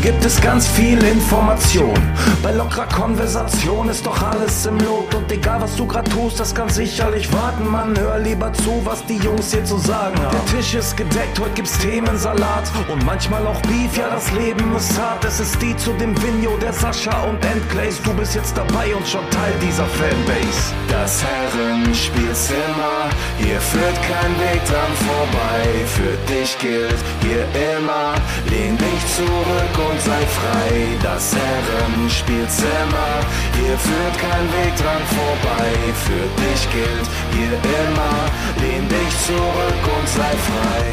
Hier gibt es ganz viel Information. Bei lockerer Konversation ist doch alles im Lot. Und egal was du grad tust, das kann sicherlich warten. Man, hör lieber zu, was die Jungs hier zu sagen haben. Der Tisch ist gedeckt, heute gibt's Themensalat. Und manchmal auch Beef, ja, das Leben ist hart. Es ist die zu dem Vigno, der Sascha und Endglaze. Du bist jetzt dabei und schon Teil dieser Fanbase. Das Herrenspielzimmer, hier führt kein Weg dran vorbei. Für dich gilt hier immer, lehn dich zurück und sei frei. Das Herrenspielzimmer, hier führt kein Weg dran vorbei. Für dich gilt hier immer, lehn dich zurück und sei frei.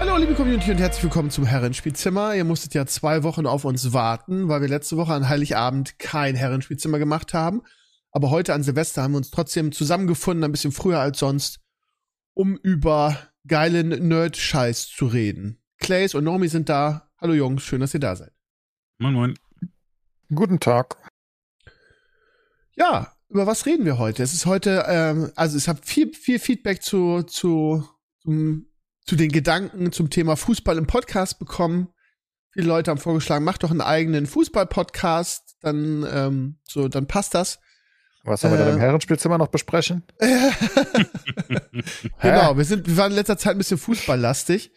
Hallo liebe Community und herzlich willkommen zum Herrenspielzimmer. Ihr musstet ja zwei Wochen auf uns warten, weil wir letzte Woche an Heiligabend kein Herrenspielzimmer gemacht haben. Aber heute an Silvester haben wir uns trotzdem zusammengefunden, ein bisschen früher als sonst, um über geilen Nerd-Scheiß zu reden. Clays und Nomi sind da. Hallo Jungs, schön, dass ihr da seid. Moin, moin. Guten Tag. Ja, über was reden wir heute? Es ist heute, ähm, also ich habe viel, viel Feedback zu, zu, zum, zu den Gedanken zum Thema Fußball im Podcast bekommen. Viele Leute haben vorgeschlagen, mach doch einen eigenen Fußball-Podcast, dann, ähm, so, dann passt das. Was haben wir dann im Äh. Herrenspielzimmer noch besprechen? genau, wir sind, wir waren in letzter Zeit ein bisschen fußballlastig,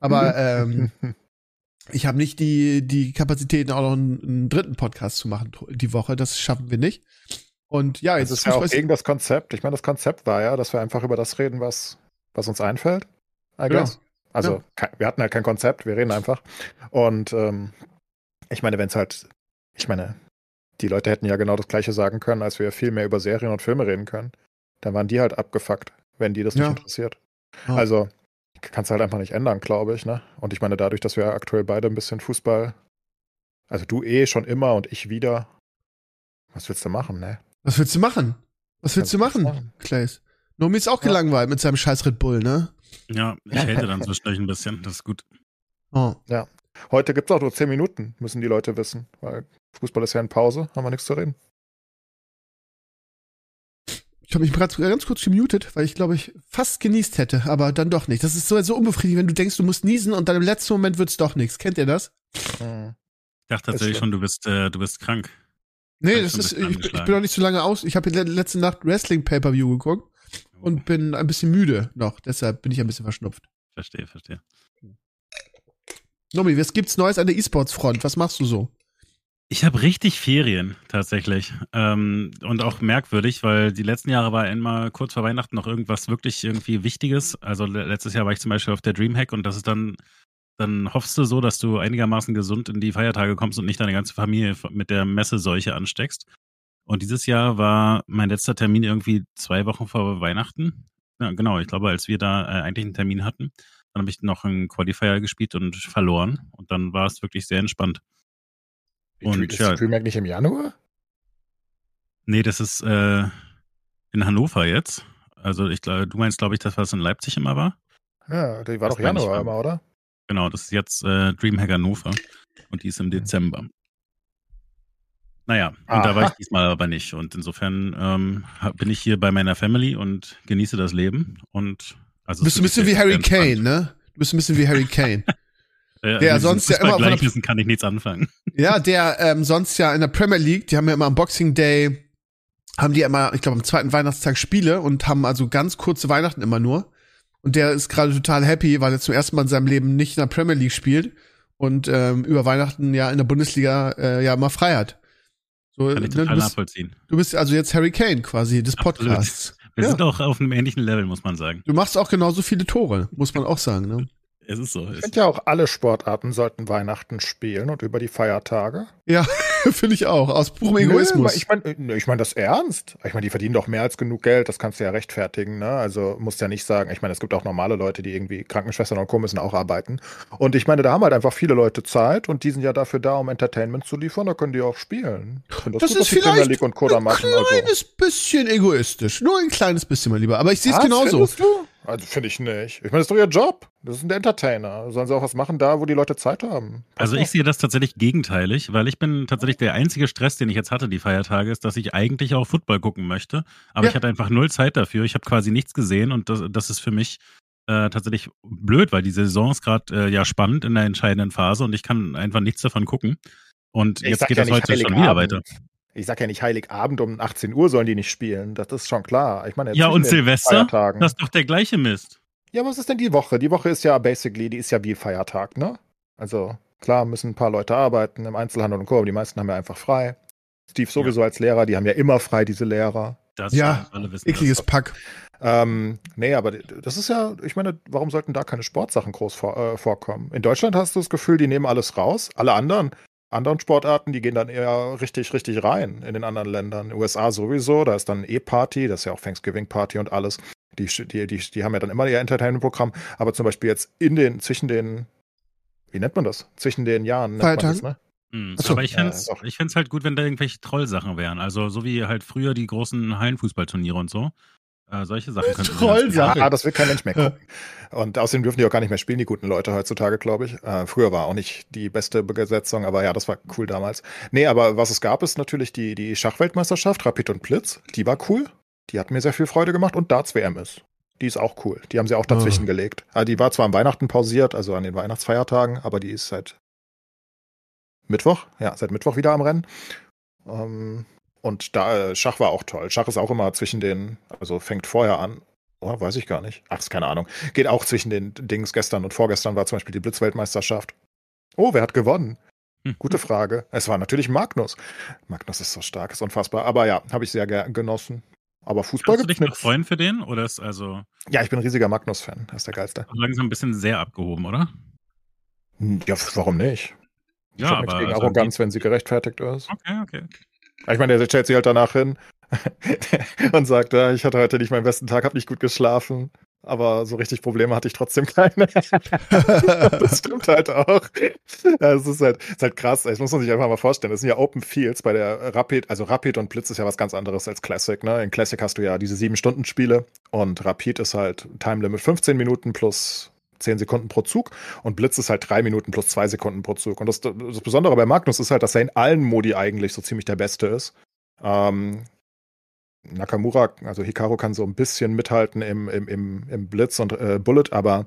aber ähm, ich habe nicht die die Kapazitäten auch noch einen, einen dritten Podcast zu machen die Woche. Das schaffen wir nicht. Und ja, jetzt Das ist ja auch gegen das Konzept. Ich meine, das Konzept war ja, dass wir einfach über das reden, was, was uns einfällt. I Ja. guess. Also, Ja. wir hatten halt kein Konzept, wir reden einfach. Und ähm, ich meine, wenn es halt, ich meine, die Leute hätten ja genau das Gleiche sagen können, als wir viel mehr über Serien und Filme reden können. Dann waren die halt abgefuckt, wenn die das nicht Ja. interessiert. Ja. Also, kannst halt einfach nicht ändern, glaube ich, ne? Und ich meine, dadurch, dass wir aktuell beide ein bisschen Fußball, also du eh schon immer und ich wieder, was willst du machen, ne? Was willst du machen? Was willst du machen, Clays? Nomi ist auch Ja. gelangweilt mit seinem scheiß Red Bull, ne? Ja, ich hate dann zwischendurch ein bisschen. Das ist gut. Oh. Heute gibt es auch nur 10 Minuten, müssen die Leute wissen, weil Fußball ist ja in Pause, haben wir nichts zu reden. Ich habe mich gerade ganz kurz gemutet, weil ich glaube ich fast genießt hätte, aber dann doch nicht. Das ist so, so unbefriedigend, wenn du denkst, du musst niesen und dann im letzten Moment wird's doch nichts. Kennt ihr das? Hm. Ich dachte tatsächlich schon, du bist, äh, du bist krank. Nee, das ist, ich, bin- ich bin noch nicht so lange aus. Ich habe le letzte Nacht Wrestling Pay-Per-View geguckt und bin ein bisschen müde noch. Deshalb bin ich ein bisschen verschnupft. Verstehe, verstehe. Nomi, was gibt's Neues an der E-Sports-Front? Was machst du so? Ich habe richtig Ferien tatsächlich. Ähm, und auch merkwürdig, weil die letzten Jahre war immer kurz vor Weihnachten noch irgendwas wirklich irgendwie Wichtiges. Also le- letztes Jahr war ich zum Beispiel auf der Dreamhack und das ist dann, dann hoffst du so, dass du einigermaßen gesund in die Feiertage kommst und nicht deine ganze Familie mit der Messeseuche ansteckst. Und dieses Jahr war mein letzter Termin irgendwie zwei Wochen vor Weihnachten. Ja, genau, ich glaube, als wir da äh, eigentlich einen Termin hatten, dann habe ich noch einen Qualifier gespielt und verloren. Und dann war es wirklich sehr entspannt. Und Und ist ja. die DreamHack nicht im Januar? Nee, das ist äh, in Hannover jetzt. Also ich glaube, du meinst, glaube ich, das, was in Leipzig immer war. Ja, die war Das doch Januar immer, oder? Genau, das ist jetzt äh, Dreamhack Hannover und die ist im Dezember. Naja, und da war ich Aha. diesmal aber nicht. Und insofern ähm, bin ich hier bei meiner Family und genieße das Leben. Und also Du bist es ein bisschen wie Harry. Kane, ne? Du bist ein bisschen wie Harry Kane. Der mit sonst ja immer von der- kann ich nichts anfangen. ja, der ähm, sonst ja in der Premier League, die haben ja immer am Boxing Day, haben die immer, ich glaube, am zweiten Weihnachtstag Spiele und haben also ganz kurze Weihnachten immer nur. Und der ist gerade total happy, weil er zum ersten Mal in seinem Leben nicht in der Premier League spielt und ähm, über Weihnachten ja in der Bundesliga äh, ja immer frei hat. So, Kann ich ne, total du, bist, nachvollziehen. du bist also jetzt Harry Kane quasi des. Podcasts. Wir Ja. sind auch auf einem ähnlichen Level, muss man sagen. Du machst auch genauso viele Tore, muss man auch sagen. Ne? Es ist so. Ich Es, finde ja auch, alle Sportarten sollten Weihnachten spielen und über die Feiertage. Ja, finde ich auch. Aus purem Egoismus. Ich meine ich mein das ernst. Ich meine, die verdienen doch mehr als genug Geld, das kannst du ja rechtfertigen. Ne? Also musst ja nicht sagen, ich meine, es gibt auch normale Leute, die irgendwie Krankenschwestern und Co. müssen auch arbeiten. Und ich meine, da haben halt einfach viele Leute Zeit und die sind ja dafür da, um Entertainment zu liefern, da können die auch spielen. Ich finde Das gut, ist vielleicht und ein machen. Also. kleines bisschen egoistisch. Nur ein kleines bisschen, mein Lieber. Aber ich sehe es genauso. du? Also finde ich nicht. Ich meine, das ist doch ihr Job. Das sind Entertainer. Sollen sie auch was machen da, wo die Leute Zeit haben? Pass Also auf. ich sehe das tatsächlich gegenteilig, weil ich bin tatsächlich der einzige Stress, den ich jetzt hatte, die Feiertage, ist, dass ich eigentlich auch Football gucken möchte. Aber Ja. ich hatte einfach null Zeit dafür. Ich habe quasi nichts gesehen und das, das ist für mich äh, tatsächlich blöd, weil die Saison ist gerade äh, ja spannend in der entscheidenden Phase und ich kann einfach nichts davon gucken. Und Ich jetzt geht ja das heute schon wieder weiter. Ich sag ja nicht Heiligabend um 18 Uhr sollen die nicht spielen. Das ist schon klar. Ich meine, Ja, und Silvester? Feiertagen. Das ist doch der gleiche Mist. Ja, was ist denn die Woche? Die Woche ist ja basically, die ist ja wie Feiertag, ne? Also klar müssen ein paar Leute arbeiten im Einzelhandel und Co. aber Die meisten haben ja einfach frei. Steve sowieso als Lehrer, die haben ja immer frei, diese Lehrer. Das Ja, alle wissen Ekliges das. Pack. Ähm, nee, aber das ist ja, ich meine, warum sollten da keine Sportsachen groß vor, äh, vorkommen? In Deutschland hast du das Gefühl, die nehmen alles raus. Alle anderen, anderen Sportarten, die gehen dann eher richtig, richtig rein in den anderen Ländern. USA sowieso, da ist dann E-Party, das ist ja auch Thanksgiving-Party und alles. Die, die, die, die haben ja dann immer ihr Entertainment-Programm, aber zum Beispiel jetzt in den, zwischen den, wie nennt man das? Zwischen den Jahren nennt man das, Feiertagen? ne? Hm. So. Aber ich fände es Ja, halt gut, wenn da irgendwelche Trollsachen wären. Also so wie halt früher die großen Hallenfußballturniere und so. Äh, solche Sachen gut Trollsachen. Ja, das will kein Mensch mehr gucken. Und außerdem dürfen die auch gar nicht mehr spielen, die guten Leute heutzutage, glaube ich. Äh, früher war auch nicht die beste Besetzung, aber ja, das war cool damals. Nee, aber was es gab, ist natürlich die, die Schachweltmeisterschaft, Rapid und Blitz. Die war cool. Die hat mir sehr viel Freude gemacht. Und Darts WM ist. Die ist auch cool. Die haben sie auch dazwischen Ah. gelegt. Ah, die war zwar am Weihnachten pausiert, also an den Weihnachtsfeiertagen, aber die ist seit Mittwoch, ja, seit Mittwoch wieder am Rennen. Ähm, und da, äh, Schach war auch toll. Schach ist auch immer zwischen den, also fängt vorher an. Oh, weiß ich gar nicht. Ach, ist keine Ahnung. Geht auch zwischen den Dings. Gestern und vorgestern war zum Beispiel die Blitzweltmeisterschaft. Oh, wer hat gewonnen? Hm. Gute Frage. Es war natürlich Magnus. Magnus ist so stark, ist unfassbar. Aber ja, habe ich sehr gern genossen. Aber Fußball Kannst du dich noch freuen für den? Oder ist also Ja, ich bin ein riesiger Magnus-Fan. Das ist der geilste. langsam ein bisschen sehr abgehoben, oder? Hm, Ja, warum nicht? Ich Ja, aber gegen also Arroganz, wenn sie gerechtfertigt ist. Okay, okay. Ich meine, der stellt sich halt danach hin und sagt, ich hatte heute nicht meinen besten Tag, habe nicht gut geschlafen, aber so richtig Probleme hatte ich trotzdem keine. das stimmt halt auch. Ja, es ist halt, ist halt krass. Das muss man sich einfach mal vorstellen. Das sind ja Open Fields bei der Rapid. Also Rapid und Blitz ist ja was ganz anderes als Classic. Ne? In Classic hast du ja diese sieben Stunden Spiele und Rapid ist halt Time Limit 15 Minuten plus 10 Sekunden pro Zug und Blitz ist halt drei Minuten plus zwei Sekunden pro Zug. Und das, das Besondere bei Magnus ist halt, dass er in allen Modi eigentlich so ziemlich der Beste ist. Ähm, Nakamura, also Hikaru kann so ein bisschen mithalten im, im, im, im Blitz und äh, Bullet, aber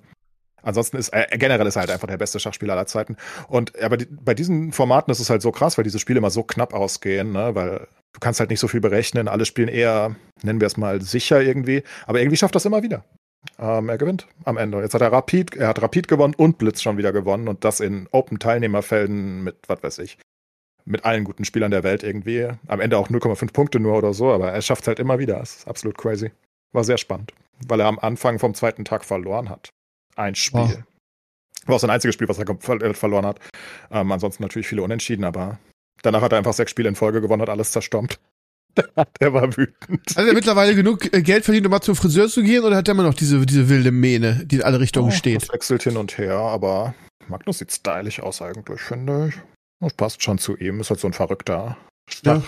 ansonsten ist er generell ist er halt einfach der beste Schachspieler aller Zeiten. Und aber die, bei diesen Formaten ist es halt so krass, weil diese Spiele immer so knapp ausgehen, ne? weil du kannst halt nicht so viel berechnen. Alle spielen eher, nennen wir es mal, sicher irgendwie. Aber irgendwie schafft das immer wieder. Ähm, er gewinnt am Ende. Jetzt hat er Rapid, er hat Rapid gewonnen und Blitz schon wieder gewonnen und das in Open-Teilnehmerfelden mit, was weiß ich, mit allen guten Spielern der Welt irgendwie. Am Ende auch 0,5 Punkte nur oder so, aber er schafft es halt immer wieder. Das ist absolut crazy. War sehr spannend, weil er am Anfang vom zweiten Tag verloren hat. Ein Spiel. Wow. War auch sein einziges Spiel, was er verloren hat. Ähm, ansonsten natürlich viele Unentschieden, aber danach hat er einfach sechs Spiele in Folge gewonnen, hat alles zerstompt. der war wütend. Hat er mittlerweile genug äh, Geld verdient, um mal zum Friseur zu gehen, oder hat er immer noch diese, diese wilde Mähne, die in alle Richtungen Oh, steht? Das wechselt hin und her, aber Magnus sieht stylisch aus eigentlich, finde ich. Das passt schon zu ihm. Ist halt so ein verrückter Ja.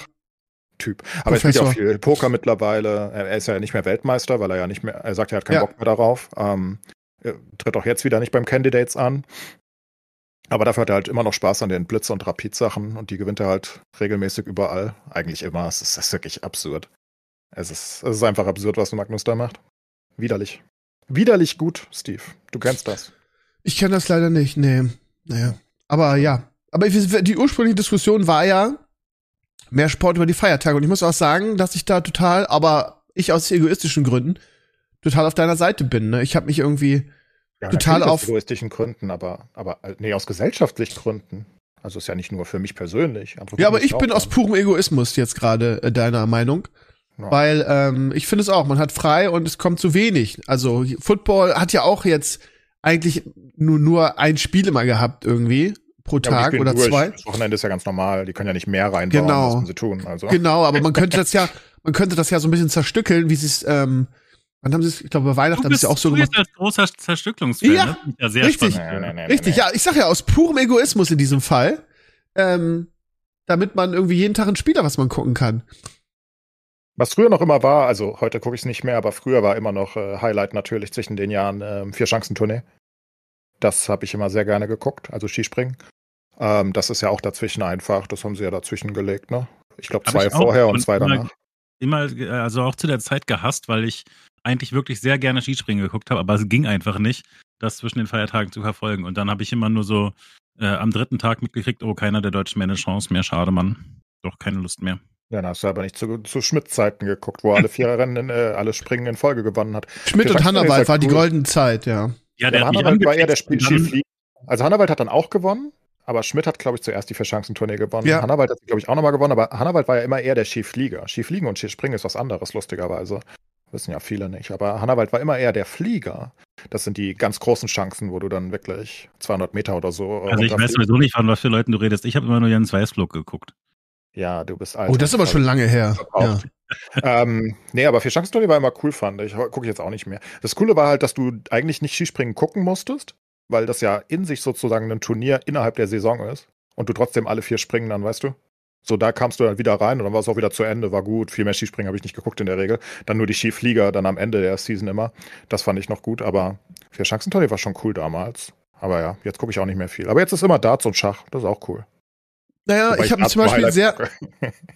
Typ. Aber er spielt auch viel Poker mittlerweile. Er ist ja nicht mehr Weltmeister, weil er ja nicht mehr, er sagt, er hat keinen Ja. Bock mehr darauf. Ähm, er tritt auch jetzt wieder nicht beim Candidates an. Aber dafür hat er halt immer noch Spaß an den Blitz- und Rapid-Sachen und die gewinnt er halt regelmäßig überall. Eigentlich immer. Es ist, ist wirklich absurd. Es ist, es ist einfach absurd, was Magnus da macht. Widerlich. Widerlich gut, Steve. Du kennst das. Ich kenne das leider nicht, nee. Naja. Aber ja. Aber die ursprüngliche Diskussion war ja mehr Sport über die Feiertage. Und ich muss auch sagen, dass ich da total, aber ich aus egoistischen Gründen, total auf deiner Seite bin. Ne? Ich habe mich irgendwie. Ja, Total auf- aus egoistischen Gründen, aber, aber äh, nee, aus gesellschaftlichen Gründen. Also ist ja nicht nur für mich persönlich. Ja, aber ich bin aus purem Egoismus jetzt gerade äh, deiner Meinung. Ja. Weil ähm, ich finde es auch, man hat frei und es kommt zu wenig. Also Football hat ja auch jetzt eigentlich nur, nur ein Spiel immer gehabt irgendwie pro Tag oder durch. zwei. Das Wochenende ist ja ganz normal. Die können ja nicht mehr reinbauen, Genau. müssen sie tun. Also. Genau, aber man könnte das ja, man könnte das ja so ein bisschen zerstückeln, wie sie es, ähm, wann haben sie es, ich glaube, bei Weihnachten haben sie es ja auch so du gemacht. bist als großer Zerstücklungsfan. Ja, ich ja sehr richtig. spannend. Nee, nee, nee, Richtig, nee. ja, ich sag ja, aus purem Egoismus in diesem Fall, ähm, damit man irgendwie jeden Tag ein Spieler, was man gucken kann. Was früher noch immer war, also heute gucke ich es nicht mehr, aber früher war immer noch äh, Highlight natürlich zwischen den Jahren ähm, Vier-Chancen-Tournee. Das habe ich immer sehr gerne geguckt, also Skispringen. Ähm, das ist ja auch dazwischen einfach, das haben sie ja dazwischen gelegt, ne? Ich glaube zwei ich vorher und und zwei danach. Immer, also auch zu der Zeit gehasst, weil ich eigentlich wirklich sehr gerne Skispringen geguckt habe, aber es ging einfach nicht, das zwischen den Feiertagen zu verfolgen. Und dann habe ich immer nur so äh, am dritten Tag mitgekriegt, oh, keiner der Deutschen mehr eine Chance mehr, schade, Mann. Doch keine Lust mehr. Ja, dann hast du aber nicht zu, zu Schmidt-Zeiten geguckt, wo alle vier Rennen, äh, alle Springen in Folge gewonnen hat. Schmidt und Hannawald war cool. die goldene Zeit, ja. Ja, der ja, Hannawald war eher der Spielskiflieg. Also Hannawald hat dann auch gewonnen, aber Schmidt hat, glaube ich, zuerst die Verschanzentournee gewonnen. Ja. Hannawald hat, glaube ich, auch nochmal gewonnen, aber Hannawald war ja immer eher der Skiflieger. Skifliegen und Skispringen ist was anderes, lustigerweise. Wissen ja viele nicht. Aber Hannawald war immer eher der Flieger. Das sind die ganz großen Chancen, wo du dann wirklich 200 Meter oder so. Also ich weiß sowieso nicht, von was für Leuten du redest. Ich habe immer nur Jens Weißflug geguckt. Ja, du bist alt. Oh, das ist aber schon lange her. Ja. ähm, nee, aber vier Chancen war immer cool, fand ich. Gucke ich jetzt auch nicht mehr. Das Coole war halt, dass du eigentlich nicht Skispringen gucken musstest, weil das ja in sich sozusagen ein Turnier innerhalb der Saison ist. Und du trotzdem alle vier springen dann, weißt du? So, da kamst du dann wieder rein und dann war es auch wieder zu Ende, war gut. Viel mehr Skispringen habe ich nicht geguckt in der Regel. Dann nur die Skiflieger, dann am Ende der Season immer. Das fand ich noch gut, aber vier Chancentournee war schon cool damals. Aber ja, jetzt gucke ich auch nicht mehr viel. Aber jetzt ist immer Darts und Schach, das ist auch cool. Naja, Wobei ich habe mich zum Beispiel sehr,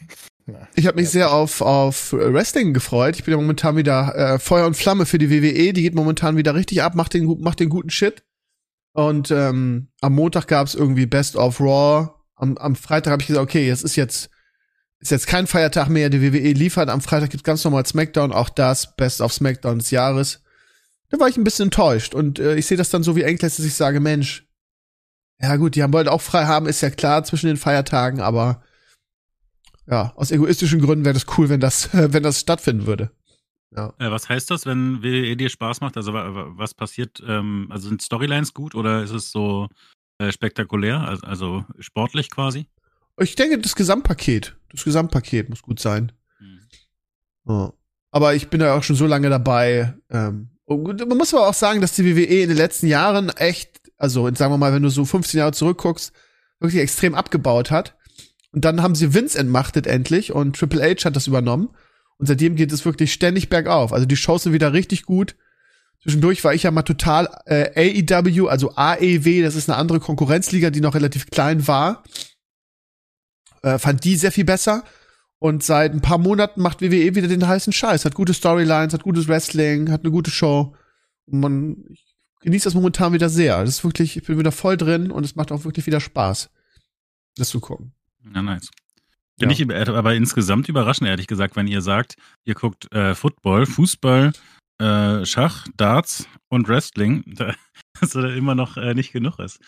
ich habe mich sehr auf, auf Wrestling gefreut. Ich bin ja momentan wieder äh, Feuer und Flamme für die WWE. Die geht momentan wieder richtig ab, macht den, macht den guten Shit. Und ähm, am Montag gab's irgendwie Best of Raw. Am, am Freitag habe ich gesagt, okay, es ist jetzt ist jetzt kein Feiertag mehr. Die WWE liefert. Am Freitag gibt's ganz normal SmackDown. Auch das Best of SmackDown des Jahres. Da war ich ein bisschen enttäuscht. Und äh, ich sehe das dann so wie Engels, dass ich sage, Mensch, ja gut, die haben wollen auch frei haben, ist ja klar zwischen den Feiertagen, aber ja, aus egoistischen Gründen wäre das cool, wenn das, wenn das stattfinden würde. Ja. Äh, was heißt das, wenn WWE dir Spaß macht? Also was passiert? Ähm, also sind Storylines gut oder ist es so äh, spektakulär, also, also, sportlich quasi? Ich denke, das Gesamtpaket, das Gesamtpaket muss gut sein. Hm. Ja. Aber ich bin ja auch schon so lange dabei. Ähm, man muss aber auch sagen, dass die WWE in den letzten Jahren echt also sagen wir mal, wenn du so 15 Jahre zurückguckst, wirklich extrem abgebaut hat. Und dann haben sie Vince entmachtet endlich und Triple H hat das übernommen. Und seitdem geht es wirklich ständig bergauf. Also die Shows sind wieder richtig gut. Zwischendurch war ich ja mal total äh, AEW, also AEW, das ist eine andere Konkurrenzliga, die noch relativ klein war. Äh, fand die sehr viel besser. Und seit ein paar Monaten macht WWE wieder den heißen Scheiß. Hat gute Storylines, hat gutes Wrestling, hat eine gute Show. Und man, ich genieße das momentan wieder sehr. Das ist wirklich, ich bin wieder voll drin und es macht auch wirklich wieder Spaß, das zu gucken. Ja, nice. Finde ja. ich aber insgesamt überraschend, ehrlich gesagt, wenn ihr sagt, ihr guckt äh, Football, Fußball, äh, Schach, Darts und Wrestling, da, dass da immer noch äh, nicht genug ist.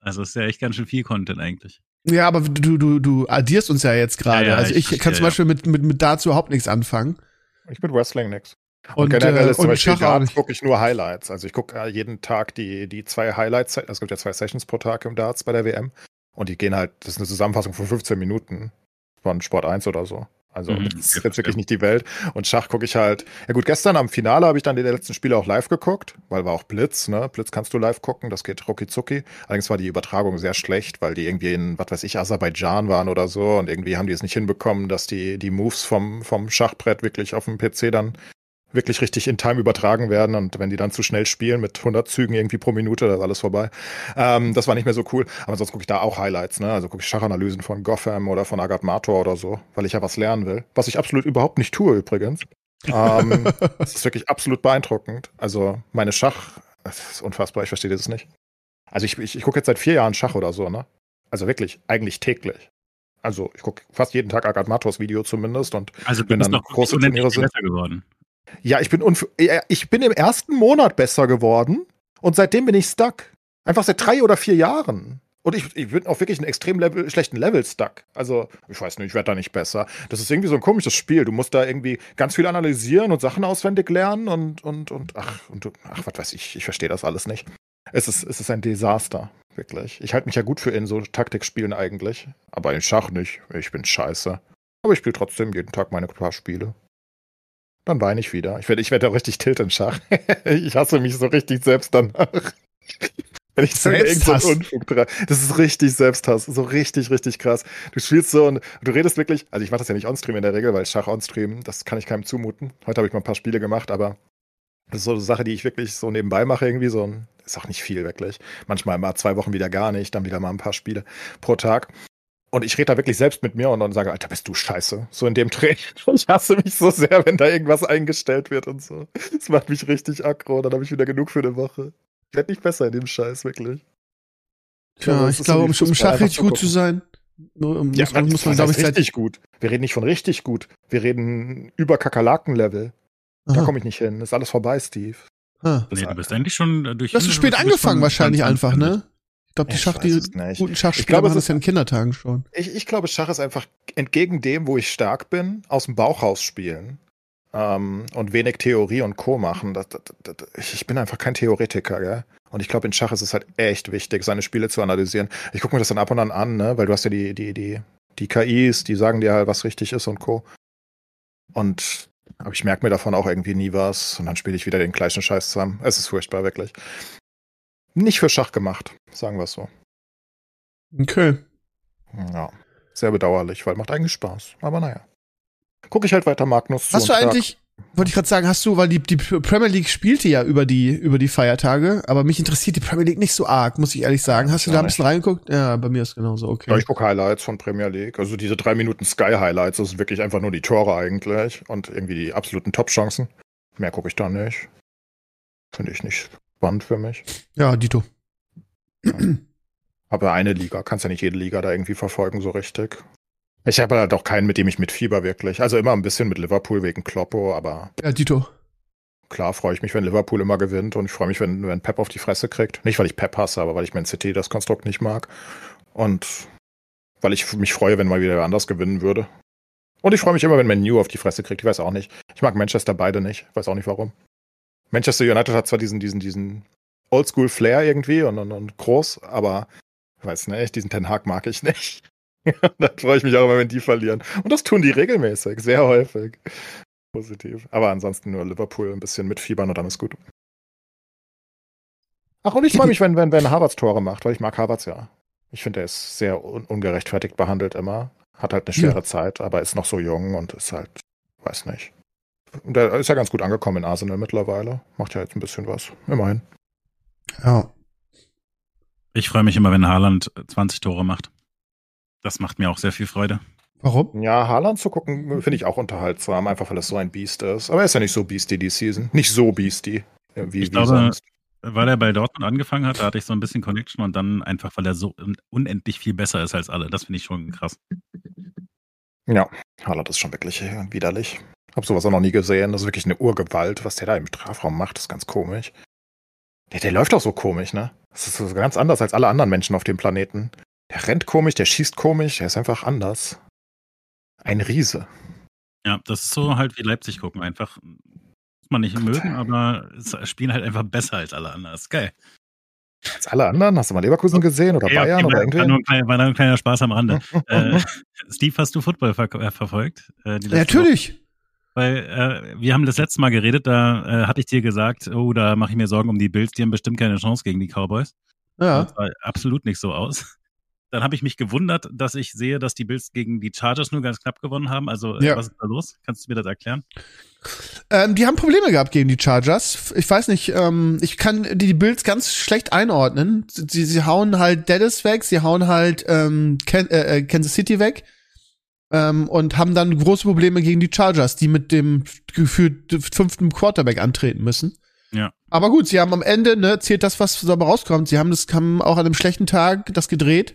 Also ist ja echt ganz schön viel Content eigentlich. Ja, aber du, du, du addierst uns ja jetzt gerade. Ja, ja, also ich, ich kann zum Beispiel mit, mit, mit Darts überhaupt nichts anfangen. Ich mit Wrestling nix. Und, und generell äh, ist zum Beispiel Darts gucke ich nur Highlights. Also ich gucke äh, jeden Tag die, die zwei Highlights. Es gibt ja zwei Sessions pro Tag im Darts bei der WM. Und die gehen halt, das ist eine Zusammenfassung von 15 Minuten von Sport 1 oder so. Also mhm, das ist jetzt wirklich nicht die Welt. Und Schach gucke ich halt. Ja gut, gestern am Finale habe ich dann die letzten Spiele auch live geguckt, weil war auch Blitz, ne? Blitz kannst du live gucken, das geht rucki zucki. Allerdings war die Übertragung sehr schlecht, weil die irgendwie in, was weiß ich, Aserbaidschan waren oder so und irgendwie haben die es nicht hinbekommen, dass die, die Moves vom, vom Schachbrett wirklich auf dem PC dann wirklich richtig in Time übertragen werden und wenn die dann zu schnell spielen mit 100 Zügen irgendwie pro Minute, da ist alles vorbei. Ähm, das war nicht mehr so cool. Aber sonst gucke ich da auch Highlights, ne? Also gucke ich Schachanalysen von Gotham oder von Agat Mator oder so, weil ich ja was lernen will. Was ich absolut überhaupt nicht tue übrigens. ähm, das ist wirklich absolut beeindruckend. Also meine Schach, das ist unfassbar, ich verstehe das nicht. Also ich, ich, ich gucke jetzt seit vier Jahren Schach oder so, ne? Also wirklich, eigentlich täglich. Also ich gucke fast jeden Tag Agat Mators Video zumindest und also wenn dann große Turniere sind. besser geworden. Ja, ich bin, ich bin im ersten Monat besser geworden und seitdem bin ich stuck. Einfach seit drei oder vier Jahren. Und ich, ich bin auch wirklich einen extrem Level, schlechten Level stuck. Also, ich weiß nicht, ich werde da nicht besser. Das ist irgendwie so ein komisches Spiel. Du musst da irgendwie ganz viel analysieren und Sachen auswendig lernen und, und, und, ach, und, ach, was weiß ich, ich verstehe das alles nicht. Es ist, es ist ein Desaster, wirklich. Ich halte mich ja gut für in so Taktikspielen eigentlich. Aber in Schach nicht. Ich bin scheiße. Aber ich spiele trotzdem jeden Tag meine paar Spiele. Dann weine ich wieder. Ich werde ich werd auch richtig tilt im Schach. ich hasse mich so richtig selbst danach. Wenn ich so irgendeinen Unfug dran. Das ist richtig Selbsthass. So richtig, richtig krass. Du spielst so und du redest wirklich. Also ich mache das ja nicht onstream in der Regel, weil Schach onstream, das kann ich keinem zumuten. Heute habe ich mal ein paar Spiele gemacht, aber das ist so eine Sache, die ich wirklich so nebenbei mache, irgendwie so. Ist auch nicht viel, wirklich. Manchmal mal zwei Wochen wieder gar nicht, dann wieder mal ein paar Spiele pro Tag. Und ich rede da wirklich selbst mit mir und dann sage, Alter, bist du scheiße. So in dem Dreh. Ich hasse mich so sehr, wenn da irgendwas eingestellt wird und so. Das macht mich richtig aggro. Dann habe ich wieder genug für eine Woche. Ich werde nicht besser in dem Scheiß, wirklich. Ja, ich glaube, um, um Schach richtig gut zu sein, muss, Ja, man, muss man, glaube ich, seit. richtig gut. Wir reden nicht von richtig gut. Wir reden über Kakerlaken-Level. Da komme ich nicht hin. Ist alles vorbei, Steve. Ah. Nee, du bist eigentlich schon äh, durch. Du hast zu du spät angefangen wahrscheinlich einfach, ne? Ich glaube, die Ich Schach, die guten Schachspieler glaube, machen es das ja in Kindertagen schon. Ich, ich glaube, Schach ist einfach entgegen dem, wo ich stark bin, aus dem Bauch raus spielen. Ähm, und wenig Theorie und Co. machen. Das, das, das, ich ich bin einfach kein Theoretiker, gell? Und ich glaube, in Schach ist es halt echt wichtig, seine Spiele zu analysieren. Ich gucke mir das dann ab und an an, ne? Weil du hast ja die, die, die, die KIs, die sagen dir halt, was richtig ist und Co. Und aber ich merke mir davon auch irgendwie nie was. Und dann spiele ich wieder den gleichen Scheiß zusammen. Es ist furchtbar, wirklich. Nicht für Schach gemacht, sagen wir es so. Okay. Ja, sehr bedauerlich, weil macht eigentlich Spaß. Aber naja. Gucke ich halt weiter Magnus Hast du eigentlich, wollte ich gerade sagen, hast du, weil die, die Premier League spielte ja über die, über die Feiertage, aber mich interessiert die Premier League nicht so arg, muss ich ehrlich sagen. Hast du Ja, da ein bisschen reingeguckt? Ja, bei mir ist genauso, Ja, okay. ich gucke Highlights von Premier League. Also diese drei Minuten Sky-Highlights, das sind wirklich einfach nur die Tore eigentlich und irgendwie die absoluten Top-Chancen. Mehr gucke ich da nicht. Finde ich nicht spannend für mich. Ja, Dito. Aber eine Liga, kannst ja nicht jede Liga da irgendwie verfolgen, so richtig. Ich habe halt auch keinen, mit dem ich mitfieber wirklich. Also immer ein bisschen mit Liverpool wegen Kloppo, aber Ja, Dito. klar freue ich mich, wenn Liverpool immer gewinnt und ich freue mich, wenn, wenn Pep auf die Fresse kriegt. Nicht, weil ich Pep hasse, aber weil ich Man City das Konstrukt nicht mag. Und weil ich mich freue, wenn mal wieder anders gewinnen würde. Und ich freue mich immer, wenn Man U auf die Fresse kriegt. Ich weiß auch nicht. Ich mag Manchester beide nicht. Ich weiß auch nicht warum. Manchester United hat zwar diesen, diesen, diesen Oldschool-Flair irgendwie und, und, und groß, aber ich weiß nicht, diesen Ten Hag mag ich nicht. da freue ich mich auch immer, wenn die verlieren. Und das tun die regelmäßig, sehr häufig. Positiv. Aber ansonsten nur Liverpool ein bisschen mitfiebern und dann ist gut. Ach, und ich freue mich, wenn, wenn, wenn Harvards Tore macht, weil ich mag Harvards ja. Ich finde, er ist sehr un ungerechtfertigt behandelt immer. Hat halt eine schwere Ja. Zeit, aber ist noch so jung und ist halt, weiß nicht. Und er ist ja ganz gut angekommen in Arsenal mittlerweile. Macht ja jetzt ein bisschen was. Immerhin. Ja. Ich freue mich immer, wenn Haaland 20 Tore macht. Das macht mir auch sehr viel Freude. Warum? Ja, Haaland zu gucken, finde ich auch unterhaltsam, einfach weil es so ein Biest ist. Aber er ist ja nicht so beastie die Season. Nicht so beastie, äh, wie, Ich wie glaube, sonst. Weil er bei Dortmund angefangen hat, da hatte ich so ein bisschen Connection und dann einfach, weil er so unendlich viel besser ist als alle. Das finde ich schon krass. Ja, Haaland ist schon wirklich widerlich. Hab sowas auch noch nie gesehen. Das ist wirklich eine Urgewalt, was der da im Strafraum macht. Das ist ganz komisch. Der, der läuft auch so komisch, ne? Das ist so ganz anders als alle anderen Menschen auf dem Planeten. Der rennt komisch, der schießt komisch, der ist einfach anders. Ein Riese. Ja, das ist so halt wie Leipzig gucken. Einfach, muss man nicht mögen, aber es spielen halt einfach besser als alle anderen. Das ist geil. Als alle anderen? Hast du mal Leverkusen gesehen oder Okay, okay, Bayern oder war, war, irgendwie? nur ein kleiner, war nur ein kleiner Spaß am Rande. äh, Steve, hast du Football ver äh, verfolgt? Äh, die Ja, letzte Woche? Weil äh, wir haben das letzte Mal geredet, da äh, hatte ich dir gesagt, oh, da mache ich mir Sorgen um die Bills, die haben bestimmt keine Chance gegen die Cowboys. Ja. Das sah absolut nicht so aus. Dann habe ich mich gewundert, dass ich sehe, dass die Bills gegen die Chargers nur ganz knapp gewonnen haben. Also äh, Ja. was ist da los? Kannst du mir das erklären? Ähm, die haben Probleme gehabt gegen die Chargers. Ich weiß nicht, ähm, ich kann die, die Bills ganz schlecht einordnen. Sie, sie hauen halt Dallas weg, sie hauen halt ähm, Ken, äh, äh, Kansas City weg ähm, und haben dann große Probleme gegen die Chargers, die mit dem gefühlt fünften Quarterback antreten müssen. Ja. Aber gut, sie haben am Ende, ne, zählt das, was dabei rauskommt. Sie haben das haben auch an einem schlechten Tag das gedreht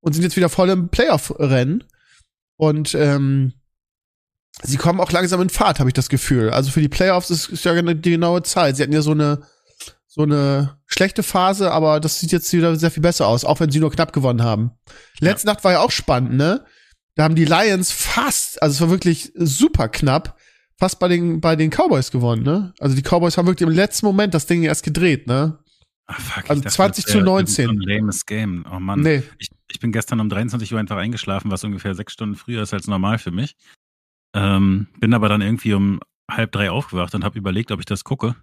und sind jetzt wieder voll im Playoff-Rennen. Und ähm, sie kommen auch langsam in Fahrt, habe ich das Gefühl. Also für die Playoffs ist, ist ja genau die genaue Zeit. Sie hatten ja so eine so eine schlechte Phase, aber das sieht jetzt wieder sehr viel besser aus, auch wenn sie nur knapp gewonnen haben. Letzte Nacht war ja auch spannend, ne? Da haben die Lions fast, also es war wirklich super knapp, fast bei den bei den Cowboys gewonnen, ne? Also die Cowboys haben wirklich im letzten Moment das Ding erst gedreht, ne? Ah, fuck, Also dachte, 20 das zu wär 19. So ein lames Game. Oh Mann. Nee. Ich, ich bin gestern um 23 Uhr einfach eingeschlafen, was ungefähr sechs Stunden früher ist als normal für mich. Ähm, bin aber dann irgendwie um halb drei aufgewacht und habe überlegt, ob ich das gucke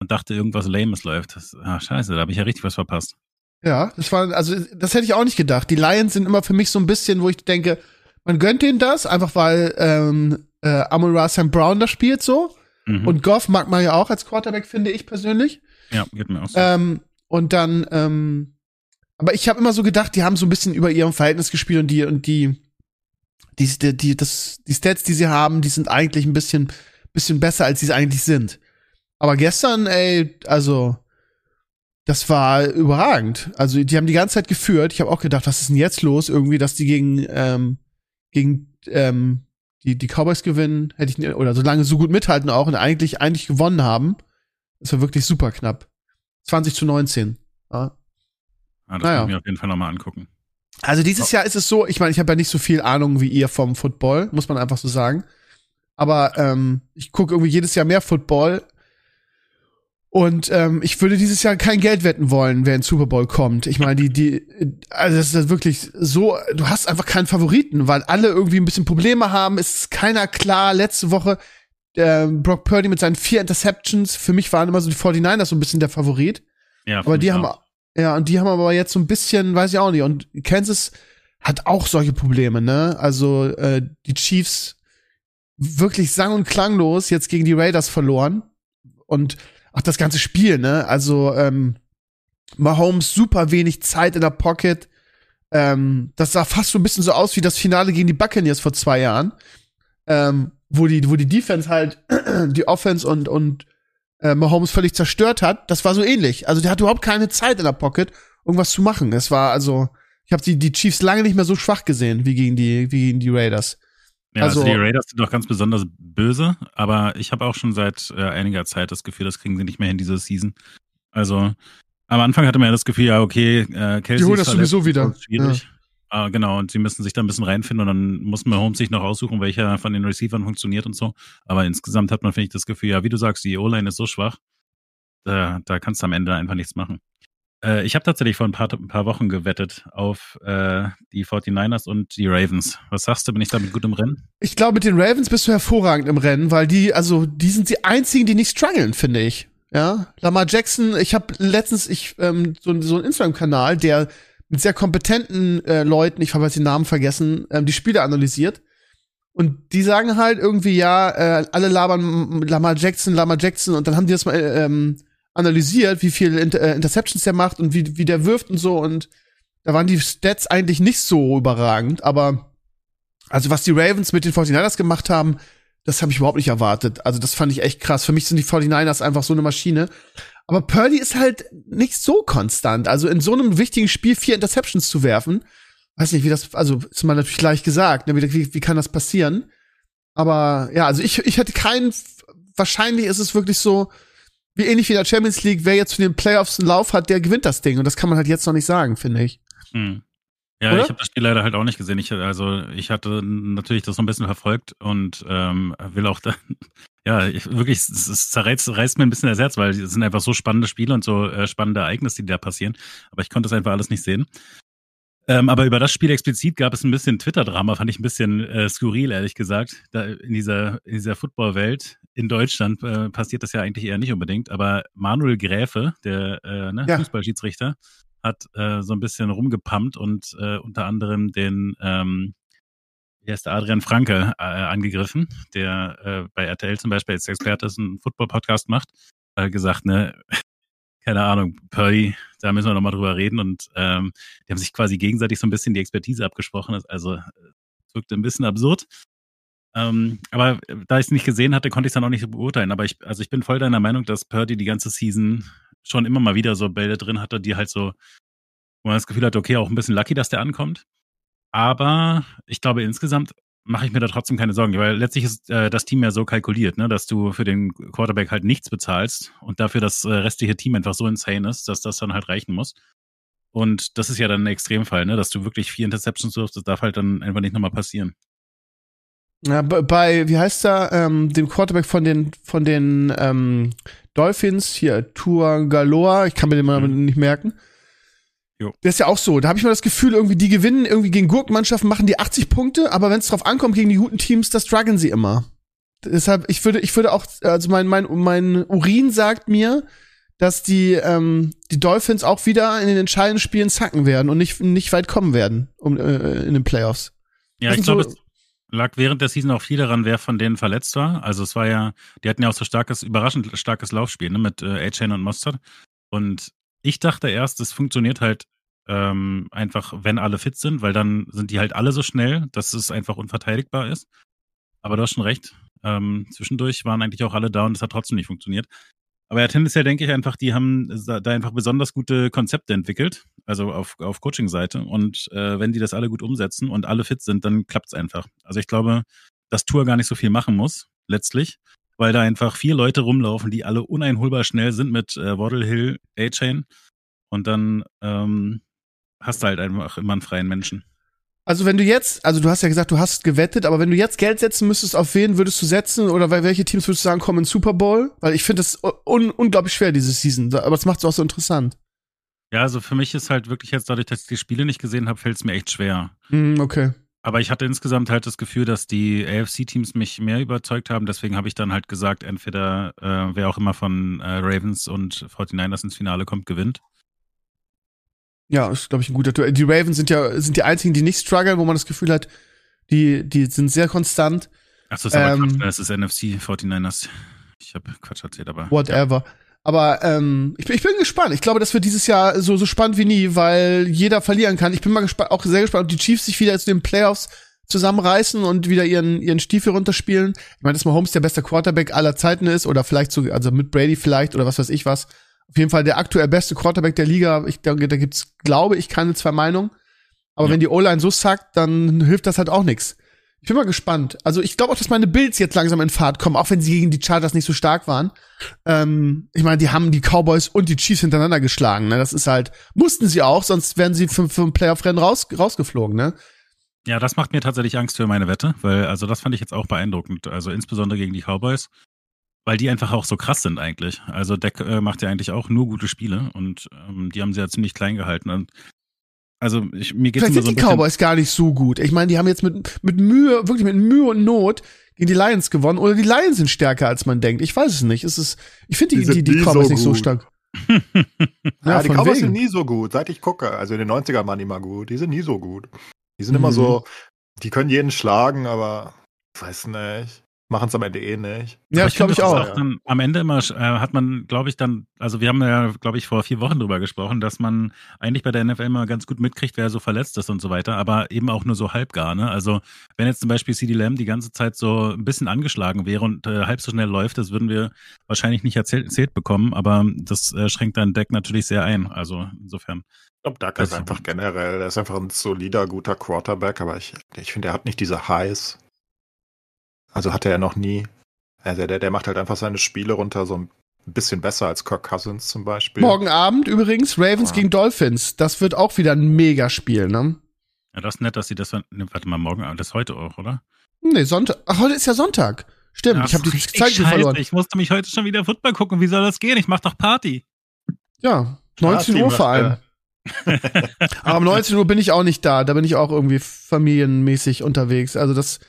und dachte, irgendwas Lames läuft. Das, ah, scheiße, da habe ich ja richtig was verpasst. Ja, das war, also das hätte ich auch nicht gedacht. Die Lions sind immer für mich so ein bisschen, wo ich denke, man gönnt denen das, einfach weil ähm, äh, Amon Ra St. Brown da spielt so. Mhm. Und Goff mag man ja auch als Quarterback, finde ich persönlich. ja, geht mir auch so. Ähm, und dann, ähm, Aber ich habe immer so gedacht, die haben so ein bisschen über ihrem Verhältnis gespielt und die, und die, die, die, die, das, die Stats, die sie haben, die sind eigentlich ein bisschen, bisschen besser, als sie es eigentlich sind. Aber gestern, ey, also, das war überragend. Also, die haben die ganze Zeit geführt. Ich habe auch gedacht, was ist denn jetzt los? Irgendwie, dass die gegen, ähm, gegen ähm, die, die Cowboys gewinnen, hätte ich oder so lange so gut mithalten auch und eigentlich, eigentlich gewonnen haben. Das war wirklich super knapp. 20 zu 19. Ja. Ah, das naja. muss ich mir auf jeden Fall nochmal angucken. Also dieses Jahr ist es so, ich meine, ich habe ja nicht so viel Ahnung wie ihr vom Football, muss man einfach so sagen. Aber ähm, ich gucke irgendwie jedes Jahr mehr Football. Und ähm, ich würde dieses Jahr kein Geld wetten wollen, wer in Super Bowl kommt. Ich meine, die, die, also das ist wirklich so, du hast einfach keinen Favoriten, weil alle irgendwie ein bisschen Probleme haben. Es ist keiner klar. Letzte Woche äh, Brock Purdy mit seinen vier Interceptions. Für mich waren immer so die 49ers so ein bisschen der Favorit. Ja, aber die haben, auch. Ja, und die haben aber jetzt so ein bisschen, weiß ich auch nicht. Und Kansas hat auch solche Probleme, ne? Also äh, die Chiefs wirklich sang- und klanglos jetzt gegen die Raiders verloren. Und auch das ganze Spiel, ne? Also ähm, Mahomes super wenig Zeit in der Pocket. Ähm, das sah fast so ein bisschen so aus wie das Finale gegen die Buccaneers vor zwei Jahren, ähm, wo die, wo die Defense halt die Offense und und äh, Mahomes völlig zerstört hat, das war so ähnlich. Also der hat überhaupt keine Zeit in der Pocket, irgendwas zu machen. Es war also, ich habe die, die Chiefs lange nicht mehr so schwach gesehen wie gegen die, wie gegen die Raiders. Ja, also, also die Raiders sind doch ganz besonders böse, aber ich habe auch schon seit äh, einiger Zeit das Gefühl, das kriegen sie nicht mehr in diese Season. Also am Anfang hatte man ja das Gefühl, ja, okay, äh, Kelsey die holen das sowieso wieder. Schwierig. Ja. Ah, genau, und sie müssen sich da ein bisschen reinfinden und dann muss man Holmes sich noch aussuchen, welcher von den Receivern funktioniert und so. Aber insgesamt hat man, finde ich, das Gefühl, ja, wie du sagst, die O-Line ist so schwach, da, da kannst du am Ende einfach nichts machen. Äh, ich habe tatsächlich vor ein paar, ein paar Wochen gewettet auf äh, die 49ers und die Ravens. Was sagst du, bin ich damit gut im Rennen? Ich glaube, mit den Ravens bist du hervorragend im Rennen, weil die, also, die sind die einzigen, die nicht strugglen, finde ich. Ja, Lamar Jackson, ich habe letztens ich ähm, so, so einen Instagram-Kanal, der mit sehr kompetenten äh, Leuten, ich habe jetzt den Namen vergessen, ähm, die Spiele analysiert. Und die sagen halt irgendwie, ja, äh, alle labern Lamar Jackson, Lamar Jackson und dann haben die das mal äh, ähm, analysiert, wie viel Inter äh, Interceptions der macht und wie, wie der wirft und so und da waren die Stats eigentlich nicht so überragend, aber also was die Ravens mit den 49ers gemacht haben, das habe ich überhaupt nicht erwartet. Also das fand ich echt krass. Für mich sind die 49ers einfach so eine Maschine. Aber Purdy ist halt nicht so konstant. Also in so einem wichtigen Spiel vier Interceptions zu werfen, weiß nicht, wie das, also ist mal natürlich leicht gesagt, ne, wie, wie kann das passieren? Aber ja, also ich, ich hätte keinen, wahrscheinlich ist es wirklich so, wie ähnlich wie in der Champions League, wer jetzt für den Playoffs einen Lauf hat, der gewinnt das Ding. Und das kann man halt jetzt noch nicht sagen, finde ich. Hm. Ja, Oder? ich habe das Spiel leider halt auch nicht gesehen. Ich, also ich hatte natürlich das so ein bisschen verfolgt und ähm, will auch da, ja, ich, wirklich, es, es zerreißt, reißt mir ein bisschen das Herz, weil es sind einfach so spannende Spiele und so äh, spannende Ereignisse, die da passieren. Aber ich konnte das einfach alles nicht sehen. Ähm, aber über das Spiel explizit gab es ein bisschen Twitter-Drama, fand ich ein bisschen äh, skurril, ehrlich gesagt. Da in dieser, in dieser Football-Welt in Deutschland äh, passiert das ja eigentlich eher nicht unbedingt. Aber Manuel Gräfe, der äh, ne, ja. Fußballschiedsrichter, hat äh, so ein bisschen rumgepumpt und äh, unter anderem den ähm, hier ist der Adrian Franke äh, angegriffen, der äh, bei RTL zum Beispiel als Experte einen Football-Podcast macht, äh, gesagt, ne, keine Ahnung, Purdy, da müssen wir nochmal drüber reden und ähm, die haben sich quasi gegenseitig so ein bisschen die Expertise abgesprochen. Also es wirkte ein bisschen absurd. Ähm, aber da ich es nicht gesehen hatte, konnte ich es dann auch nicht beurteilen. Aber ich, also ich bin voll deiner Meinung, dass Purdy die ganze Season schon immer mal wieder so Bälle drin hatte, die halt so, wo man das Gefühl hat, okay, auch ein bisschen lucky, dass der ankommt. Aber ich glaube, insgesamt mache ich mir da trotzdem keine Sorgen, weil letztlich ist äh, das Team ja so kalkuliert, ne, dass du für den Quarterback halt nichts bezahlst und dafür das äh, restliche Team einfach so insane ist, dass das dann halt reichen muss. Und das ist ja dann ein Extremfall, ne, dass du wirklich vier Interceptions wirfst, das darf halt dann einfach nicht nochmal passieren. Ja, bei, wie heißt er, ähm, dem Quarterback von den, von den ähm, Dolphins, hier, Tour Galoa, ich kann mir den mal mhm. nicht merken, Jo. Das ist ja auch so. Da habe ich mal das Gefühl, irgendwie die gewinnen irgendwie gegen Gurkenmannschaften, machen die 80 Punkte, aber wenn es drauf ankommt gegen die guten Teams, das strugglen sie immer. Deshalb, ich würde, ich würde auch, also mein, mein, mein Urin sagt mir, dass die, ähm, die Dolphins auch wieder in den entscheidenden Spielen zacken werden und nicht, nicht weit kommen werden um, äh, in den Playoffs. Ja, ich glaube, so, lag während der Season auch viel daran, wer von denen verletzt war. Also es war ja, die hatten ja auch so starkes, überraschend starkes Laufspiel, ne, mit äh, A-Chain und Mustard. Und ich dachte erst, es funktioniert halt Ähm, einfach, wenn alle fit sind, weil dann sind die halt alle so schnell, dass es einfach unverteidigbar ist. Aber du hast schon recht. Ähm, zwischendurch waren eigentlich auch alle da und es hat trotzdem nicht funktioniert. Aber ja, tendenziell denke ich einfach, die haben da einfach besonders gute Konzepte entwickelt, also auf, auf Coaching-Seite. Und äh, wenn die das alle gut umsetzen und alle fit sind, dann klappt es einfach. Also ich glaube, dass Tour gar nicht so viel machen muss, letztlich, weil da einfach vier Leute rumlaufen, die alle uneinholbar schnell sind mit äh, Waddle Hill, A-Chain. Und dann ähm, hast du halt einfach immer einen freien Menschen. Also wenn du jetzt, also du hast ja gesagt, du hast gewettet, aber wenn du jetzt Geld setzen müsstest, auf wen würdest du setzen oder welche Teams würdest du sagen, kommen in Super Bowl? Weil ich finde das un unglaublich schwer, diese Season, aber es macht es auch so interessant. Ja, also für mich ist halt wirklich jetzt dadurch, dass ich die Spiele nicht gesehen habe, fällt es mir echt schwer. Mm, okay. Aber ich hatte insgesamt halt das Gefühl, dass die AFC-Teams mich mehr überzeugt haben. Deswegen habe ich dann halt gesagt, entweder äh, wer auch immer von äh, Ravens und 49ers ins Finale kommt, gewinnt. Ja, ist, glaube ich, ein guter Tour. Die Ravens sind ja sind die einzigen, die nicht strugglen, wo man das Gefühl hat, die, die sind sehr konstant. Achso, ist aber ähm, Quatsch, das ist NFC 49ers. Ich habe Quatsch erzählt, aber. Whatever. Ja. Aber ähm, ich, bin, ich bin gespannt. Ich glaube, das wird dieses Jahr so, so spannend wie nie, weil jeder verlieren kann. Ich bin mal gespannt, auch sehr gespannt, ob die Chiefs sich wieder zu den Playoffs zusammenreißen und wieder ihren, ihren Stiefel runterspielen. Ich meine, dass Mahomes der beste Quarterback aller Zeiten ist oder vielleicht so, also mit Brady vielleicht oder was weiß ich was auf jeden Fall der aktuell beste Quarterback der Liga. Ich denke, da gibt's, glaube ich, keine zwei Meinungen. Aber ja. wenn die O-Line so sackt, dann hilft das halt auch nichts. Ich bin mal gespannt. Also ich glaube auch, dass meine Bills jetzt langsam in Fahrt kommen, auch wenn sie gegen die Chargers nicht so stark waren. Ähm, ich meine, die haben die Cowboys und die Chiefs hintereinander geschlagen. Ne? Das ist halt, mussten sie auch, sonst wären sie für, für ein Playoff-Rennen raus, rausgeflogen. Ne? Ja, das macht mir tatsächlich Angst für meine Wette, weil also das fand ich jetzt auch beeindruckend. Also insbesondere gegen die Cowboys. Weil die einfach auch so krass sind eigentlich. Also Deck äh, macht ja eigentlich auch nur gute Spiele und ähm, die haben sie ja ziemlich klein gehalten. Und also ich, mir geht's Vielleicht immer so sind die Cowboys gar nicht so gut. Ich meine, die haben jetzt mit, mit Mühe, wirklich mit Mühe und Not gegen die Lions gewonnen. Oder die Lions sind stärker, als man denkt. Ich weiß es nicht. Es ist, ich finde die, die, die, die Cowboys so nicht so stark. ja, ja die Cowboys wegen. sind nie so gut, seit ich gucke. Also in den 90ern waren die immer gut. Die sind nie so gut. Die sind mhm. immer so, die können jeden schlagen, aber ich weiß nicht machen es am Ende eh nicht. Ja, ich glaube ich auch. Dann, am Ende immer äh, hat man, glaube ich, dann, also wir haben ja, glaube ich, vor vier Wochen drüber gesprochen, dass man eigentlich bei der NFL immer ganz gut mitkriegt, wer so verletzt ist und so weiter, aber eben auch nur so halbgar. Ne? Also wenn jetzt zum Beispiel CD Lamb die ganze Zeit so ein bisschen angeschlagen wäre und äh, halb so schnell läuft, das würden wir wahrscheinlich nicht erzählt, erzählt bekommen, aber das äh, schränkt dein Deck natürlich sehr ein. Also insofern. Ich glaube, Duck ist einfach generell, er ist einfach ein solider, guter Quarterback, aber ich, ich finde, er hat nicht diese Highs, also hatte er noch nie. Also der, der macht halt einfach seine Spiele runter so ein bisschen besser als Kirk Cousins zum Beispiel. Morgen Abend übrigens Ravens ja. gegen Dolphins. Das wird auch wieder ein Megaspiel, ne? Ja, das ist nett, dass sie das. Ne, warte mal, morgen Abend, das ist heute auch, oder? Nee, Sonntag. Ach, heute ist ja Sonntag. Stimmt, ja, ich habe die Zeit verloren. Ich musste mich heute schon wieder Football gucken. Wie soll das gehen? Ich mach doch Party. Ja, 19 Party Uhr vor allem. Aber um 19 Uhr bin ich auch nicht da. Da bin ich auch irgendwie familienmäßig unterwegs. Also das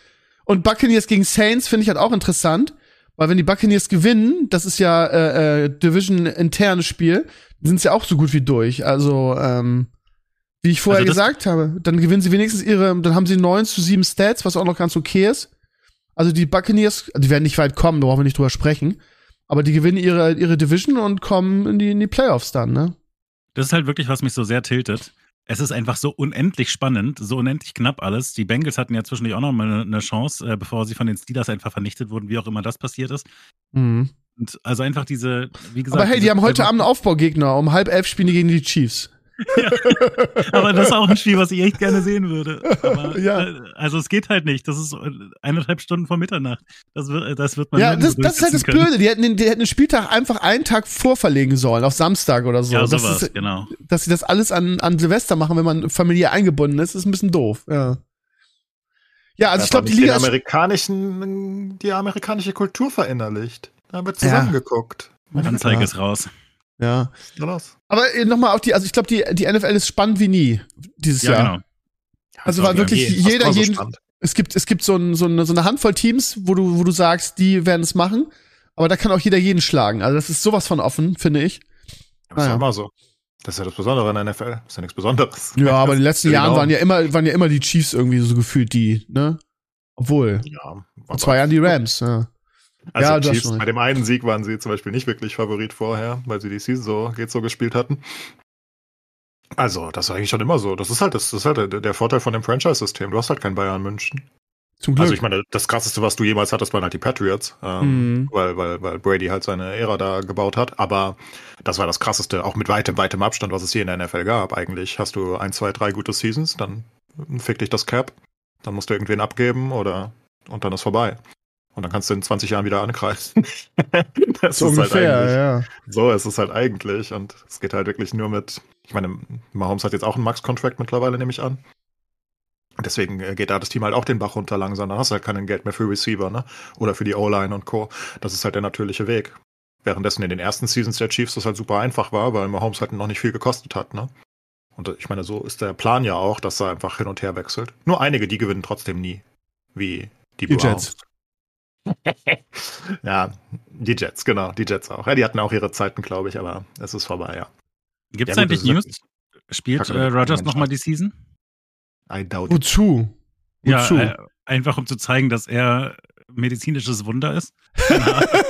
und Buccaneers gegen Saints finde ich halt auch interessant, weil wenn die Buccaneers gewinnen, das ist ja äh, äh, Division-internes Spiel, sind sie ja auch so gut wie durch. Also, ähm, wie ich vorher also gesagt habe, dann gewinnen sie wenigstens ihre, dann haben sie 9 zu 7 Stats, was auch noch ganz okay ist. Also die Buccaneers, die werden nicht weit kommen, da brauchen wir nicht drüber sprechen. Aber die gewinnen ihre, ihre Division und kommen in die, in die Playoffs dann, ne? Das ist halt wirklich, was mich so sehr tiltet es ist einfach so unendlich spannend, so unendlich knapp alles. Die Bengals hatten ja zwischendurch auch noch mal eine Chance, äh, bevor sie von den Steelers einfach vernichtet wurden, wie auch immer das passiert ist. Mhm. Und also einfach diese, wie gesagt. Aber hey, die haben heute Abend einen Aufbaugegner. Um halb elf spielen die gegen die Chiefs. Ja. Aber das ist auch ein Spiel, was ich echt gerne sehen würde. Aber, ja. Äh, also es geht halt nicht. Das ist eineinhalb Stunden vor Mitternacht. Das wird, das wird man Ja, das, das ist halt das können. Blöde. Die hätten, den, die hätten den Spieltag einfach einen Tag vorverlegen sollen, auf Samstag oder so. Ja, sowas, ist, genau. Dass sie das alles an, an Silvester machen, wenn man familiär eingebunden ist, ist ein bisschen doof. Ja. Ja, also ja, ich glaube, die Liga. Den amerikanischen, die amerikanische Kultur verinnerlicht. Da haben wir zusammengeguckt. Ja. Anzeige ist raus. Ja. Aber äh, nochmal auf die, also ich glaube, die, die NFL ist spannend wie nie dieses ja, Jahr. Genau. Also war wirklich jeder, so jeden, spannend. es gibt, es gibt so, ein, so, eine, so eine Handvoll Teams, wo du, wo du sagst, die werden es machen. Aber da kann auch jeder jeden schlagen. Also das ist sowas von offen, finde ich. Das ist ja immer so. Das ist ja das Besondere in der NFL. Das ist ja nichts Besonderes. Ja, aber in den letzten Jahren waren ja immer, waren ja immer die Chiefs irgendwie so gefühlt die, ne? Obwohl. Ja. Vor zwei Jahren die Rams, ja. Also ja, Chiefs, bei dem einen Sieg waren sie zum Beispiel nicht wirklich Favorit vorher, weil sie die Season so, geht so gespielt hatten. Also, das ist eigentlich schon immer so. Das ist halt, das ist halt der, der Vorteil von dem Franchise-System. Du hast halt kein Bayern München. Zum Glück. Also ich meine, das krasseste, was du jemals hattest, waren halt die Patriots, ähm, Mhm. weil, weil, weil Brady halt seine Ära da gebaut hat. Aber das war das krasseste, auch mit weitem, weitem Abstand, was es je in der NFL gab. Eigentlich hast du ein, zwei, drei gute Seasons, dann fick dich das Cap, dann musst du irgendwen abgeben oder und dann ist vorbei. Und dann kannst du in 20 Jahren wieder ankreisen. das so ungefähr, eigentlich, ja. so ist es halt eigentlich. Und es geht halt wirklich nur mit, ich meine, Mahomes hat jetzt auch einen Max-Contract mittlerweile, nehme ich an. Deswegen äh, geht da das Team halt auch den Bach runter langsam. Da hast du halt kein Geld mehr für Receiver, ne? Oder für die O-Line und Co. Das ist halt der natürliche Weg. Währenddessen in den ersten Seasons der Chiefs das halt super einfach war, weil Mahomes halt noch nicht viel gekostet hat, ne? Und äh, ich meine, so ist der Plan ja auch, dass er einfach hin und her wechselt. Nur einige, die gewinnen trotzdem nie. Wie die, Die Browns. Jets. ja, die Jets, genau, die Jets auch. Ja, die hatten auch ihre Zeiten, glaube ich, aber es ist vorbei, ja. Gibt es Ja, eigentlich das ist News? Spielt äh, Rogers nochmal die Season? I doubt it. Wozu? Ja, Wozu? äh, einfach um zu zeigen, dass er medizinisches Wunder ist.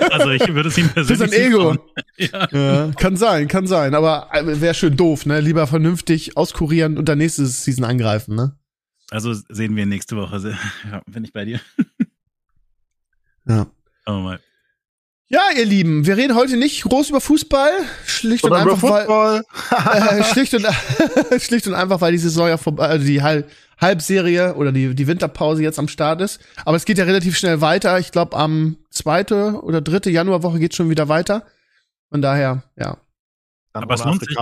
Also ich würde es ihm persönlich sein Ego. zutrauen. Ja. Ja, kann sein, kann sein. Aber wäre schön doof, ne? Lieber vernünftig auskurieren und dann nächste Season angreifen, ne? Also sehen wir nächste Woche. Ja, bin ich bei dir. Ja. Oh mal. Ja, ihr Lieben, wir reden heute nicht groß über Fußball, schlicht und Sondern über einfach, weil, Football. äh, schlicht und schlicht und einfach, weil die Saison ja vorbei, also die Halb Halbserie oder die die Winterpause jetzt am Start ist. Aber es geht ja relativ schnell weiter. Ich glaube, am zweite oder dritte Januarwoche geht schon wieder weiter. Von daher, ja. Dann Aber es lohnt sich.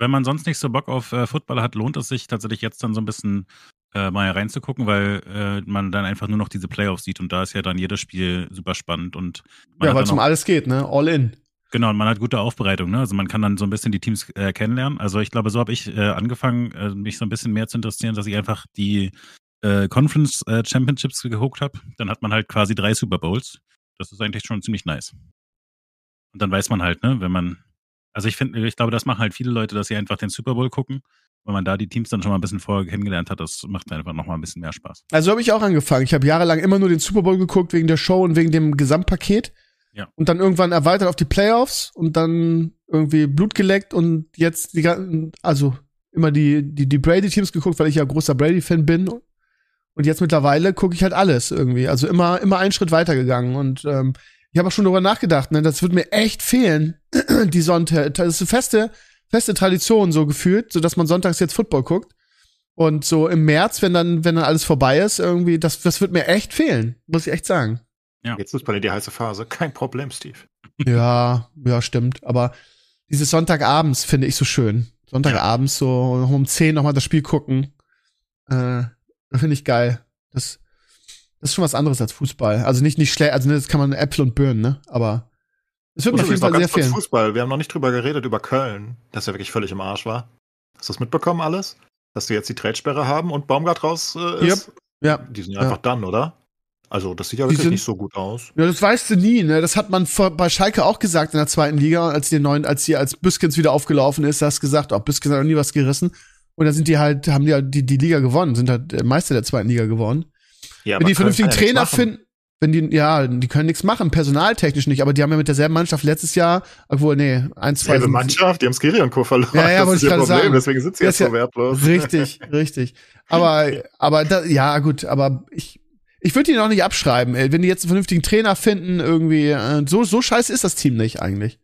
Wenn man sonst nicht so Bock auf äh, Football hat, lohnt es sich tatsächlich jetzt dann so ein bisschen äh, mal reinzugucken, weil äh, man dann einfach nur noch diese Playoffs sieht und da ist ja dann jedes Spiel super spannend und ja, weil es um alles geht, ne? All in. Genau, und man hat gute Aufbereitung, ne? Also man kann dann so ein bisschen die Teams äh, kennenlernen. Also ich glaube, so habe ich äh, angefangen, äh, mich so ein bisschen mehr zu interessieren, dass ich einfach die äh, Conference äh, Championships geguckt habe. Dann hat man halt quasi drei Super Bowls. Das ist eigentlich schon ziemlich nice. Und dann weiß man halt, ne, wenn man, also ich finde, ich glaube, das machen halt viele Leute, dass sie einfach den Super Bowl gucken. Wenn man da die Teams dann schon mal ein bisschen vorher kennengelernt hat, das macht einfach nochmal ein bisschen mehr Spaß. Also habe ich auch angefangen. Ich habe jahrelang immer nur den Super Bowl geguckt wegen der Show und wegen dem Gesamtpaket. Ja. Und dann irgendwann erweitert auf die Playoffs und dann irgendwie Blut geleckt und jetzt die ganzen, also immer die, die, die Brady-Teams geguckt, weil ich ja großer Brady-Fan bin. Und jetzt mittlerweile gucke ich halt alles irgendwie. Also immer, immer einen Schritt weitergegangen. Und ähm, ich habe auch schon darüber nachgedacht, ne, das wird mir echt fehlen, die Sonntag. Das ist feste, feste Tradition so gefühlt, so dass man sonntags jetzt Football guckt. Und so im März, wenn dann, wenn dann alles vorbei ist, irgendwie, das, das wird mir echt fehlen, muss ich echt sagen. Jetzt ist bei dir die heiße Phase. Kein Problem, Steve. Ja, ja, stimmt. Aber dieses Sonntagabends finde ich so schön. Sonntagabends so noch um 10 nochmal das Spiel gucken. Äh, finde ich geil. Das, das ist schon was anderes als Fußball. Also nicht, nicht schlecht, also ne, das kann man Äpfel und Birnen, ne? Aber es wird mir auf jeden Fall sehr fehlen. Fußball. Wir haben noch nicht drüber geredet, über Köln, das ja wirklich völlig im Arsch war. Hast du das mitbekommen alles? Dass die jetzt die Tradesperre haben und Baumgart raus äh, ist? Ja. Die sind Ja. einfach dann, oder? Also, das sieht ja wirklich sind- nicht so gut aus. Ja, das weißt du nie, ne? Das hat man vor, bei Schalke auch gesagt in der zweiten Liga, als die neuen, als die als Büskens wieder aufgelaufen ist, hast gesagt, oh, Büskens hat noch nie was gerissen. Und dann sind die halt, haben die halt die, die Liga gewonnen, sind halt äh, Meister der zweiten Liga geworden. Ja, wenn die vernünftigen ja Trainer finden, wenn die, ja, die können nichts machen, personaltechnisch nicht, aber die haben ja mit derselben Mannschaft letztes Jahr, obwohl, nee, ein, zwei Selbe Mannschaft, die haben Skiri und Co. verloren. Ja, ja, das ist ich Problem, sagen. deswegen sind sie jetzt ist so ja wertlos. Richtig, richtig. Aber, aber da, ja, gut, aber ich, ich würde die noch nicht abschreiben, ey. Wenn die jetzt einen vernünftigen Trainer finden, irgendwie, äh, so, so scheiße ist das Team nicht eigentlich.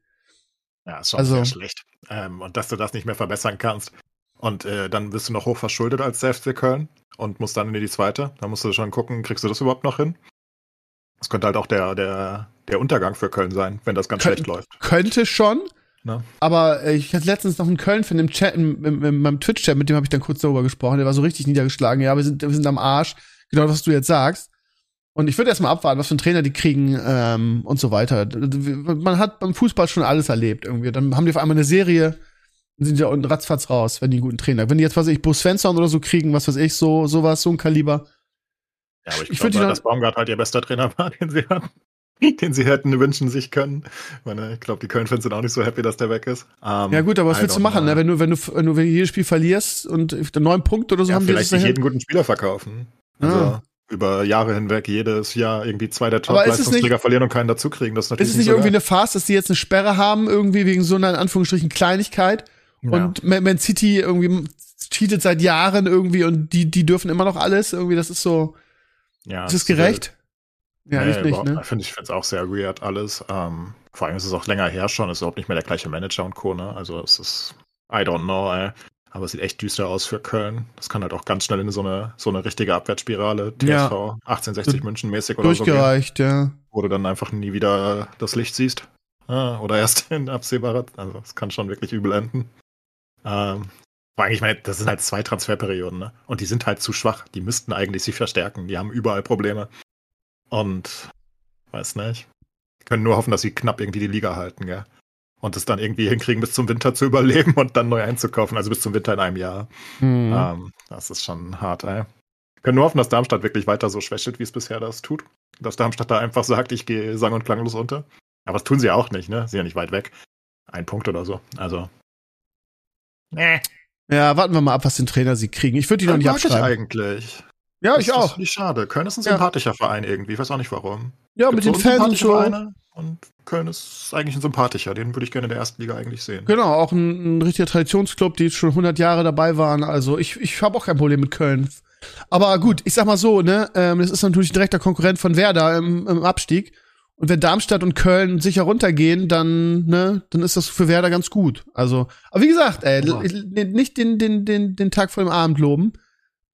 Ja, ist schon Also- sehr schlecht. Ähm, und dass du das nicht mehr verbessern kannst. Und äh, dann bist du noch hoch verschuldet als der FC Köln und musst dann in die zweite. Da musst du schon gucken, kriegst du das überhaupt noch hin? Das könnte halt auch der, der, der Untergang für Köln sein, wenn das ganz Köln- schlecht läuft. Könnte schon, Ne? aber äh, ich hatte letztens noch einen Köln-Fan im Chat, im, im, in meinem Twitch-Chat, mit dem habe ich dann kurz darüber gesprochen, der war so richtig niedergeschlagen, ja, wir sind, wir sind am Arsch, genau was du jetzt sagst. Und ich würde erstmal abwarten, was für einen Trainer die kriegen ähm, und so weiter. Man hat beim Fußball schon alles erlebt irgendwie. Dann haben die auf einmal eine Serie, und sind ja unten ratzfatz raus, wenn die einen guten Trainer. Wenn die jetzt, was weiß ich, Bo Svensson oder so kriegen, was weiß ich, so sowas, so ein Kaliber. Ja, aber ich, Ich glaube, dass Baumgart halt ihr bester Trainer war, den sie hatten. Den sie hätten wünschen sich können. Ich meine, ich glaube, die Köln-Fans sind auch nicht so happy, dass der weg ist. Ähm, Ja gut, aber was I willst du machen, ne? Wenn du, wenn du, wenn du, jedes Spiel verlierst und neun Punkte oder so ja, haben die vielleicht nicht jeden guten Spieler verkaufen. Also Ah. über Jahre hinweg jedes Jahr irgendwie zwei der Top-Leistungsträger verlieren und keinen dazukriegen. Das ist natürlich Ist es nicht so irgendwie geil. eine Farce, dass die jetzt eine Sperre haben, irgendwie wegen so einer in Anführungsstrichen Kleinigkeit Und Man, Man City irgendwie cheatet seit Jahren irgendwie und die, die dürfen immer noch alles. Irgendwie, das ist so. Ja, ist es gerecht? Ja, nee, ich nicht, ne? Finde ich finde es auch sehr weird alles. Ähm, vor allem ist es auch länger her schon, ist überhaupt nicht mehr der gleiche Manager und Co. Ne? Also es ist, I don't know, ey. Aber es sieht echt düster aus für Köln. Das kann halt auch ganz schnell in so eine, so eine richtige Abwärtsspirale, TSV ja. 1860 München mäßig oder Durchgereicht, so. Durchgereicht, ja. Wo du dann einfach nie wieder das Licht siehst. Ah, oder erst in absehbarer, also es kann schon wirklich übel enden. Ähm, allem, ich meine, das sind halt zwei Transferperioden, ne? Und die sind halt zu schwach. Die müssten eigentlich sich verstärken. Die haben überall Probleme. Und weiß nicht. Können nur hoffen, dass sie knapp irgendwie die Liga halten, gell? Und es dann irgendwie hinkriegen, bis zum Winter zu überleben und dann neu einzukaufen, also bis zum Winter in einem Jahr. Mhm. Ähm, das ist schon hart, ey. Können nur hoffen, dass Darmstadt wirklich weiter so schwächelt, wie es bisher das tut. Dass Darmstadt da einfach sagt, ich gehe sang- und klanglos unter. Aber das tun sie auch nicht, ne? Sie sind ja nicht weit weg. Ein Punkt oder so. Also. Nee. Ja, warten wir mal ab, was den Trainer sie kriegen. Ich würde die noch nicht abschreiben. Ich eigentlich. Ja, ich auch. Nicht schade. Köln ist ein sympathischer ja. Verein irgendwie. Ich weiß auch nicht warum. Ja, mit den Fans und so. Vereine und Köln ist eigentlich ein sympathischer. Den würde ich gerne in der ersten Liga eigentlich sehen. Genau, auch ein, ein richtiger Traditionsclub, die schon 100 Jahre dabei waren. Also ich, ich habe auch kein Problem mit Köln. Aber gut, ich sag mal so, ne, ähm, das ist natürlich ein direkter Konkurrent von Werder im, im Abstieg. Und wenn Darmstadt und Köln sicher runtergehen, dann, ne, dann ist das für Werder ganz gut. Also, aber wie gesagt, ey, ja. nicht den, den, den, den Tag vor dem Abend loben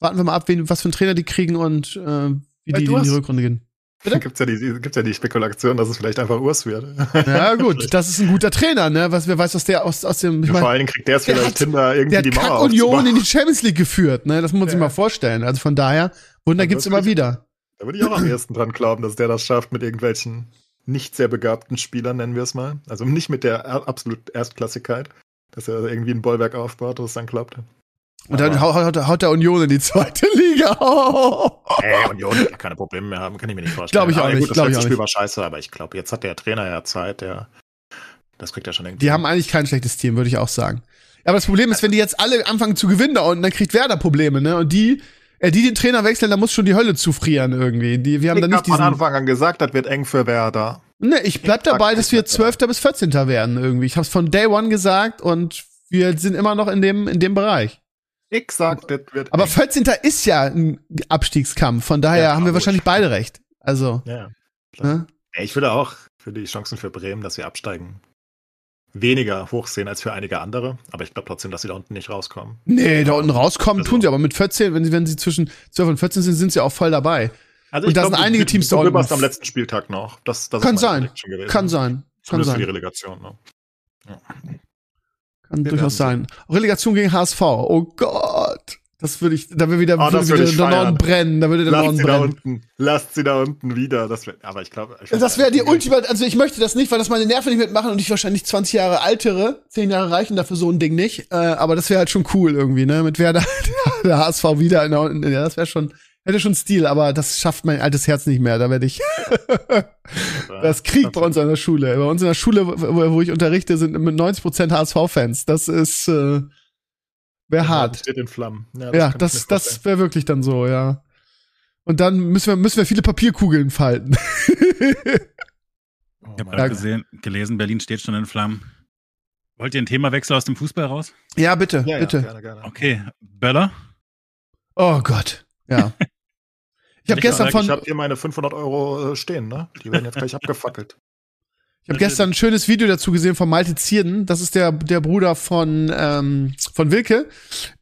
warten wir mal ab, wen, was für einen Trainer die kriegen und äh, wie die, die in die Rückrunde gehen. Bitte? Gibt's ja die, gibt's ja die Spekulation, dass es vielleicht einfach Urs wird. Ja, gut, das ist ein guter Trainer, ne? Was, wer weiß, was der aus, aus dem. Ja, vor allen Dingen kriegt der es vielleicht hin, da irgendwie der die Mauer Kack Union in die Champions League geführt, ne? Das muss man ja. sich mal vorstellen. Also von daher, Wunder gibt's immer wieder. Da würde ich auch am ersten dran glauben, dass der das schafft mit irgendwelchen nicht sehr begabten Spielern, nennen wir es mal. Also nicht mit der absolut Erstklassigkeit, dass er irgendwie ein Bollwerk aufbaut, dass es dann klappt. Und dann haut, haut, haut der Union in die zweite Liga. Ey, Union wird keine Probleme mehr haben, kann ich mir nicht vorstellen. Glaube ich auch aber, nicht. Gut, das letzte Spiel war scheiße, aber ich glaube, jetzt hat der Trainer ja Zeit, der, das kriegt er schon irgendwie. Die haben eigentlich kein schlechtes Team, würde ich auch sagen. Aber das Problem ist, wenn die jetzt alle anfangen zu gewinnen da unten, dann kriegt Werder Probleme, ne? Und die, die den Trainer wechseln, da muss schon die Hölle zufrieren irgendwie. Die, wir haben ich dann nicht diesen. von Anfang an gesagt, das wird eng für Werder. Ne, ich bleib dabei, dass wir 12. bis 14. werden irgendwie. Ich habe es von Day One gesagt und wir sind immer noch in dem, in dem Bereich. Ich sag, das wird. Aber 14. ist ja ein Abstiegskampf, von daher ja, haben wir wahrscheinlich beide recht. Also. Ja. Ne? Ich würde auch für die Chancen für Bremen, dass sie absteigen, weniger hoch sehen als für einige andere. Aber ich glaube trotzdem, dass sie da unten nicht rauskommen. Nee, da unten rauskommen also, tun sie, aber mit 14, wenn sie, wenn sie zwischen 12 und 14 sind, sind sie auch voll dabei. Also und da sind einige Teams da unten. am letzten Spieltag noch. Das, das kann sein. Kann sein. Kann sein. für die Relegation. Ne? Ja. Kann Wir durchaus sein. Relegation gegen HSV. Oh Gott. Das würde ich, da würde wieder, oh, würde wieder der Norden brennen. Da würde der Norden brennen. Da unten. Lasst sie da unten wieder. Das wär, aber ich glaube. Das wäre die Ultima, also ich möchte das nicht, weil das meine Nerven nicht mitmachen und ich wahrscheinlich 20 Jahre altere. 10 Jahre reichen dafür so ein Ding nicht. Äh, aber das wäre halt schon cool irgendwie, ne? Mit wer da, der HSV wieder in der, unten. Ja, das wäre schon, Hätte schon Stil, aber das schafft mein altes Herz nicht mehr. Da werde ich. das Krieg bei uns an der Schule. Bei uns in der Schule, wo, wo ich unterrichte, sind mit 90 Prozent HSV-Fans. Das ist äh, wäre hart. Steht in Flammen. Ja, das, ja, das, das wäre wirklich dann so, ja. Und dann müssen wir müssen wir viele Papierkugeln falten. oh, ich habe gerade gesehen, gelesen, Berlin steht schon in Flammen. Wollt ihr ein Themawechsel aus dem Fußball raus? Ja, bitte, ja, bitte. Ja, gerne, gerne. Okay, Böller. Oh Gott. Ja. Ich habe gestern von. Ich habe hier meine 500 Euro äh, stehen, ne? Die werden jetzt gleich abgefackelt. Ich habe gestern ein schönes Video dazu gesehen von Malte Zierden. Das ist der, der Bruder von, ähm, von Wilke.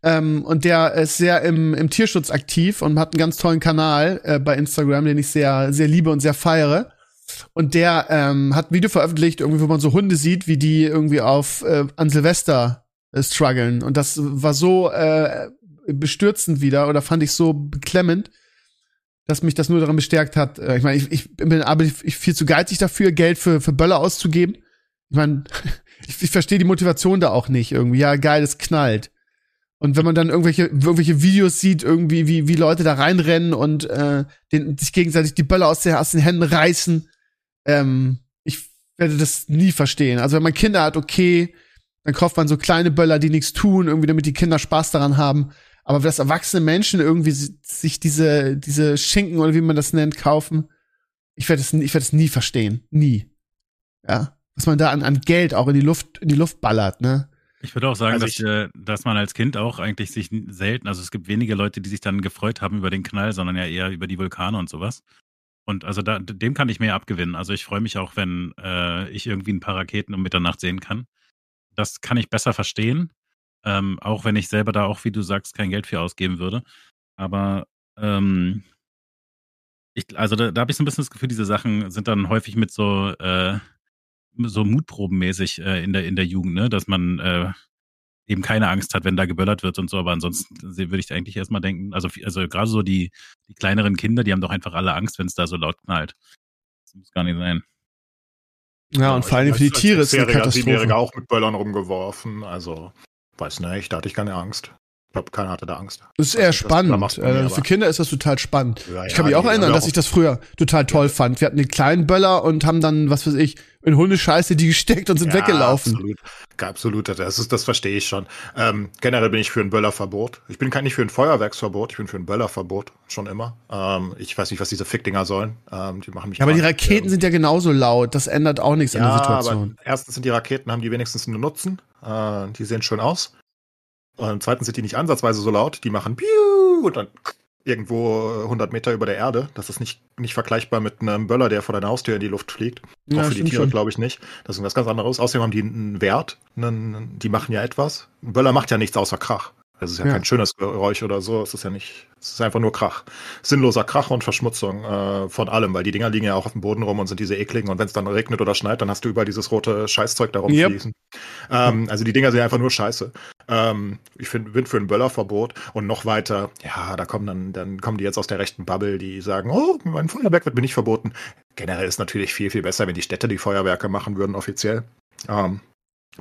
Ähm, und der ist sehr im, im Tierschutz aktiv und hat einen ganz tollen Kanal äh, bei Instagram, den ich sehr, sehr liebe und sehr feiere. Und der ähm, hat ein Video veröffentlicht, irgendwie, wo man so Hunde sieht, wie die irgendwie auf äh, an Silvester äh, strugglen. Und das war so äh, bestürzend wieder oder fand ich so beklemmend, dass mich das nur daran bestärkt hat. Äh, ich meine, ich, ich bin aber viel zu geizig dafür, Geld für, für Böller auszugeben. Ich meine, ich, ich verstehe die Motivation da auch nicht irgendwie. Ja, geil, es knallt. Und wenn man dann irgendwelche, irgendwelche Videos sieht, irgendwie, wie, wie Leute da reinrennen und äh, den, sich gegenseitig die Böller aus, der, aus den Händen reißen, ähm, ich werde das nie verstehen. Also wenn man Kinder hat, okay, dann kauft man so kleine Böller, die nichts tun, irgendwie, damit die Kinder Spaß daran haben. Aber dass erwachsene Menschen irgendwie sich diese, diese Schinken oder wie man das nennt, kaufen, ich werde es, ich werde es nie verstehen. Nie. Ja. Was man da an, an Geld auch in die Luft, in die Luft ballert, ne? Ich würde auch sagen, Also dass, ich- äh, dass man als Kind auch eigentlich sich selten, also es gibt wenige Leute, die sich dann gefreut haben über den Knall, sondern ja eher über die Vulkane und sowas. Und also da, dem kann ich mehr abgewinnen. Also ich freue mich auch, wenn äh, ich irgendwie ein paar Raketen um Mitternacht sehen kann. Das kann ich besser verstehen. Ähm, auch wenn ich selber da auch, wie du sagst, kein Geld für ausgeben würde. Aber ähm, ich, also da, da habe ich so ein bisschen das Gefühl, diese Sachen sind dann häufig mit so, äh, so mutprobenmäßig äh, in, der, in der Jugend, ne? dass man äh, eben keine Angst hat, wenn da geböllert wird und so. Aber ansonsten würde ich eigentlich erstmal denken, also, also gerade so die, die kleineren Kinder, die haben doch einfach alle Angst, wenn es da so laut knallt. Das muss gar nicht sein. Ja, und vor allem für die Tiere ist eine Katastrophe. auch mit Böllern rumgeworfen. Also, weiß nicht, da hatte ich keine Angst. Ich glaube, keiner hatte da Angst. Das ist eher spannend. mir, Äh, für Kinder ist das total spannend. Ja, Ich ja, kann mich auch erinnern, dass auch- ich das früher total toll fand. Wir hatten den kleinen Böller und haben dann, was weiß ich, in Hundescheiße die gesteckt und sind weggelaufen. Absolut, absolut. Das, ist, das verstehe ich schon. Ähm, generell bin ich für ein Böllerverbot. Ich bin kein nicht für ein Feuerwerksverbot, ich bin für ein Böllerverbot, schon immer. Ähm, ich weiß nicht, was diese Fickdinger sollen. Ähm, die machen mich Ja, aber die Raketen sind ja genauso laut. Das ändert auch nichts an ja, der Situation. aber erstens sind die Raketen, haben die wenigstens einen Nutzen. Äh, die sehen schön aus. Und zweitens sind die nicht ansatzweise so laut. Die machen Piu und dann irgendwo 100 Meter über der Erde. Das ist nicht, nicht vergleichbar mit einem Böller, der vor deiner Haustür in die Luft fliegt. Ja, auch für die Tiere glaube ich nicht. Das ist was ganz anderes. Außerdem haben die einen Wert. Die machen ja etwas. Ein Böller macht ja nichts außer Krach. Das ist ja, Ja. kein schönes Geräusch oder so. Es ist ja nicht, es ist einfach nur Krach. Sinnloser Krach und Verschmutzung äh, von allem, weil die Dinger liegen ja auch auf dem Boden rum und sind diese ekligen. Und wenn es dann regnet oder schneit, dann hast du überall dieses rote Scheißzeug da Yep. rumfließen. Ähm, also die Dinger sind einfach nur scheiße. Ähm, ich find, bin für ein Böllerverbot und noch weiter, ja, da kommen dann, dann kommen die jetzt aus der rechten Bubble, die sagen, oh, mein Feuerwerk wird mir nicht verboten. Generell ist natürlich viel, viel besser, wenn die Städte die Feuerwerke machen würden, offiziell. Ähm,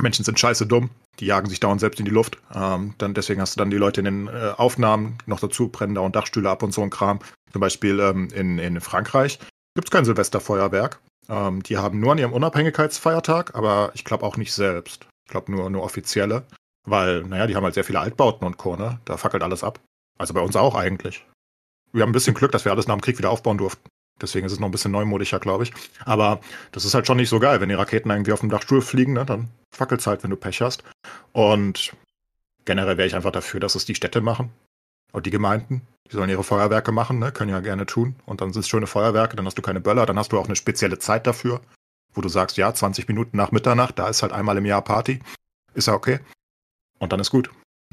Menschen sind scheiße dumm, die jagen sich dauernd selbst in die Luft. Ähm, dann deswegen hast du dann die Leute in den äh, Aufnahmen noch dazu, brennen dauernd Dachstühle ab und so ein Kram. Zum Beispiel ähm, in, in Frankreich gibt es kein Silvesterfeuerwerk. Ähm, die haben nur an ihrem Unabhängigkeitsfeiertag, aber ich glaube auch nicht selbst. Ich glaube nur, nur offizielle. Weil, naja, die haben halt sehr viele Altbauten und Co., ne? Da fackelt alles ab. Also bei uns auch eigentlich. Wir haben ein bisschen Glück, dass wir alles nach dem Krieg wieder aufbauen durften. Deswegen ist es noch ein bisschen neumodischer, glaube ich. Aber das ist halt schon nicht so geil. Wenn die Raketen irgendwie auf dem Dachstuhl fliegen, ne, dann fackelt's halt, wenn du Pech hast. Und generell wäre ich einfach dafür, dass es die Städte machen. Und die Gemeinden. Die sollen ihre Feuerwerke machen, ne? Können ja gerne tun. Und dann sind es schöne Feuerwerke, dann hast du keine Böller, dann hast du auch eine spezielle Zeit dafür, wo du sagst, ja, 20 Minuten nach Mitternacht, da ist halt einmal im Jahr Party. Ist ja okay. Und dann ist gut.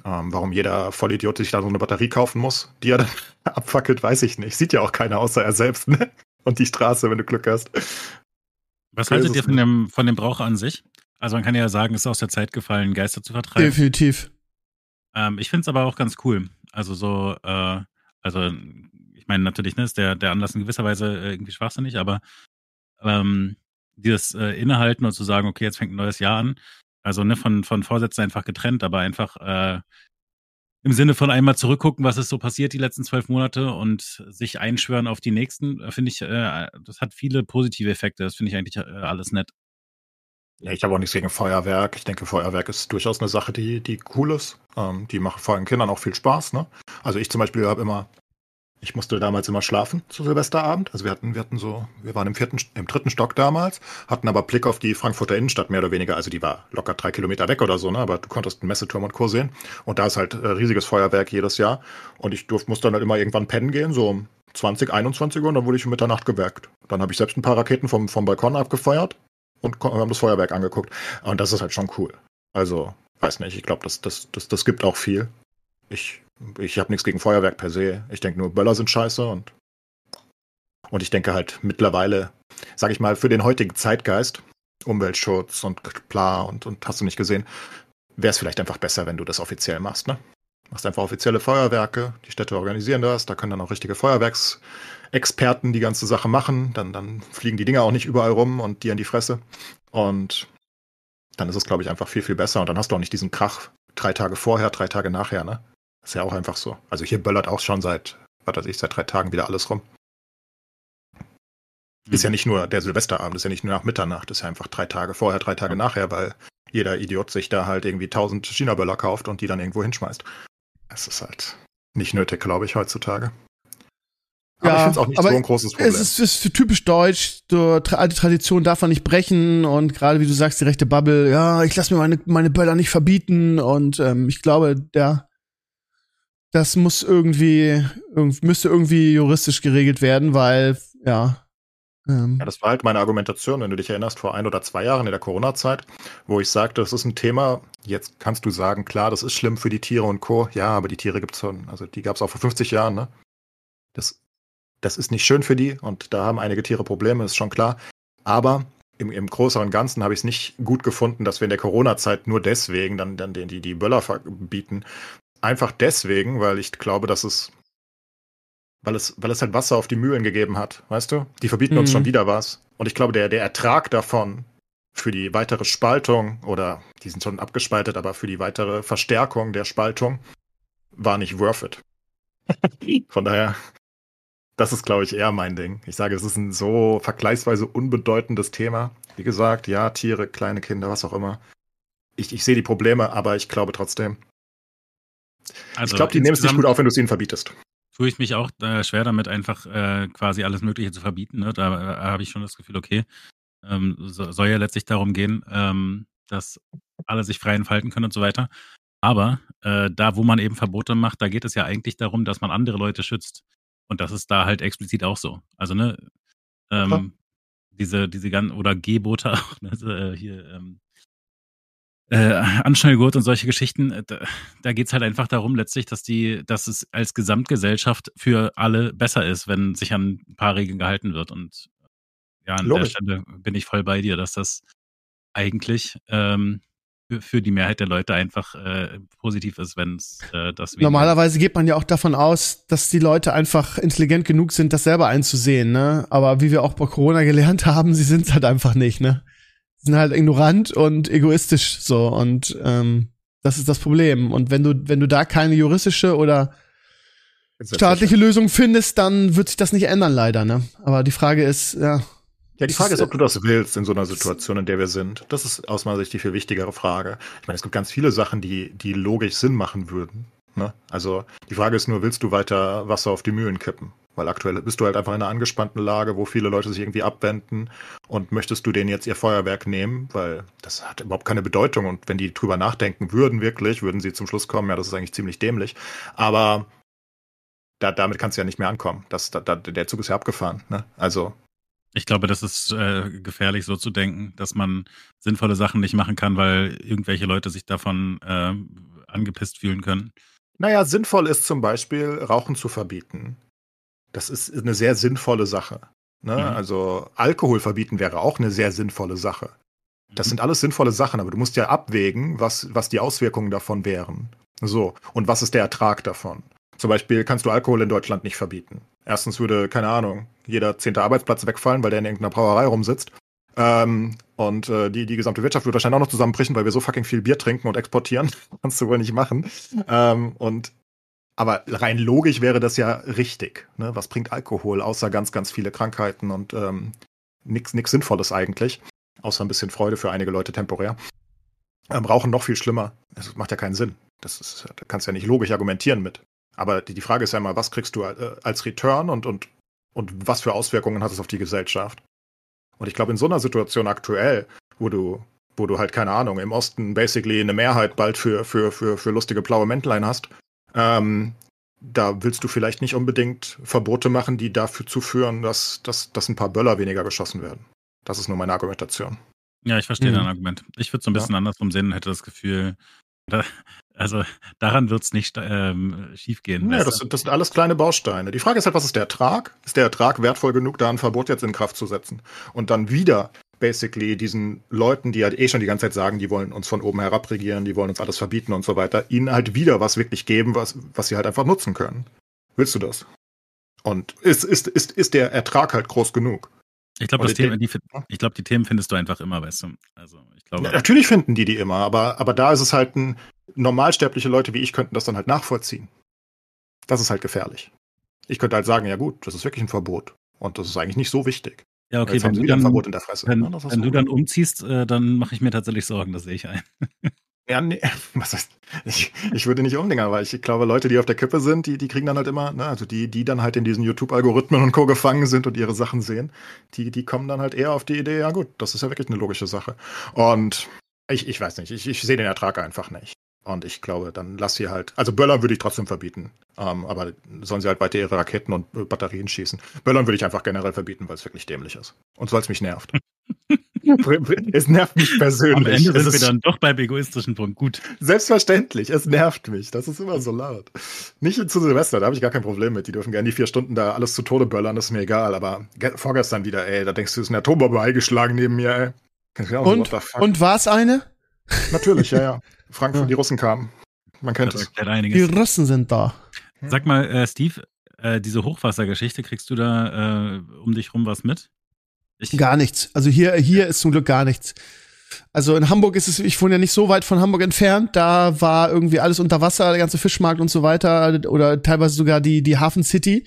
Ähm, warum jeder Vollidiot sich da so eine Batterie kaufen muss, die er dann abfackelt, weiß ich nicht. Sieht ja auch keiner außer er selbst, ne? Und die Straße, wenn du Glück hast. Was haltet ihr von dem, von dem Brauch an sich? Also man kann ja sagen, es ist aus der Zeit gefallen, Geister zu vertreiben. Definitiv. Ähm, ich finde es aber auch ganz cool. Also so, äh, also ich meine natürlich, ne, ist der, der Anlass in gewisser Weise äh, irgendwie schwachsinnig, aber ähm, dieses äh, Innehalten und zu sagen, okay, jetzt fängt ein neues Jahr an, also ne, von, von Vorsätzen einfach getrennt, aber einfach äh, im Sinne von einmal zurückgucken, was ist so passiert die letzten zwölf Monate und sich einschwören auf die nächsten, äh, finde ich, äh, das hat viele positive Effekte. Das finde ich eigentlich äh, alles nett. Ja, ich habe auch nichts gegen Feuerwerk. Ich denke, Feuerwerk ist durchaus eine Sache, die, die cool ist. Ähm, die macht vor allem Kindern auch viel Spaß. Ne? Also ich zum Beispiel habe immer, ich musste damals immer schlafen zu Silvesterabend. Also wir hatten, wir hatten so, wir waren im vierten, im dritten Stock damals, hatten aber Blick auf die Frankfurter Innenstadt mehr oder weniger. Also die war locker drei Kilometer weg oder so, ne? Aber du konntest einen Messeturm und Co. sehen. Und da ist halt äh, riesiges Feuerwerk jedes Jahr. Und ich durfte, musste dann halt immer irgendwann pennen gehen, so um 20, 21 Uhr, und dann wurde ich um Mitternacht geweckt. Dann habe ich selbst ein paar Raketen vom, vom Balkon abgefeuert und haben das Feuerwerk angeguckt. Und das ist halt schon cool. Also, weiß nicht, ich glaube, das, das, das, das gibt auch viel. Ich, ich habe nichts gegen Feuerwerk per se. Ich denke nur, Böller sind scheiße und, und ich denke halt mittlerweile, sage ich mal, für den heutigen Zeitgeist, Umweltschutz und bla und, und hast du nicht gesehen, wäre es vielleicht einfach besser, wenn du das offiziell machst, ne? Machst einfach offizielle Feuerwerke, die Städte organisieren das, da können dann auch richtige Feuerwerksexperten die ganze Sache machen, dann, dann fliegen die Dinger auch nicht überall rum und dir in die Fresse. Und dann ist es, glaube ich, einfach viel, viel besser. Und dann hast du auch nicht diesen Krach drei Tage vorher, drei Tage nachher, ne? Ist ja auch einfach so. Also hier böllert auch schon seit, was weiß ich, seit drei Tagen wieder alles rum. Ist ja nicht nur der Silvesterabend, ist ja nicht nur nach Mitternacht, ist ja einfach drei Tage vorher, drei Tage nachher, weil jeder Idiot sich da halt irgendwie tausend China-Böller kauft und die dann irgendwo hinschmeißt. Es ist halt nicht nötig, glaube ich, heutzutage. Aber ja, ich finde es auch nicht so ein großes Problem. Es ist, ist typisch deutsch, so alte Tradition darf man nicht brechen und gerade wie du sagst, die rechte Bubble, ja, ich lasse mir meine, meine Böller nicht verbieten und ähm, ich glaube, der das muss irgendwie, müsste irgendwie juristisch geregelt werden, weil, ja. Ähm. Ja, das war halt meine Argumentation, wenn du dich erinnerst, vor ein oder zwei Jahren in der Corona-Zeit, wo ich sagte, das ist ein Thema, jetzt kannst du sagen, klar, das ist schlimm für die Tiere und Co. Ja, aber die Tiere gibt's schon, also die gab's auch vor 50 Jahren, ne? Das, das ist nicht schön für die und da haben einige Tiere Probleme, ist schon klar. Aber im, im größeren Ganzen habe ich es nicht gut gefunden, dass wir in der Corona-Zeit nur deswegen dann, dann die, die Böller verbieten, Einfach deswegen, weil ich glaube, dass es, weil es, weil es halt Wasser auf die Mühlen gegeben hat, weißt du? Die verbieten mhm. uns schon wieder was. Und ich glaube, der, der Ertrag davon für die weitere Spaltung oder die sind schon abgespaltet, aber für die weitere Verstärkung der Spaltung war nicht worth it. Von daher, das ist, glaube ich, eher mein Ding. Ich sage, es ist ein so vergleichsweise unbedeutendes Thema. Wie gesagt, ja, Tiere, kleine Kinder, was auch immer. Ich, ich sehe die Probleme, aber ich glaube trotzdem, also ich glaube, die nehmen es nicht gut auf, wenn du es ihnen verbietest. Tue ich mich auch äh, schwer damit, einfach äh, quasi alles Mögliche zu verbieten. Ne? Da äh, habe ich schon das Gefühl, okay, ähm, so, soll ja letztlich darum gehen, ähm, dass alle sich frei entfalten können und so weiter. Aber äh, da, wo man eben Verbote macht, da geht es ja eigentlich darum, dass man andere Leute schützt. Und das ist da halt explizit auch so. Also, ne, ähm, diese, diese ganzen, oder Gebote auch, ne, äh, hier, ähm, äh, Anschnallgurt und solche Geschichten, äh, da, da geht es halt einfach darum, letztlich, dass die, dass es als Gesamtgesellschaft für alle besser ist, wenn sich an ein paar Regeln gehalten wird. Und ja, an Logisch. der Stelle bin ich voll bei dir, dass das eigentlich ähm, für, für die Mehrheit der Leute einfach äh, positiv ist, wenn es äh, das Normalerweise geht man ja auch davon aus, dass die Leute einfach intelligent genug sind, das selber einzusehen, ne? Aber wie wir auch bei Corona gelernt haben, sie sind es halt einfach nicht, ne? Sind halt ignorant und egoistisch so und ähm, das ist das Problem. Und wenn du, wenn du da keine juristische oder staatliche Lösung findest, dann wird sich das nicht ändern, leider, ne? Aber die Frage ist, ja. Ja, die Frage ist, ob du das willst in so einer Situation, in der wir sind. Das ist aus meiner Sicht die viel wichtigere Frage. Ich meine, es gibt ganz viele Sachen, die, die logisch Sinn machen würden. Ne? Also die Frage ist nur, willst du weiter Wasser auf die Mühlen kippen? Weil aktuell bist du halt einfach in einer angespannten Lage, wo viele Leute sich irgendwie abwenden und möchtest du denen jetzt ihr Feuerwerk nehmen, weil das hat überhaupt keine Bedeutung und wenn die drüber nachdenken würden wirklich, würden sie zum Schluss kommen, ja, das ist eigentlich ziemlich dämlich. Aber da, damit kannst du ja nicht mehr ankommen. Das, da, da, der Zug ist ja abgefahren. Ne? Also ich glaube, das ist äh, gefährlich, so zu denken, dass man sinnvolle Sachen nicht machen kann, weil irgendwelche Leute sich davon äh, angepisst fühlen können. Naja, sinnvoll ist zum Beispiel, Rauchen zu verbieten. Das ist eine sehr sinnvolle Sache. Ne? Mhm. Also Alkohol verbieten wäre auch eine sehr sinnvolle Sache. Das mhm. sind alles sinnvolle Sachen, aber du musst ja abwägen, was, was die Auswirkungen davon wären. So, und was ist der Ertrag davon? Zum Beispiel kannst du Alkohol in Deutschland nicht verbieten. Erstens würde, keine Ahnung, jeder zehnte Arbeitsplatz wegfallen, weil der in irgendeiner Brauerei rumsitzt. Ähm, und äh, die, die gesamte Wirtschaft wird wahrscheinlich auch noch zusammenbrechen, weil wir so fucking viel Bier trinken und exportieren. Kannst du wohl nicht machen. Ähm, und aber rein logisch wäre das ja richtig. Ne? Was bringt Alkohol, außer ganz, ganz viele Krankheiten und ähm, nichts Sinnvolles eigentlich. Außer ein bisschen Freude für einige Leute temporär. Ähm, Rauchen noch viel schlimmer. Das macht ja keinen Sinn. Das ist, da kannst du ja nicht logisch argumentieren mit. Aber die, die Frage ist ja immer, was kriegst du äh, als Return und, und, und was für Auswirkungen hat es auf die Gesellschaft? Und ich glaube, in so einer Situation aktuell, wo du, wo du halt, keine Ahnung, im Osten basically eine Mehrheit bald für, für, für, für lustige blaue Mäntlein hast ähm, da willst du vielleicht nicht unbedingt Verbote machen, die dafür führen, dass, dass, dass ein paar Böller weniger geschossen werden. Das ist nur meine Argumentation. Ja, ich verstehe mhm. dein Argument. Ich würde es so ein bisschen ja. andersrum sehen und hätte das Gefühl, da, also daran wird es nicht ähm, schiefgehen. Ja, das, das, sind alles kleine Bausteine. Die Frage ist halt, was ist der Ertrag? Ist der Ertrag wertvoll genug, da ein Verbot jetzt in Kraft zu setzen? Und dann wieder basically diesen Leuten, die halt eh schon die ganze Zeit sagen, die wollen uns von oben herab regieren, die wollen uns alles verbieten und so weiter, ihnen halt wieder was wirklich geben, was, was sie halt einfach nutzen können. Willst du das? Und ist, ist, ist, ist der Ertrag halt groß genug? Ich glaube, die, glaub, die Themen findest du einfach immer, weißt du. Also, ich glaube. Ja, natürlich finden die die immer, aber, aber da ist es halt ein, normalsterbliche Leute wie ich könnten das dann halt nachvollziehen. Das ist halt gefährlich. Ich könnte halt sagen, ja gut, das ist wirklich ein Verbot. Und das ist eigentlich nicht so wichtig. Ja, okay, wenn, du dann, Verbot in der Fresse. wenn, wenn du dann umziehst, äh, dann mache ich mir tatsächlich Sorgen, das sehe ich ein. Ja, nee, was heißt, ich, ich würde nicht umdenken, aber ich glaube, Leute, die auf der Kippe sind, die, die kriegen dann halt immer, ne, also die, die dann halt in diesen YouTube-Algorithmen und Co. gefangen sind und ihre Sachen sehen, die, die kommen dann halt eher auf die Idee, ja gut, das ist ja wirklich eine logische Sache. Und ich, ich weiß nicht, ich, ich sehe den Ertrag einfach nicht. Und ich glaube, dann lass sie halt. Also Böllern würde ich trotzdem verbieten. Ähm, aber sollen sie halt weiter ihre Raketen und äh, Batterien schießen. Böllern würde ich einfach generell verbieten, weil es wirklich dämlich ist. Und weil es mich nervt. es nervt mich persönlich. Am Ende sind wir dann doch beim egoistischen Punkt. Gut. Selbstverständlich, es nervt mich. Das ist immer so laut. Nicht zu Silvester, da habe ich gar kein Problem mit. Die dürfen gerne die vier Stunden da alles zu Tode böllern, das ist mir egal. Aber vorgestern wieder, ey, da denkst du, es ist eine Atombombe eingeschlagen neben mir, ey. Und, und war es eine? Natürlich, ja, ja. Frankfurt, ja. die Russen kamen. Man kennt es. Die Russen sind da. Sag mal, äh, Steve, äh, diese Hochwassergeschichte, kriegst du da äh, um dich rum was mit? Ich gar nichts. Also hier, hier ist zum Glück gar nichts. Also in Hamburg ist es, ich wohne ja nicht so weit von Hamburg entfernt, da war irgendwie alles unter Wasser, der ganze Fischmarkt und so weiter, oder teilweise sogar die, die Hafen City.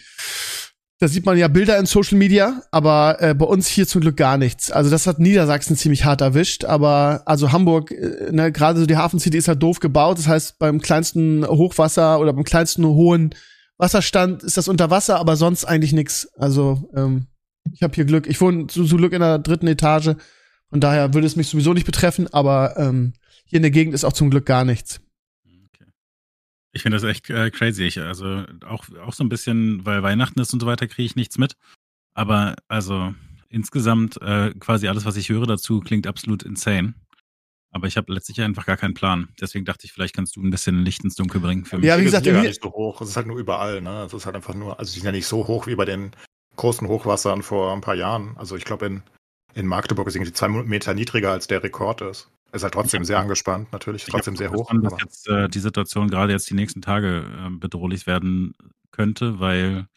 Da sieht man ja Bilder in Social Media, aber äh, bei uns hier zum Glück gar nichts. Also das hat Niedersachsen ziemlich hart erwischt, aber also Hamburg, äh, ne, gerade so die Hafen City ist halt doof gebaut. Das heißt, beim kleinsten Hochwasser oder beim kleinsten hohen Wasserstand ist das unter Wasser, aber sonst eigentlich nichts. Also ähm, ich habe hier Glück. Ich wohne zu, zu Glück in der dritten Etage. Von daher würde es mich sowieso nicht betreffen, aber ähm, hier in der Gegend ist auch zum Glück gar nichts. Ich finde das echt äh, crazy. Ich, also auch, auch so ein bisschen, weil Weihnachten ist und so weiter, kriege ich nichts mit. Aber also insgesamt äh, quasi alles, was ich höre dazu, klingt absolut insane. Aber ich habe letztlich einfach gar keinen Plan. Deswegen dachte ich, vielleicht kannst du ein bisschen Licht ins Dunkel bringen für mich. Ja, wie gesagt, ist ja gar nicht so hoch. Es ist halt nur überall. Ne, es ist halt einfach nur. Also die sind ja nicht so hoch wie bei den großen Hochwassern vor ein paar Jahren. Also ich glaube in in Magdeburg ist irgendwie zwei Meter niedriger als der Rekord ist. Ist halt trotzdem sehr angespannt, natürlich, trotzdem sehr hoch. Dass jetzt äh, die Situation gerade jetzt die nächsten Tage äh, bedrohlich werden könnte, weil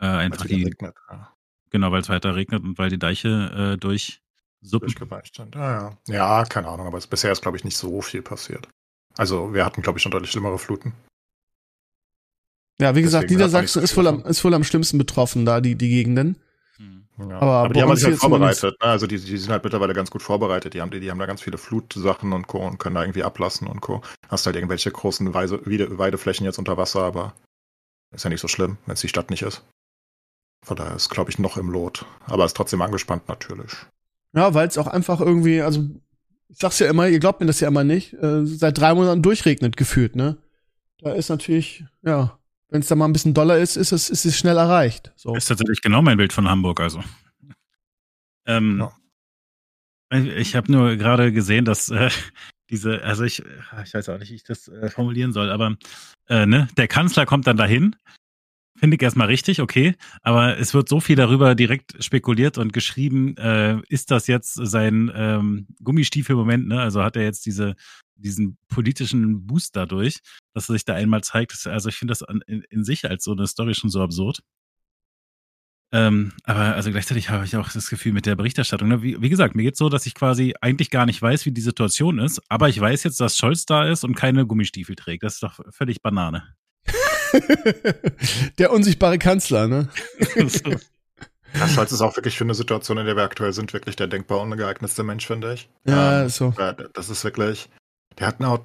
äh, einfach die. Regnet, ja. Genau, weil es weiter regnet und weil die Deiche äh, durch Suppen. Durchgeweicht sind. Ja, ja. ja, keine Ahnung, aber es, bisher ist, glaube ich, nicht so viel passiert. Also, wir hatten, glaube ich, schon deutlich schlimmere Fluten. Ja, wie gesagt, Niedersachsen ist voll, am, ist voll am schlimmsten betroffen, da die, die Gegenden. Ja. Aber, aber die haben sich halt vorbereitet. Ne? Also die, die sind halt mittlerweile ganz gut vorbereitet. Die haben, die, die haben da ganz viele Flutsachen und Co. und können da irgendwie ablassen und Co. Hast halt irgendwelche großen Weise, Weideflächen jetzt unter Wasser, aber ist ja nicht so schlimm, wenn es die Stadt nicht ist. Von daher ist, glaube ich, noch im Lot. Aber ist trotzdem angespannt natürlich. Ja, weil es auch einfach irgendwie, also ich sag's ja immer, ihr glaubt mir das ja immer nicht, äh, seit drei Monaten durchregnet gefühlt, ne? Da ist natürlich, ja, wenn es da mal ein bisschen doller ist, ist es, ist es schnell erreicht. So. Ist tatsächlich genau mein Bild von Hamburg, also. Ähm, ja. Ich habe nur gerade gesehen, dass äh, diese, also ich, ich weiß auch nicht, wie ich das äh, formulieren soll, aber äh, ne, der Kanzler kommt dann dahin, finde ich erstmal richtig, okay, aber es wird so viel darüber direkt spekuliert und geschrieben, äh, ist das jetzt sein ähm, Gummistiefel-Moment, ne? Also hat er jetzt diese diesen politischen Boost dadurch, dass er sich da einmal zeigt. Also ich finde das in, in, sich als so eine Story schon so absurd. Ähm, aber also gleichzeitig habe ich auch das Gefühl mit der Berichterstattung. Ne? Wie, wie, gesagt, mir geht so, dass ich quasi eigentlich gar nicht weiß, wie die Situation ist, aber ich weiß jetzt, dass Scholz da ist und keine Gummistiefel trägt. Das ist doch völlig Banane. der unsichtbare Kanzler, ne? Ja, Scholz ist auch wirklich für eine Situation, in der wir aktuell sind, wirklich der denkbar ungeeignetste Mensch, finde ich. Ja, ähm, so. Das ist wirklich, der hat einen, oh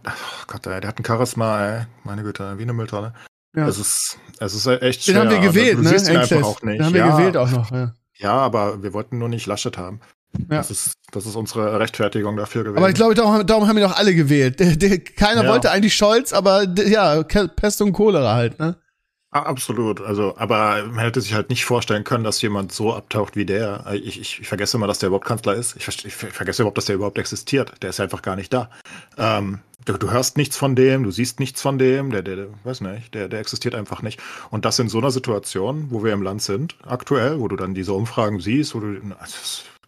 Gott, der hat ein Charisma, ey. Meine Güte, wie eine Mülltonne. Ja. Es ist, es ist echt schwer. Den haben wir gewählt, also, ne? Siehst ihn einfach auch nicht. Den haben wir ja, gewählt auch noch, ja. Ja, aber wir wollten nur nicht Laschet haben. Ja. Das, ist, das ist unsere Rechtfertigung dafür gewesen. Aber ich glaube, darum, darum haben wir doch alle gewählt. Keiner ja. wollte eigentlich Scholz, aber ja, Pest und Cholera halt, ne? Absolut. Also, aber man hätte sich halt nicht vorstellen können, dass jemand so abtaucht wie der. Ich, ich, ich vergesse immer, dass der überhaupt Kanzler ist. Ich, ich, vergesse überhaupt, dass der überhaupt existiert. Der ist einfach gar nicht da. Ähm, du, du, hörst nichts von dem, du siehst nichts von dem, der, der, der, weiß nicht, der, der existiert einfach nicht. Und das in so einer Situation, wo wir im Land sind, aktuell, wo du dann diese Umfragen siehst, wo du, also,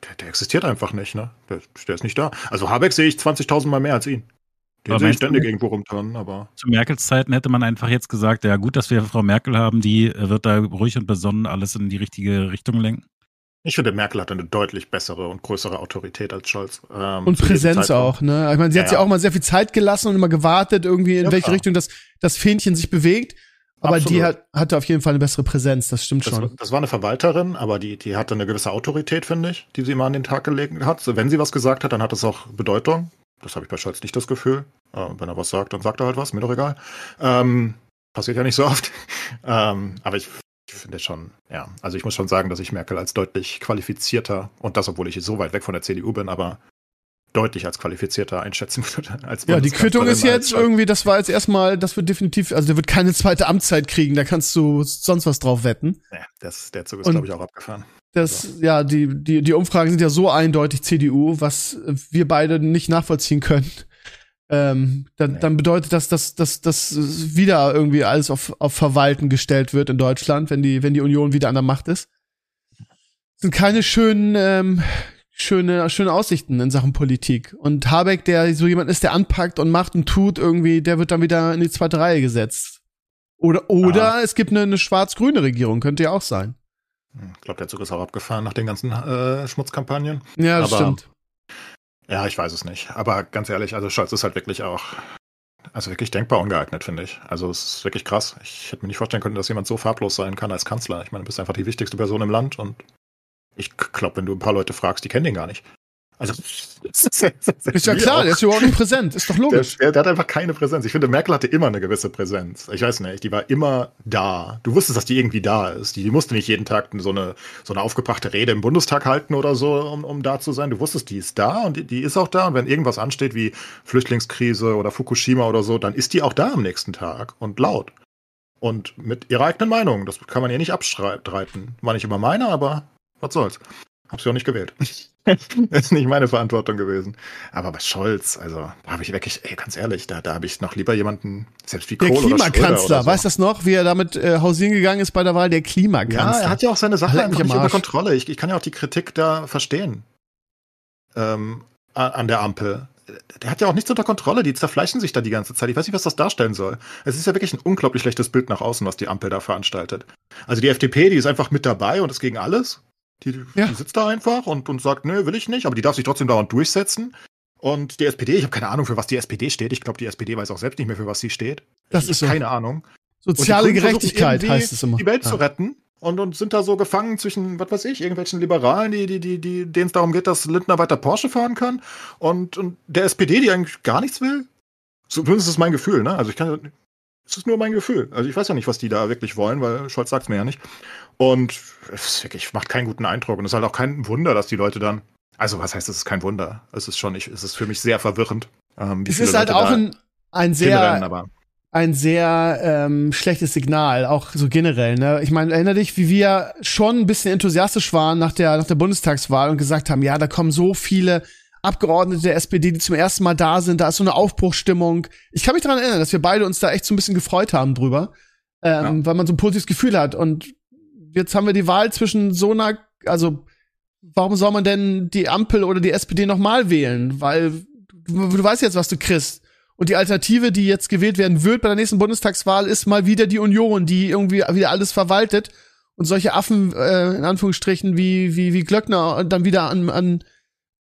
der, der existiert einfach nicht, ne? Der, der ist nicht da. Also Habeck sehe ich 20.000 Mal mehr als ihn. Den sehe ich ständig irgendwo rumturnen, aber. Zu Merkels Zeiten hätte man einfach jetzt gesagt, ja gut, dass wir Frau Merkel haben, die äh, wird da ruhig und besonnen alles in die richtige Richtung lenken. Ich finde, Merkel hat eine deutlich bessere und größere Autorität als Scholz. Ähm, und Präsenz auch, ne? Ich meine, sie ja, hat ja auch mal sehr viel Zeit gelassen und immer gewartet, irgendwie in ja, welche klar. Richtung das, das Fähnchen sich bewegt. Aber Absolut. die hat, hatte auf jeden Fall eine bessere Präsenz, das stimmt das, schon. Das war eine Verwalterin, aber die, die hatte eine gewisse Autorität, finde ich, die sie immer an den Tag gelegt hat. So, wenn sie was gesagt hat, dann hat es auch Bedeutung. Das habe ich bei Scholz nicht das Gefühl. Äh, wenn er was sagt, dann sagt er halt was, mir doch egal. Ähm, passiert ja nicht so oft. ähm, aber ich, ich finde schon, ja, also ich muss schon sagen, dass ich Merkel als deutlich qualifizierter, und das, obwohl ich so weit weg von der CDU bin, aber deutlich als qualifizierter einschätzen würde. Als ja, die Quittung ist jetzt irgendwie, das war jetzt erstmal, das wird definitiv, also der wird keine zweite Amtszeit kriegen, da kannst du sonst was drauf wetten. Ja, das, der Zug ist, glaube ich, auch abgefahren. Das, so. ja, die, die, die Umfragen sind ja so eindeutig CDU, was wir beide nicht nachvollziehen können. Ähm, dann, nee. dann bedeutet das, dass, dass, dass wieder irgendwie alles auf, auf Verwalten gestellt wird in Deutschland, wenn die, wenn die Union wieder an der Macht ist. Das sind keine schönen, ähm, schöne, schöne Aussichten in Sachen Politik. Und Habeck, der so jemand ist, der anpackt und macht und tut irgendwie, der wird dann wieder in die zweite Reihe gesetzt. Oder, oder ah. es gibt eine, eine schwarz-grüne Regierung, könnte ja auch sein. Ich glaube, der Zug ist auch abgefahren nach den ganzen äh, Schmutzkampagnen. Ja, das Aber, stimmt. Ja, ich weiß es nicht. Aber ganz ehrlich, also Scholz ist halt wirklich auch, also wirklich denkbar ungeeignet, finde ich. Also es ist wirklich krass. Ich hätte mir nicht vorstellen können, dass jemand so farblos sein kann als Kanzler. Ich meine, du bist einfach die wichtigste Person im Land und ich glaube, wenn du ein paar Leute fragst, die kennen den gar nicht. Also, ist ja klar, der ist überhaupt nicht präsent, ist doch logisch. Der, der, hat einfach keine Präsenz. Ich finde, Merkel hatte immer eine gewisse Präsenz. Ich weiß nicht, die war immer da. Du wusstest, dass die irgendwie da ist. Die, die musste nicht jeden Tag so eine, so eine aufgebrachte Rede im Bundestag halten oder so, um, um da zu sein. Du wusstest, die ist da und die, die ist auch da. Und wenn irgendwas ansteht wie Flüchtlingskrise oder Fukushima oder so, dann ist die auch da am nächsten Tag und laut. Und mit ihrer eigenen Meinung. Das kann man ihr nicht abstreiten. War nicht immer meine, aber was soll's. Hab sie auch nicht gewählt. ist nicht meine Verantwortung gewesen. Aber bei Scholz, also da habe ich wirklich, ey, ganz ehrlich, da, da habe ich noch lieber jemanden, selbst wie Kohl Der Klimakanzler, so. weißt du das noch, wie er damit äh, hausieren gegangen ist bei der Wahl? Der Klimakanzler. Ja, er hat ja auch seine Sache einfach nicht unter Kontrolle. Ich, ich kann ja auch die Kritik da verstehen. Ähm, an der Ampel. Der hat ja auch nichts unter Kontrolle, die zerfleischen sich da die ganze Zeit. Ich weiß nicht, was das darstellen soll. Es ist ja wirklich ein unglaublich schlechtes Bild nach außen, was die Ampel da veranstaltet. Also die FDP, die ist einfach mit dabei und ist gegen alles. Die, ja. die sitzt da einfach und, und sagt, nö, will ich nicht, aber die darf sich trotzdem dauernd durchsetzen. Und die SPD, ich habe keine Ahnung, für was die SPD steht. Ich glaube, die SPD weiß auch selbst nicht mehr, für was sie steht. Das ist so. keine Ahnung. Soziale Gerechtigkeit heißt es immer. Die Welt ja. zu retten und, und sind da so gefangen zwischen, was weiß ich, irgendwelchen Liberalen, die, die, die, die, denen es darum geht, dass Lindner weiter Porsche fahren kann und, und der SPD, die eigentlich gar nichts will. So, zumindest ist es mein Gefühl, ne? Also ich kann, es ist nur mein Gefühl. Also ich weiß ja nicht, was die da wirklich wollen, weil Scholz sagt es mir ja nicht. Und es wirklich, macht keinen guten Eindruck. Und es ist halt auch kein Wunder, dass die Leute dann. Also, was heißt, es ist kein Wunder? Es ist schon, ich, es ist für mich sehr verwirrend. Ähm, es ist halt auch ein, ein sehr, rennen, ein sehr ähm, schlechtes Signal, auch so generell. Ne? Ich meine, erinnere dich, wie wir schon ein bisschen enthusiastisch waren nach der, nach der Bundestagswahl und gesagt haben, ja, da kommen so viele Abgeordnete der SPD, die zum ersten Mal da sind, da ist so eine Aufbruchsstimmung. Ich kann mich daran erinnern, dass wir beide uns da echt so ein bisschen gefreut haben drüber, ähm, ja. weil man so ein positives Gefühl hat. Und jetzt haben wir die Wahl zwischen so einer, also warum soll man denn die Ampel oder die SPD nochmal wählen? Weil du, du weißt jetzt, was du kriegst. Und die Alternative, die jetzt gewählt werden wird bei der nächsten Bundestagswahl, ist mal wieder die Union, die irgendwie wieder alles verwaltet und solche Affen, äh, in Anführungsstrichen, wie, wie, wie Glöckner dann wieder an, an,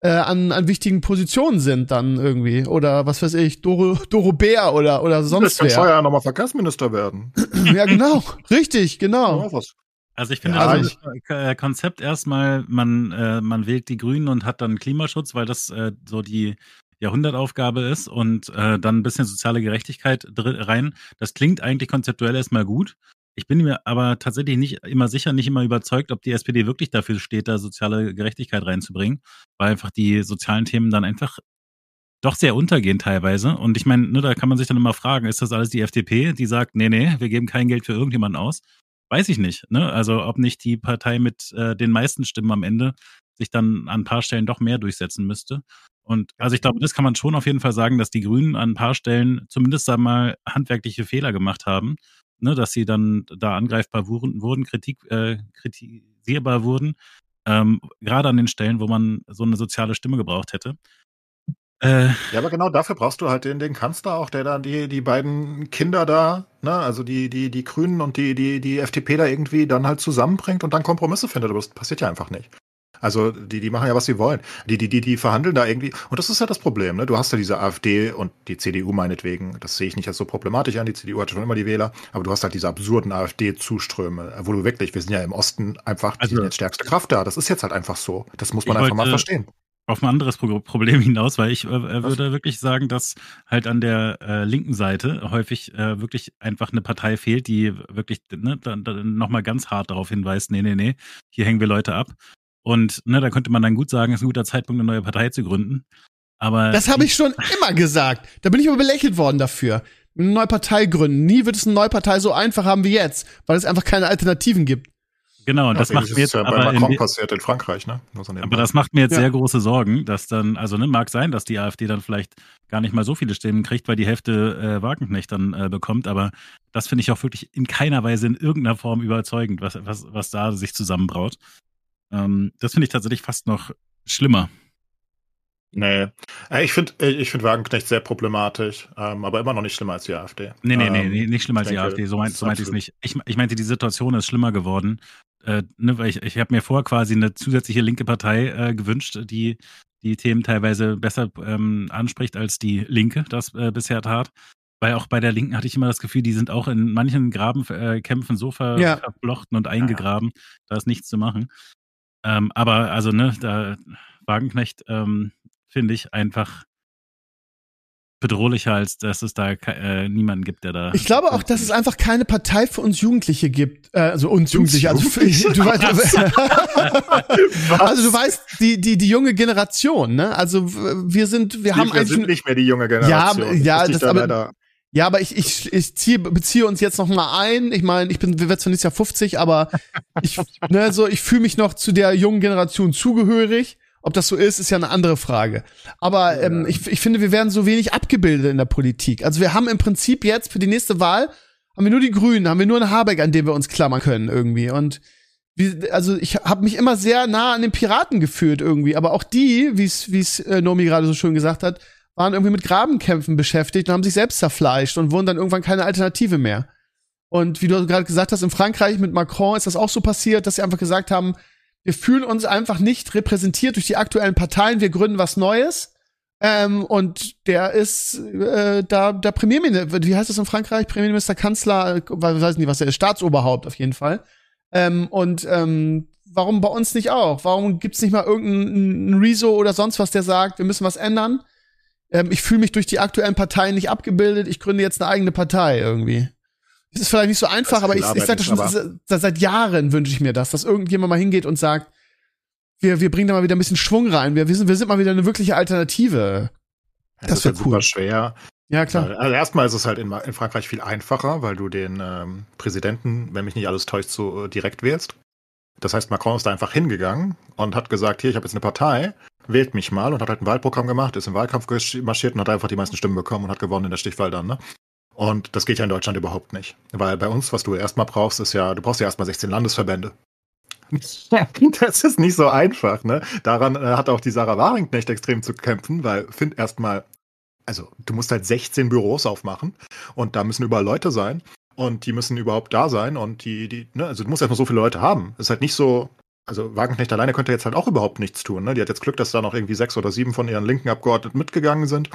äh, an, an wichtigen Positionen sind dann irgendwie. Oder was weiß ich, Doro, Doro Bär oder, oder sonst wer. Das kann ja nochmal Verkehrsminister werden. ja, genau. Richtig, genau. Ja. Also ich finde ja, das also Konzept erstmal, man, äh, man wählt die Grünen und hat dann Klimaschutz, weil das äh, so die Jahrhundertaufgabe ist und äh, dann ein bisschen soziale Gerechtigkeit rein. Das klingt eigentlich konzeptuell erstmal gut. Ich bin mir aber tatsächlich nicht immer sicher, nicht immer überzeugt, ob die SPD wirklich dafür steht, da soziale Gerechtigkeit reinzubringen, weil einfach die sozialen Themen dann einfach doch sehr untergehen teilweise. Und ich meine, ne, da kann man sich dann immer fragen, ist das alles die FDP, die sagt, nee, nee, wir geben kein Geld für irgendjemanden aus? weiß ich nicht. Ne? Also ob nicht die Partei mit äh, den meisten Stimmen am Ende sich dann an ein paar Stellen doch mehr durchsetzen müsste. Und also ich glaube, das kann man schon auf jeden Fall sagen, dass die Grünen an ein paar Stellen zumindest einmal handwerkliche Fehler gemacht haben, ne, dass sie dann da angreifbar wurden, Kritik, äh, kritisierbar wurden, ähm, gerade an den Stellen, wo man so eine soziale Stimme gebraucht hätte. Äh, ja, aber genau dafür brauchst du halt den, den Kanzler auch, der dann die, die beiden Kinder da, ne, also die, die, die Grünen und die, die, die FDP da irgendwie dann halt zusammenbringt und dann Kompromisse findet. Aber das passiert ja einfach nicht. Also die, die machen ja, was sie wollen. Die, die, die, die verhandeln da irgendwie. Und das ist ja das Problem. Ne? Du hast ja diese AfD und die CDU meinetwegen. Das sehe ich nicht als so problematisch an. Die CDU hat schon immer die Wähler. Aber du hast halt diese absurden AfD-Zuströme, wo du wirklich, wir sind ja im Osten einfach also, die stärkste Kraft da. Das ist jetzt halt einfach so. Das muss man einfach mal verstehen auf ein anderes Pro Problem hinaus, weil ich äh, äh würde wirklich sagen, dass halt an der äh, linken Seite häufig äh, wirklich einfach eine Partei fehlt, die wirklich ne, dann, dann nochmal ganz hart darauf hinweist, nee, nee, nee, hier hängen wir Leute ab. Und ne, da könnte man dann gut sagen, es ist ein guter Zeitpunkt, eine neue Partei zu gründen. Aber das habe ich schon immer gesagt. Da bin ich aber belächelt worden dafür. Eine neue Partei gründen. Nie wird es eine neue Partei so einfach haben wie jetzt, weil es einfach keine Alternativen gibt. Genau, und ja, das macht mir jetzt ja bei Macron in, passiert in Frankreich, ne? Aber das macht mir jetzt ja. sehr große Sorgen, dass dann, also ne, mag sein, dass die AfD dann vielleicht gar nicht mal so viele Stimmen kriegt, weil die Hälfte äh, Wagenknecht dann äh, bekommt, aber das finde ich auch wirklich in keiner Weise in irgendeiner Form überzeugend, was, was, was da sich zusammenbraut. Ähm, das finde ich tatsächlich fast noch schlimmer. Nee. Äh, ich finde äh, ich find Wagenknecht sehr problematisch, ähm, aber immer noch nicht schlimmer als die AfD. Nee, nee, ähm, nee, nicht schlimmer als die AfD. So, meint, so meinte ich es nicht. Ich, ich meinte, die Situation ist schlimmer geworden. Äh, ne, weil ich, ich habe mir vor quasi eine zusätzliche linke Partei äh, gewünscht, die die Themen teilweise besser ähm, anspricht, als die Linke das äh, bisher tat. Weil auch bei der Linken hatte ich immer das Gefühl, die sind auch in manchen Grabenkämpfen so ver ja. verflochten und eingegraben, ja. da ist nichts zu machen. Ähm, aber also, ne, da Wagenknecht ähm, finde ich einfach bedrohlicher, als dass es da äh, niemanden gibt, der da. Ich glaube auch, dass es einfach keine Partei für uns Jugendliche gibt. Äh, also uns Jugendliche. Also, für, du weißt, also du weißt, die, die, die junge Generation, ne? Also wir sind, wir haben eigentlich. Wir sind nicht mehr die junge Generation. Ja, ja, das, aber, ja, aber ich, ich, ich ziehe, beziehe uns jetzt noch mal ein. Ich meine, ich bin, wir werden zwar nächstes Jahr 50, aber ich, ne, so, ich fühle mich noch zu der jungen Generation zugehörig. Ob das so ist, ist ja eine andere Frage. Aber ähm, ich, ich finde, wir werden so wenig abgebildet in der Politik. Also wir haben im Prinzip jetzt für die nächste Wahl haben wir nur die Grünen, haben wir nur einen Habeck, an dem wir uns klammern können irgendwie. Und wie, also ich habe mich immer sehr nah an den Piraten gefühlt irgendwie. Aber auch die, wie es wie es äh, Nomi gerade so schön gesagt hat, waren irgendwie mit Grabenkämpfen beschäftigt und haben sich selbst zerfleischt und wurden dann irgendwann keine Alternative mehr. Und wie du gerade gesagt hast, in Frankreich mit Macron ist das auch so passiert, dass sie einfach gesagt haben, wir fühlen uns einfach nicht repräsentiert durch die aktuellen Parteien, wir gründen was Neues. Ähm, und der ist äh, da der Premierminister, wie heißt das in Frankreich? Premierminister, Kanzler, wir weiß nicht, was er ist, Staatsoberhaupt auf jeden Fall. Ähm, und ähm, warum bei uns nicht auch? Warum gibt's nicht mal irgendeinen Rezo oder sonst was, der sagt, wir müssen was ändern? Ähm, ich fühle mich durch die aktuellen Parteien nicht abgebildet, ich gründe jetzt eine eigene Partei irgendwie. Es ist vielleicht nicht so einfach, aber ich, ich sage das schon seit, seit Jahren wünsche ich mir das, dass irgendjemand mal hingeht und sagt, wir, wir bringen da mal wieder ein bisschen Schwung rein. Wir, wir, sind, wir sind mal wieder eine wirkliche Alternative. Das, das wäre halt cool. super schwer. Ja, klar. Also erstmal ist es halt in, in Frankreich viel einfacher, weil du den ähm, Präsidenten, wenn mich nicht alles täuscht, so äh, direkt wählst. Das heißt, Macron ist da einfach hingegangen und hat gesagt, hier, ich habe jetzt eine Partei, wählt mich mal und hat halt ein Wahlprogramm gemacht, ist im Wahlkampf marschiert und hat einfach die meisten Stimmen bekommen und hat gewonnen in der Stichwahl dann, ne? Und das geht ja in Deutschland überhaupt nicht. Weil bei uns, was du erstmal brauchst, ist ja, du brauchst ja erstmal 16 Landesverbände. Das ist nicht so einfach, ne? Daran äh, hat auch die Sarah Waringknecht extrem zu kämpfen, weil find erstmal, also du musst halt 16 Büros aufmachen und da müssen überall Leute sein und die müssen überhaupt da sein und die, die, ne, also du musst erstmal so viele Leute haben. Es ist halt nicht so, also Wagenknecht alleine könnte jetzt halt auch überhaupt nichts tun, ne? Die hat jetzt Glück, dass da noch irgendwie sechs oder sieben von ihren linken Abgeordneten mitgegangen sind.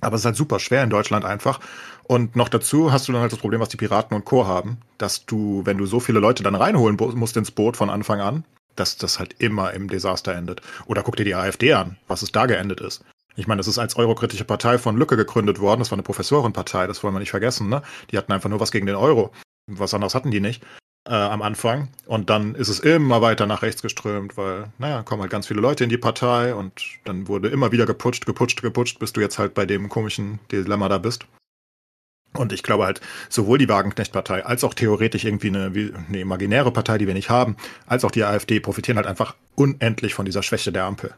Aber es ist halt super schwer in Deutschland einfach. Und noch dazu hast du dann halt das Problem, was die Piraten und Co. haben, dass du, wenn du so viele Leute dann reinholen musst ins Boot von Anfang an, dass das halt immer im Desaster endet. Oder guck dir die AfD an, was es da geendet ist. Ich meine, das ist als eurokritische Partei von Lücke gegründet worden. Das war eine Professorenpartei, das wollen wir nicht vergessen. Ne? Die hatten einfach nur was gegen den Euro. Was anderes hatten die nicht äh, am Anfang. Und dann ist es immer weiter nach rechts geströmt, weil, naja, kommen halt ganz viele Leute in die Partei und dann wurde immer wieder geputscht, geputscht, geputscht, bis du jetzt halt bei dem komischen Dilemma da bist. Und ich glaube halt, sowohl die Wagenknecht-Partei als auch theoretisch irgendwie eine, eine imaginäre Partei, die wir nicht haben, als auch die AfD profitieren halt einfach unendlich von dieser Schwäche der Ampel.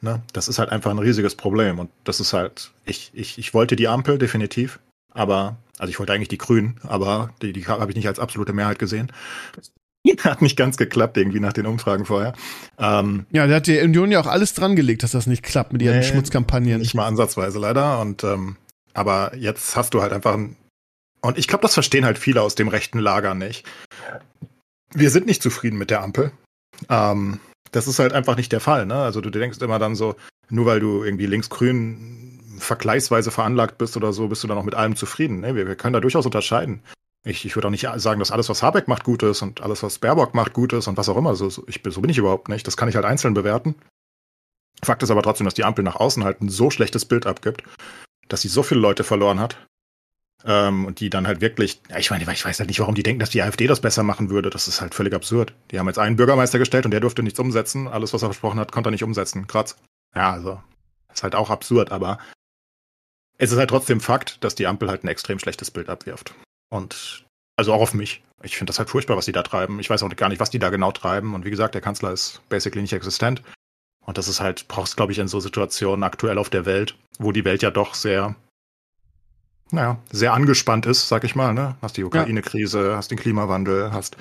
Ne? Das ist halt einfach ein riesiges Problem. Und das ist halt, ich, ich, ich wollte die Ampel definitiv. Aber, also ich wollte eigentlich die Grünen, aber die, die habe ich nicht als absolute Mehrheit gesehen. Hat nicht ganz geklappt, irgendwie nach den Umfragen vorher. Ähm, ja, da hat die Union ja auch alles dran gelegt, dass das nicht klappt mit ihren nee, Schmutzkampagnen. Nicht mal ansatzweise leider. Und ähm, aber jetzt hast du halt einfach ein. Und ich glaube, das verstehen halt viele aus dem rechten Lager nicht. Wir sind nicht zufrieden mit der Ampel. Ähm, das ist halt einfach nicht der Fall, ne? Also du denkst immer dann so, nur weil du irgendwie links-grün vergleichsweise veranlagt bist oder so, bist du dann auch mit allem zufrieden. Ne? Wir, wir können da durchaus unterscheiden. Ich, ich würde auch nicht sagen, dass alles, was Habeck macht, gut ist und alles, was Baerbock macht, gut ist und was auch immer. So, so, ich, so bin ich überhaupt nicht. Das kann ich halt einzeln bewerten. Fakt ist aber trotzdem, dass die Ampel nach außen halt ein so schlechtes Bild abgibt, dass sie so viele Leute verloren hat. Ähm, und die dann halt wirklich, ja, ich meine, ich weiß halt nicht, warum die denken, dass die AfD das besser machen würde. Das ist halt völlig absurd. Die haben jetzt einen Bürgermeister gestellt und der durfte nichts umsetzen. Alles, was er versprochen hat, konnte er nicht umsetzen. Kratz. Ja, also, ist halt auch absurd, aber es ist halt trotzdem Fakt, dass die Ampel halt ein extrem schlechtes Bild abwirft. Und also auch auf mich. Ich finde das halt furchtbar, was die da treiben. Ich weiß auch gar nicht, was die da genau treiben. Und wie gesagt, der Kanzler ist basically nicht existent. Und das ist halt, brauchst, glaube ich, in so Situationen aktuell auf der Welt, wo die Welt ja doch sehr, naja, sehr angespannt ist, sag ich mal, ne? Hast die Ukraine-Krise, hast den Klimawandel, hast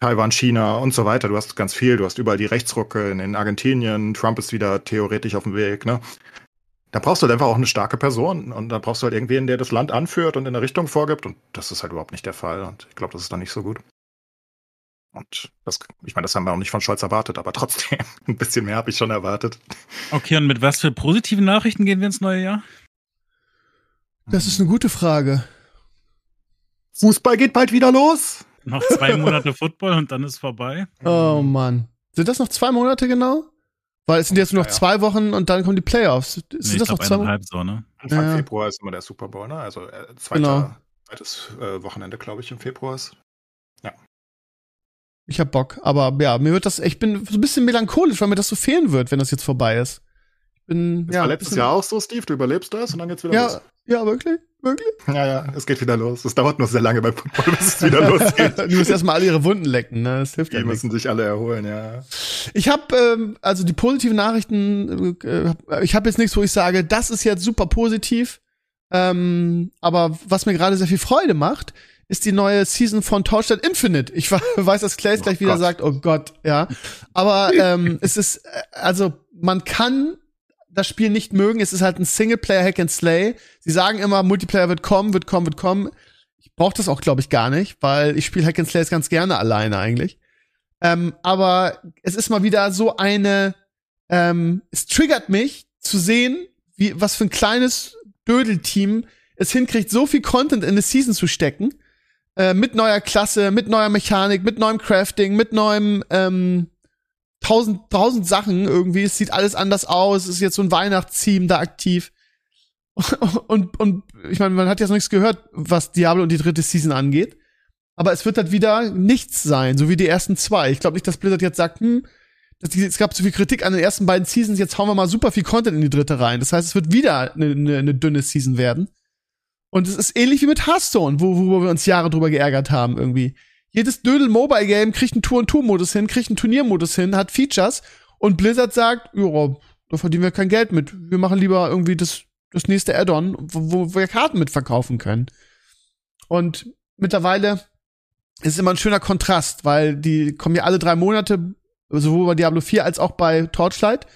Taiwan, China und so weiter. Du hast ganz viel, du hast überall die Rechtsrucke in Argentinien, Trump ist wieder theoretisch auf dem Weg, ne? Da brauchst du halt einfach auch eine starke Person und da brauchst du halt irgendwen, der das Land anführt und in eine Richtung vorgibt und das ist halt überhaupt nicht der Fall und ich glaube, das ist dann nicht so gut. Und das, ich meine, das haben wir auch nicht von Scholz erwartet, aber trotzdem, ein bisschen mehr habe ich schon erwartet. Okay, und mit was für positiven Nachrichten gehen wir ins neue Jahr? Das ist eine gute Frage. Fußball geht bald wieder los. Noch zwei Monate Football und dann ist vorbei. Oh Mann. Sind das noch zwei Monate genau? Weil es sind jetzt nur noch Ja, ja. zwei Wochen und dann kommen die Playoffs. Sind Nee, das ich noch glaube zwei Wochen? so, ne? Anfang Ja. Februar ist immer der Super Bowl, ne? Also äh, zweiter, Genau. zweites äh, Wochenende, glaube ich, im Februar ist. Ich hab Bock. Aber ja, mir wird das, ich bin so ein bisschen melancholisch, weil mir das so fehlen wird, wenn das jetzt vorbei ist. Ich bin, Das ja. war letztes bisschen- Jahr auch so, Steve. Du überlebst das und dann geht's wieder Ja, los. Ja, wirklich? Wirklich? Ja, ja, es geht wieder los. Es dauert nur sehr lange beim Football, bis es wieder losgeht. Die müssen erstmal alle ihre Wunden lecken, ne? Das hilft ja Die nichts. müssen sich alle erholen, ja. Ich habe ähm, also die positiven Nachrichten. Äh, ich habe jetzt nichts, wo ich sage, das ist jetzt super positiv. Ähm, aber was mir gerade sehr viel Freude macht, ist die neue Season von Torchlight Infinite. Ich weiß, dass Clay Oh gleich wieder Gott. sagt, oh Gott, ja. Aber ähm, es ist, äh, also man kann das Spiel nicht mögen. Es ist halt ein Singleplayer Hack and Slay. Sie sagen immer, Multiplayer wird kommen, wird kommen, wird kommen. Ich brauche das auch, glaube ich, gar nicht, weil ich spiele Hack and Slays ganz gerne alleine eigentlich. Ähm, aber es ist mal wieder so eine, ähm, es triggert mich zu sehen, wie, was für ein kleines Dödelteam es hinkriegt, so viel Content in eine Season zu stecken. Äh, mit neuer Klasse, mit neuer Mechanik, mit neuem Crafting, mit neuem, ähm, tausend, tausend Sachen irgendwie. Es sieht alles anders aus. Es ist jetzt so ein Weihnachtsteam da aktiv. Und, und ich meine, man hat jetzt noch nichts gehört, was Diablo und die dritte Season angeht. Aber es wird halt wieder nichts sein, so wie die ersten zwei. Ich glaube nicht, dass Blizzard jetzt sagt, hm, es gab so viel Kritik an den ersten beiden Seasons, jetzt hauen wir mal super viel Content in die dritte rein. Das heißt, es wird wieder eine, eine, eine dünne Season werden. Und es ist ähnlich wie mit Hearthstone, wo, wo wir uns Jahre drüber geärgert haben irgendwie. Jedes Dödel-Mobile-Game kriegt einen Tour-und-Tour-Modus hin, kriegt einen Turniermodus hin, hat Features und Blizzard sagt, ja, da verdienen wir kein Geld mit. Wir machen lieber irgendwie das, das nächste Add-on, wo, wo wir Karten mitverkaufen können. Und mittlerweile ist immer ein schöner Kontrast, weil die kommen ja alle drei Monate, sowohl bei Diablo 4 als auch bei Torchlight.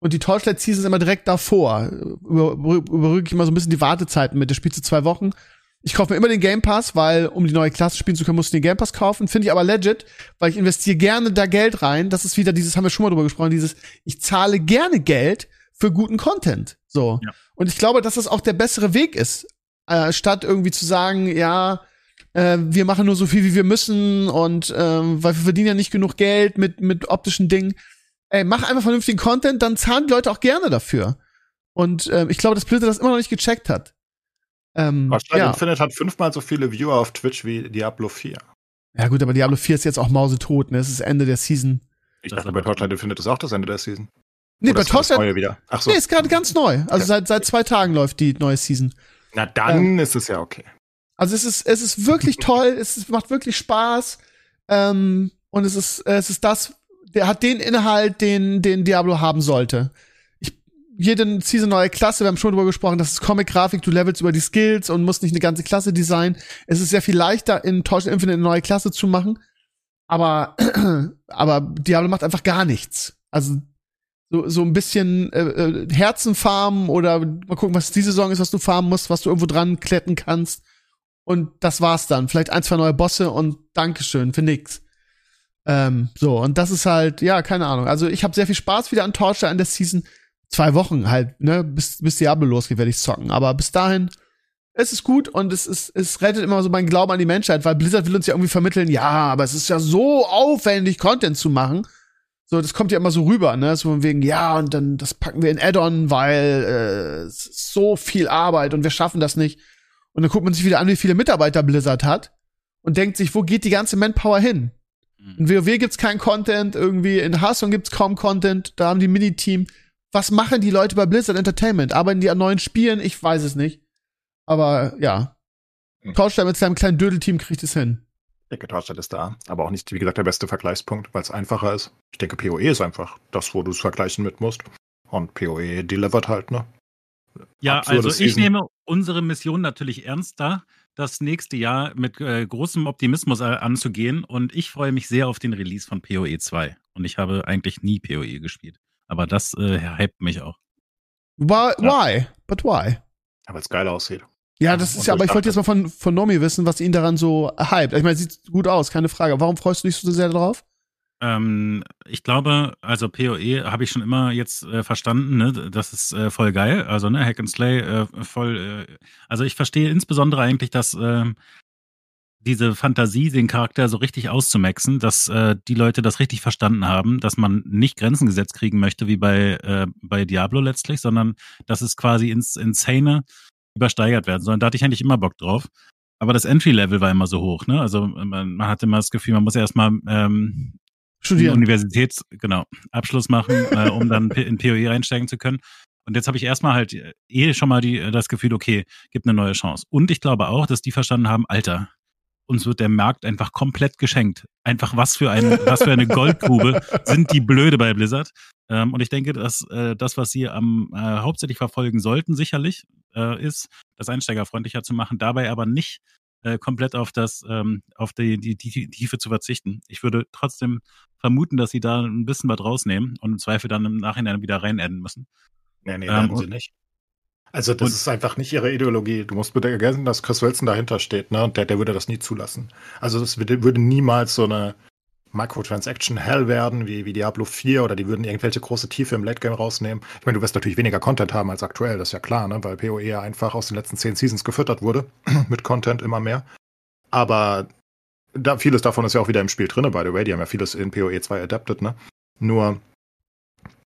Und die Torchlight-Season ist immer direkt davor. Über, überrücke ich immer so ein bisschen die Wartezeiten mit. Der spielt zu zwei Wochen. Ich kaufe mir immer den Game Pass, weil um die neue Klasse spielen zu können, musst du den Game Pass kaufen. Finde ich aber legit, weil ich investiere gerne da Geld rein. Das ist wieder dieses, haben wir schon mal drüber gesprochen, dieses, ich zahle gerne Geld für guten Content. So. Ja. Und ich glaube, dass das auch der bessere Weg ist. Äh, statt irgendwie zu sagen, ja, äh, wir machen nur so viel, wie wir müssen und ähm, weil wir verdienen ja nicht genug Geld mit, mit optischen Dingen. Ey, mach einfach vernünftigen Content, dann zahlen die Leute auch gerne dafür. Und ähm, ich glaube, dass Blizzard das immer noch nicht gecheckt hat. Ähm, Torchlight ja. Infinite hat fünfmal so viele Viewer auf Twitch wie Diablo 4. ja gut, aber Diablo 4 ist jetzt auch mausetot, ne? Es ist Ende der Season. Ich dachte, bei Torchlight Infinite ist auch das Ende der Season. Nee, Oder bei Torchlight, neue wieder. Ach so. nee, ist gerade ganz neu. Also Okay. seit, seit zwei Tagen läuft die neue Season. Na dann ist es ja okay. Also es ist, es ist wirklich toll, es ist, macht wirklich Spaß. Ähm, und es ist, es ist das, der hat den Inhalt, den, den Diablo haben sollte. Jede Season neue Klasse, wir haben schon drüber gesprochen, das ist Comic-Grafik, du levelst über die Skills und musst nicht eine ganze Klasse designen. Es ist sehr viel leichter, in Torchlight Infinite eine neue Klasse zu machen. Aber, aber Diablo macht einfach gar nichts. Also, so, so ein bisschen äh, äh, Herzen farmen oder mal gucken, was diese Saison ist, was du farmen musst, was du irgendwo dran kletten kannst. Und das war's dann. Vielleicht ein, zwei neue Bosse und Dankeschön für nix. Ähm, so, und das ist halt, ja, keine Ahnung. Also ich habe sehr viel Spaß wieder an Torchlight an der Season. Zwei Wochen halt, ne, bis, bis Diablo losgeht, werde ich zocken. Aber bis dahin, es ist gut und es ist, es rettet immer so meinen Glauben an die Menschheit, weil Blizzard will uns ja irgendwie vermitteln, ja, aber es ist ja so aufwendig, Content zu machen. So, das kommt ja immer so rüber, ne? So von wegen, ja, und dann das packen wir in Add-on, weil äh, es ist so viel Arbeit und wir schaffen das nicht. Und dann guckt man sich wieder an, wie viele Mitarbeiter Blizzard hat und denkt sich, wo geht die ganze Manpower hin? Mhm. In WoW gibt's keinen Content, irgendwie in Hearthstone gibt's kaum Content, da haben die Mini-Team. Was machen die Leute bei Blizzard Entertainment? Arbeiten die an neuen Spielen? Ich weiß es nicht. Aber ja. Hm. Couchstyle mit seinem kleinen Dödelteam kriegt es hin. Ich denke, Torstadt ist da, aber auch nicht, wie gesagt, der beste Vergleichspunkt, weil es einfacher ist. Ich denke, PoE ist einfach das, wo du es vergleichen mit musst. Und PoE delivert halt, ne? Ja, Absurde also ich Season. nehme unsere Mission natürlich ernster, das nächste Jahr mit äh, großem Optimismus äh, anzugehen und ich freue mich sehr auf den Release von PoE 2. Und ich habe eigentlich nie PoE gespielt. Aber das äh, hypt mich auch. Why? Ja. why? But why? Aber es geil aussieht. Ja, das Und ist ja, aber ich wollte jetzt mal von, von Nomi wissen, was ihn daran so hypt. Ich meine, sieht gut aus, keine Frage. Warum freust du dich so sehr darauf? Ähm, ich glaube, also PoE habe ich schon immer jetzt äh, verstanden, ne? Das ist äh, voll geil. Also, ne, Hack and Slay, äh, voll, äh, also ich verstehe insbesondere eigentlich, dass ähm, diese Fantasie, den Charakter so richtig auszumaxen, dass äh, die Leute das richtig verstanden haben, dass man nicht Grenzen gesetzt kriegen möchte, wie bei, äh, bei Diablo letztlich, sondern dass es quasi ins Insane übersteigert werden soll. Und da hatte ich eigentlich immer Bock drauf. Aber das Entry-Level war immer so hoch, ne? Also man, man hatte immer das Gefühl, man muss erstmal ähm, Studieren. Universitäts, genau, Abschluss machen, äh, um dann in PoE einsteigen zu können. Und jetzt habe ich erstmal halt äh, eh schon mal die, äh, das Gefühl, okay, gibt eine neue Chance. Und ich glaube auch, dass die verstanden haben, Alter, uns wird der Markt einfach komplett geschenkt. Einfach was für ein, was für eine Goldgrube sind die blöde bei Blizzard. Ähm, und ich denke, dass äh, das, was sie am äh, hauptsächlich verfolgen sollten, sicherlich, äh, ist, das einsteigerfreundlicher zu machen, dabei aber nicht äh, komplett auf das, ähm, auf die, die, die Tiefe zu verzichten. Ich würde trotzdem vermuten, dass sie da ein bisschen was rausnehmen und im Zweifel dann im Nachhinein wieder reinadden müssen. Nee, nee, Ähm, und- sie nicht. Also das und- ist einfach nicht ihre Ideologie. Du musst bitte vergessen, dass Chris Wilson dahinter steht, ne? Und der, der würde das nie zulassen. Also das würde, niemals so eine Microtransaction-Hell werden, wie, wie Diablo 4, oder die würden irgendwelche große Tiefe im Late-Game rausnehmen. Ich meine, du wirst natürlich weniger Content haben als aktuell, das ist ja klar, ne? Weil PoE ja einfach aus den letzten zehn Seasons gefüttert wurde, mit Content immer mehr. Aber da, vieles davon ist ja auch wieder im Spiel drin, by the way. Die haben ja vieles in PoE 2 adapted, ne? Nur,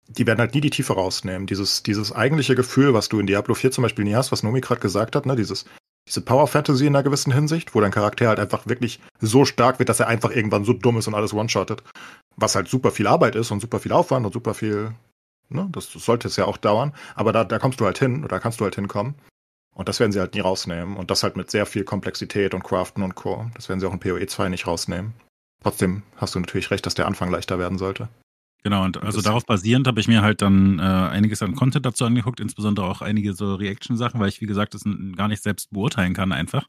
die werden halt nie die Tiefe rausnehmen. Dieses, dieses eigentliche Gefühl, was du in Diablo 4 zum Beispiel nie hast, was Nomi gerade gesagt hat, ne? Dieses, diese Power Fantasy in einer gewissen Hinsicht, wo dein Charakter halt einfach wirklich so stark wird, dass er einfach irgendwann so dumm ist und alles one-shottet. Was halt super viel Arbeit ist und super viel Aufwand und super viel, ne? Das, sollte es ja auch dauern. Aber da, da kommst du halt hin oder kannst du halt hinkommen. Und das werden sie halt nie rausnehmen. Und das halt mit sehr viel Komplexität und Craften und Co. Das werden sie auch in PoE 2 nicht rausnehmen. Trotzdem hast du natürlich recht, dass der Anfang leichter werden sollte. Genau, und also darauf basierend habe ich mir halt dann äh, einiges an Content dazu angeguckt, insbesondere auch einige so Reaction-Sachen, weil ich, wie gesagt, das gar nicht selbst beurteilen kann einfach.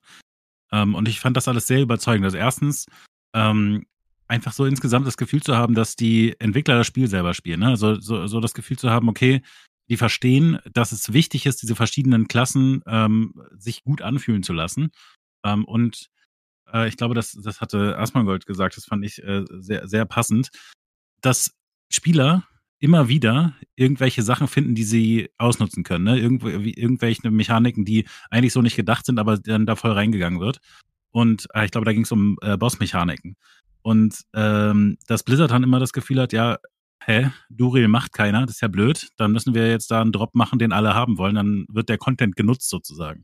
Ähm, und ich fand das alles sehr überzeugend. Also erstens, ähm, einfach so insgesamt das Gefühl zu haben, dass die Entwickler das Spiel selber spielen. Ne? Also so, so das Gefühl zu haben, okay, die verstehen, dass es wichtig ist, diese verschiedenen Klassen ähm, sich gut anfühlen zu lassen. Ähm, und äh, ich glaube, das, das hatte Asmongold gesagt, das fand ich äh, sehr, sehr passend, dass Spieler immer wieder irgendwelche Sachen finden, die sie ausnutzen können. Ne? Irgendwo, wie, irgendwelche Mechaniken, die eigentlich so nicht gedacht sind, aber dann da voll reingegangen wird. Und äh, ich glaube, da ging es um äh, Boss-Mechaniken. Und ähm, dass Blizzard dann immer das Gefühl hat, ja, hä, Duril macht keiner, das ist ja blöd, dann müssen wir jetzt da einen Drop machen, den alle haben wollen, dann wird der Content genutzt sozusagen.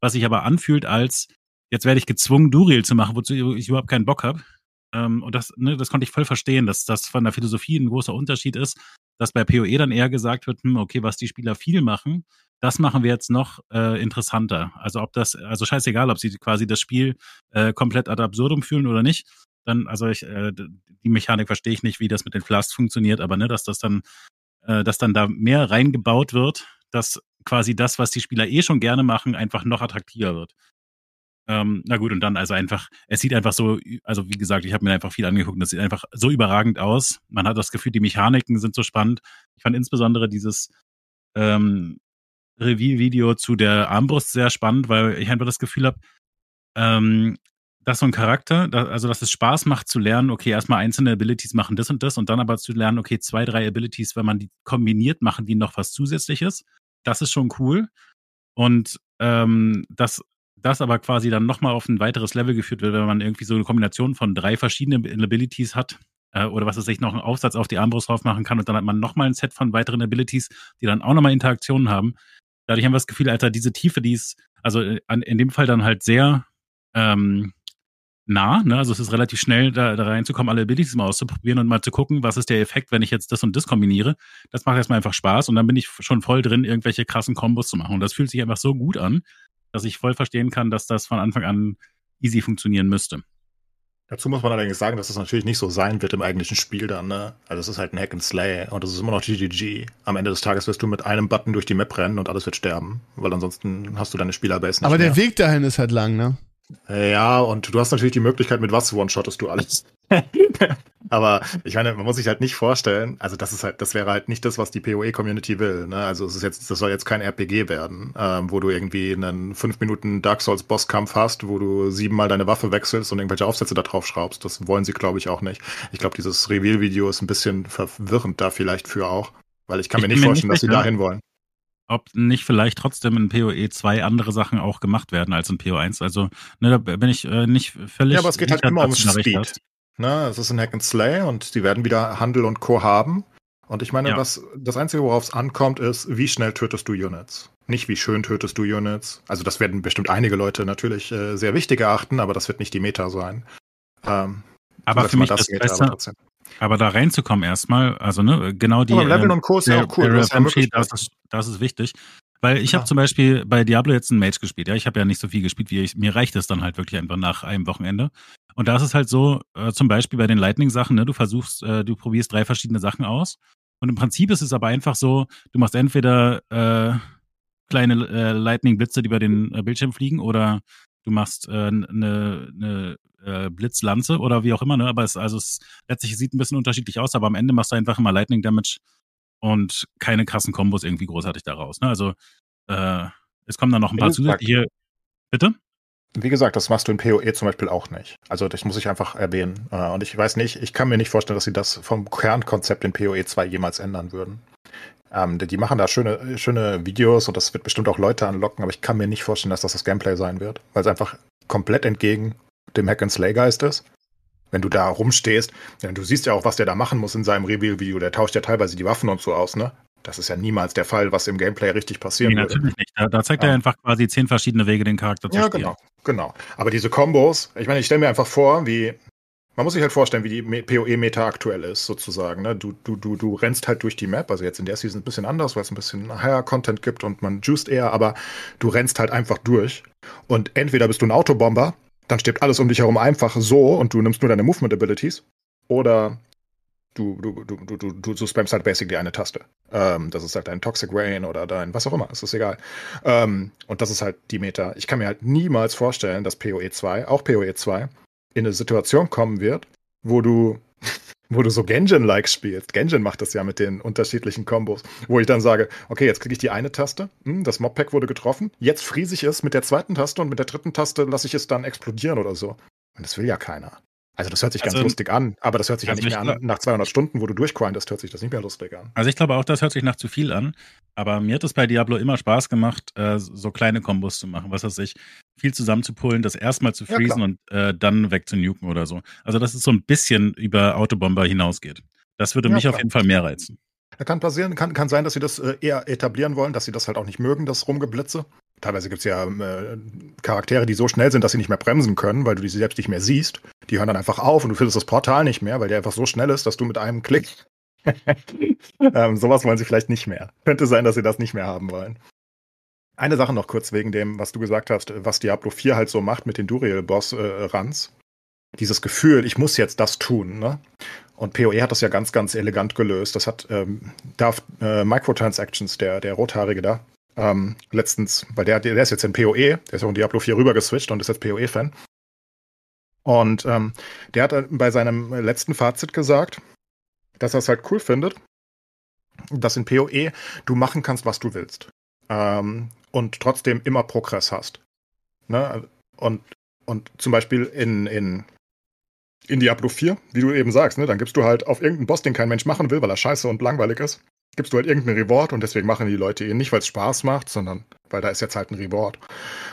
Was sich aber anfühlt als, jetzt werde ich gezwungen, Duril zu machen, wozu ich überhaupt keinen Bock habe. Ähm, und das, ne, das konnte ich voll verstehen, dass das von der Philosophie ein großer Unterschied ist, dass bei PoE dann eher gesagt wird, hm, okay, was die Spieler viel machen, das machen wir jetzt noch äh, interessanter. Also ob das, also scheißegal, ob sie quasi das Spiel äh, komplett ad absurdum fühlen oder nicht. Dann, also ich, äh, die Mechanik verstehe ich nicht, wie das mit den Flasks funktioniert, aber ne, dass das dann, äh, dass dann da mehr reingebaut wird, dass quasi das, was die Spieler eh schon gerne machen, einfach noch attraktiver wird. Ähm, na gut, und dann also einfach, es sieht einfach so, also wie gesagt, ich habe mir einfach viel angeguckt das sieht einfach so überragend aus. Man hat das Gefühl, die Mechaniken sind so spannend. Ich fand insbesondere dieses ähm, Review-Video zu der Armbrust sehr spannend, weil ich einfach das Gefühl habe, ähm, dass so ein Charakter, da, also dass es Spaß macht zu lernen, okay, erstmal einzelne Abilities machen das und das und dann aber zu lernen, okay, zwei, drei Abilities, wenn man die kombiniert, machen die noch was Zusätzliches. Das ist schon cool. Und ähm, das, das aber quasi dann nochmal auf ein weiteres Level geführt wird, wenn man irgendwie so eine Kombination von drei verschiedenen Abilities hat, äh, oder was es sich noch einen Aufsatz auf die Armbrust drauf machen kann und dann hat man nochmal ein Set von weiteren Abilities, die dann auch nochmal Interaktionen haben. Dadurch haben wir das Gefühl, Alter, diese Tiefe, die ist, also äh, in dem Fall dann halt sehr ähm, nah, ne? Also es ist relativ schnell, da, da reinzukommen, alle Abilities mal auszuprobieren und mal zu gucken, was ist der Effekt, wenn ich jetzt das und das kombiniere. Das macht erstmal einfach Spaß und dann bin ich schon voll drin, irgendwelche krassen Kombos zu machen. Und das fühlt sich einfach so gut an, dass ich voll verstehen kann, dass das von Anfang an easy funktionieren müsste. Dazu muss man allerdings sagen, dass das natürlich nicht so sein wird im eigentlichen Spiel dann, ne? Also es ist halt ein Hack and Slay und es ist immer noch GGG. Am Ende des Tages wirst du mit einem Button durch die Map rennen und alles wird sterben, weil ansonsten hast du deine Spielerbase nicht Aber der mehr. Weg dahin ist halt lang, ne? Ja, und du hast natürlich die Möglichkeit, mit was one-shottest du alles. Aber ich meine, man muss sich halt nicht vorstellen, also das ist halt, das wäre halt nicht das, was die PoE-Community will. Ne? Also es ist jetzt, das soll jetzt kein RPG werden, ähm, wo du irgendwie einen fünf Minuten Dark Souls Bosskampf hast, wo du siebenmal deine Waffe wechselst und irgendwelche Aufsätze da drauf schraubst. Das wollen sie, glaube ich, auch nicht. Ich glaube, dieses Reveal-Video ist ein bisschen verwirrend da vielleicht für auch, weil ich kann ich mir nicht vorstellen, nicht dass sie dahin wollen ob nicht vielleicht trotzdem in PoE 2 andere Sachen auch gemacht werden als in PO1. Also, ne, da bin ich äh, nicht völlig. Ja, aber es geht halt immer um Speed. Ne, es ist ein Hack and Slay und die werden wieder Handel und Co. haben. Und ich meine, ja. was, das Einzige, worauf es ankommt, ist, wie schnell tötest du Units. Nicht wie schön tötest du Units. Also das werden bestimmt einige Leute natürlich äh, sehr wichtig erachten, aber das wird nicht die Meta sein. Ähm, aber für mich das, das Beste, aber, da reinzukommen erstmal, also ne, genau die. Aber Level und Co. ist ja auch cool. Das, ist das, ist, das ist wichtig. Weil ich ja. habe zum Beispiel bei Diablo jetzt einen Mage gespielt. Ja, ich habe ja nicht so viel gespielt, wie ich. Mir reicht es dann halt wirklich einfach nach einem Wochenende. Und da ist es halt so, äh, zum Beispiel bei den Lightning-Sachen, ne, du versuchst, äh, du probierst drei verschiedene Sachen aus. Und im Prinzip ist es aber einfach so, du machst entweder äh, kleine äh, Lightning-Blitze, die über den äh, Bildschirm fliegen, oder du machst eine äh, ne, ne, äh, Blitzlanze oder wie auch immer, ne? Aber es, also es letztlich sieht ein bisschen unterschiedlich aus, aber am Ende machst du einfach immer Lightning Damage und keine krassen Kombos irgendwie großartig daraus. Ne? Also äh, es kommen dann noch ein paar zusätzliche. Bitte? Wie gesagt, das machst du in PoE zum Beispiel auch nicht. Also das muss ich einfach erwähnen. Äh, und ich weiß nicht, ich kann mir nicht vorstellen, dass sie das vom Kernkonzept in PoE 2 jemals ändern würden. Ähm, die machen da schöne, schöne Videos und das wird bestimmt auch Leute anlocken, aber ich kann mir nicht vorstellen, dass das das Gameplay sein wird, weil es einfach komplett entgegen dem Hack and Slay Geist ist. Wenn du da rumstehst, ja, du siehst ja auch, was der da machen muss in seinem Reveal-Video. Der tauscht ja teilweise die Waffen und so aus, ne? Das ist ja niemals der Fall, was im Gameplay richtig passieren nee, natürlich würde. nicht. Da, da zeigt ja. er einfach quasi zehn verschiedene Wege, den Charakter zu ja, spielen. Ja, genau, genau. Aber diese Kombos, ich meine, ich stelle mir einfach vor, wie man muss sich halt vorstellen, wie die PoE-Meta aktuell ist, sozusagen. Ne? Du, du, du, du rennst halt durch die Map, also jetzt in der Season ein bisschen anders, weil es ein bisschen higher Content gibt und man juiced eher, aber du rennst halt einfach durch. Und entweder bist du ein Autobomber, dann stirbt alles um dich herum einfach so und du nimmst nur deine Movement Abilities, oder du, du, du, du, du, du, du spammst halt basically eine Taste. Ähm, das ist halt dein Toxic Rain oder dein was auch immer, es ist egal. Ähm, und das ist halt die Meta. Ich kann mir halt niemals vorstellen, dass PoE 2, auch PoE 2, in eine Situation kommen wird, wo du, wo du so Genjin-like spielst. Genjin macht das ja mit den unterschiedlichen Kombos, wo ich dann sage, okay, jetzt kriege ich die eine Taste, hm, das Mobpack wurde getroffen, jetzt friese ich es mit der zweiten Taste und mit der dritten Taste lasse ich es dann explodieren oder so. Und das will ja keiner. Also das hört sich also, ganz lustig an, aber das hört sich also ja nicht mehr an. Nach 200 Stunden, wo du durchgrindest, hört sich das nicht mehr lustig an. Also ich glaube auch, das hört sich nach zu viel an. Aber mir hat es bei Diablo immer Spaß gemacht, äh, so kleine Kombos zu machen. Was weiß ich, viel zusammenzupullen, das erstmal zu freezen ja, und äh, dann wegzunuken oder so. Also dass es so ein bisschen über Autobomber hinausgeht. Das würde ja, mich klar. auf jeden Fall mehr reizen. Da kann passieren, kann, kann sein, dass sie das äh, eher etablieren wollen, dass sie das halt auch nicht mögen, das Rumgeblitze. Teilweise gibt es ja äh, Charaktere, die so schnell sind, dass sie nicht mehr bremsen können, weil du die selbst nicht mehr siehst. Die hören dann einfach auf und du findest das Portal nicht mehr, weil der einfach so schnell ist, dass du mit einem Klick. ähm, sowas wollen sie vielleicht nicht mehr. Könnte sein, dass sie das nicht mehr haben wollen. Eine Sache noch kurz wegen dem, was du gesagt hast, was Diablo 4 halt so macht mit den Duriel-Boss-Runs. Äh, Dieses Gefühl, ich muss jetzt das tun. Ne? Und PoE hat das ja ganz, ganz elegant gelöst. Das hat ähm, darf, äh, Microtransactions, der, der Rothaarige da, ähm, letztens, weil der, der ist jetzt in PoE, der ist auch in Diablo 4 rüber geswitcht und ist jetzt PoE-Fan. Und ähm, der hat bei seinem letzten Fazit gesagt, dass er es halt cool findet, dass in PoE du machen kannst, was du willst. Ähm, und trotzdem immer Progress hast. Ne? Und, und zum Beispiel in, in, in Diablo 4, wie du eben sagst, ne, dann gibst du halt auf irgendeinen Boss, den kein Mensch machen will, weil er scheiße und langweilig ist, gibst du halt irgendeinen Reward und deswegen machen die Leute ihn nicht, weil es Spaß macht, sondern weil da ist jetzt halt ein Reward.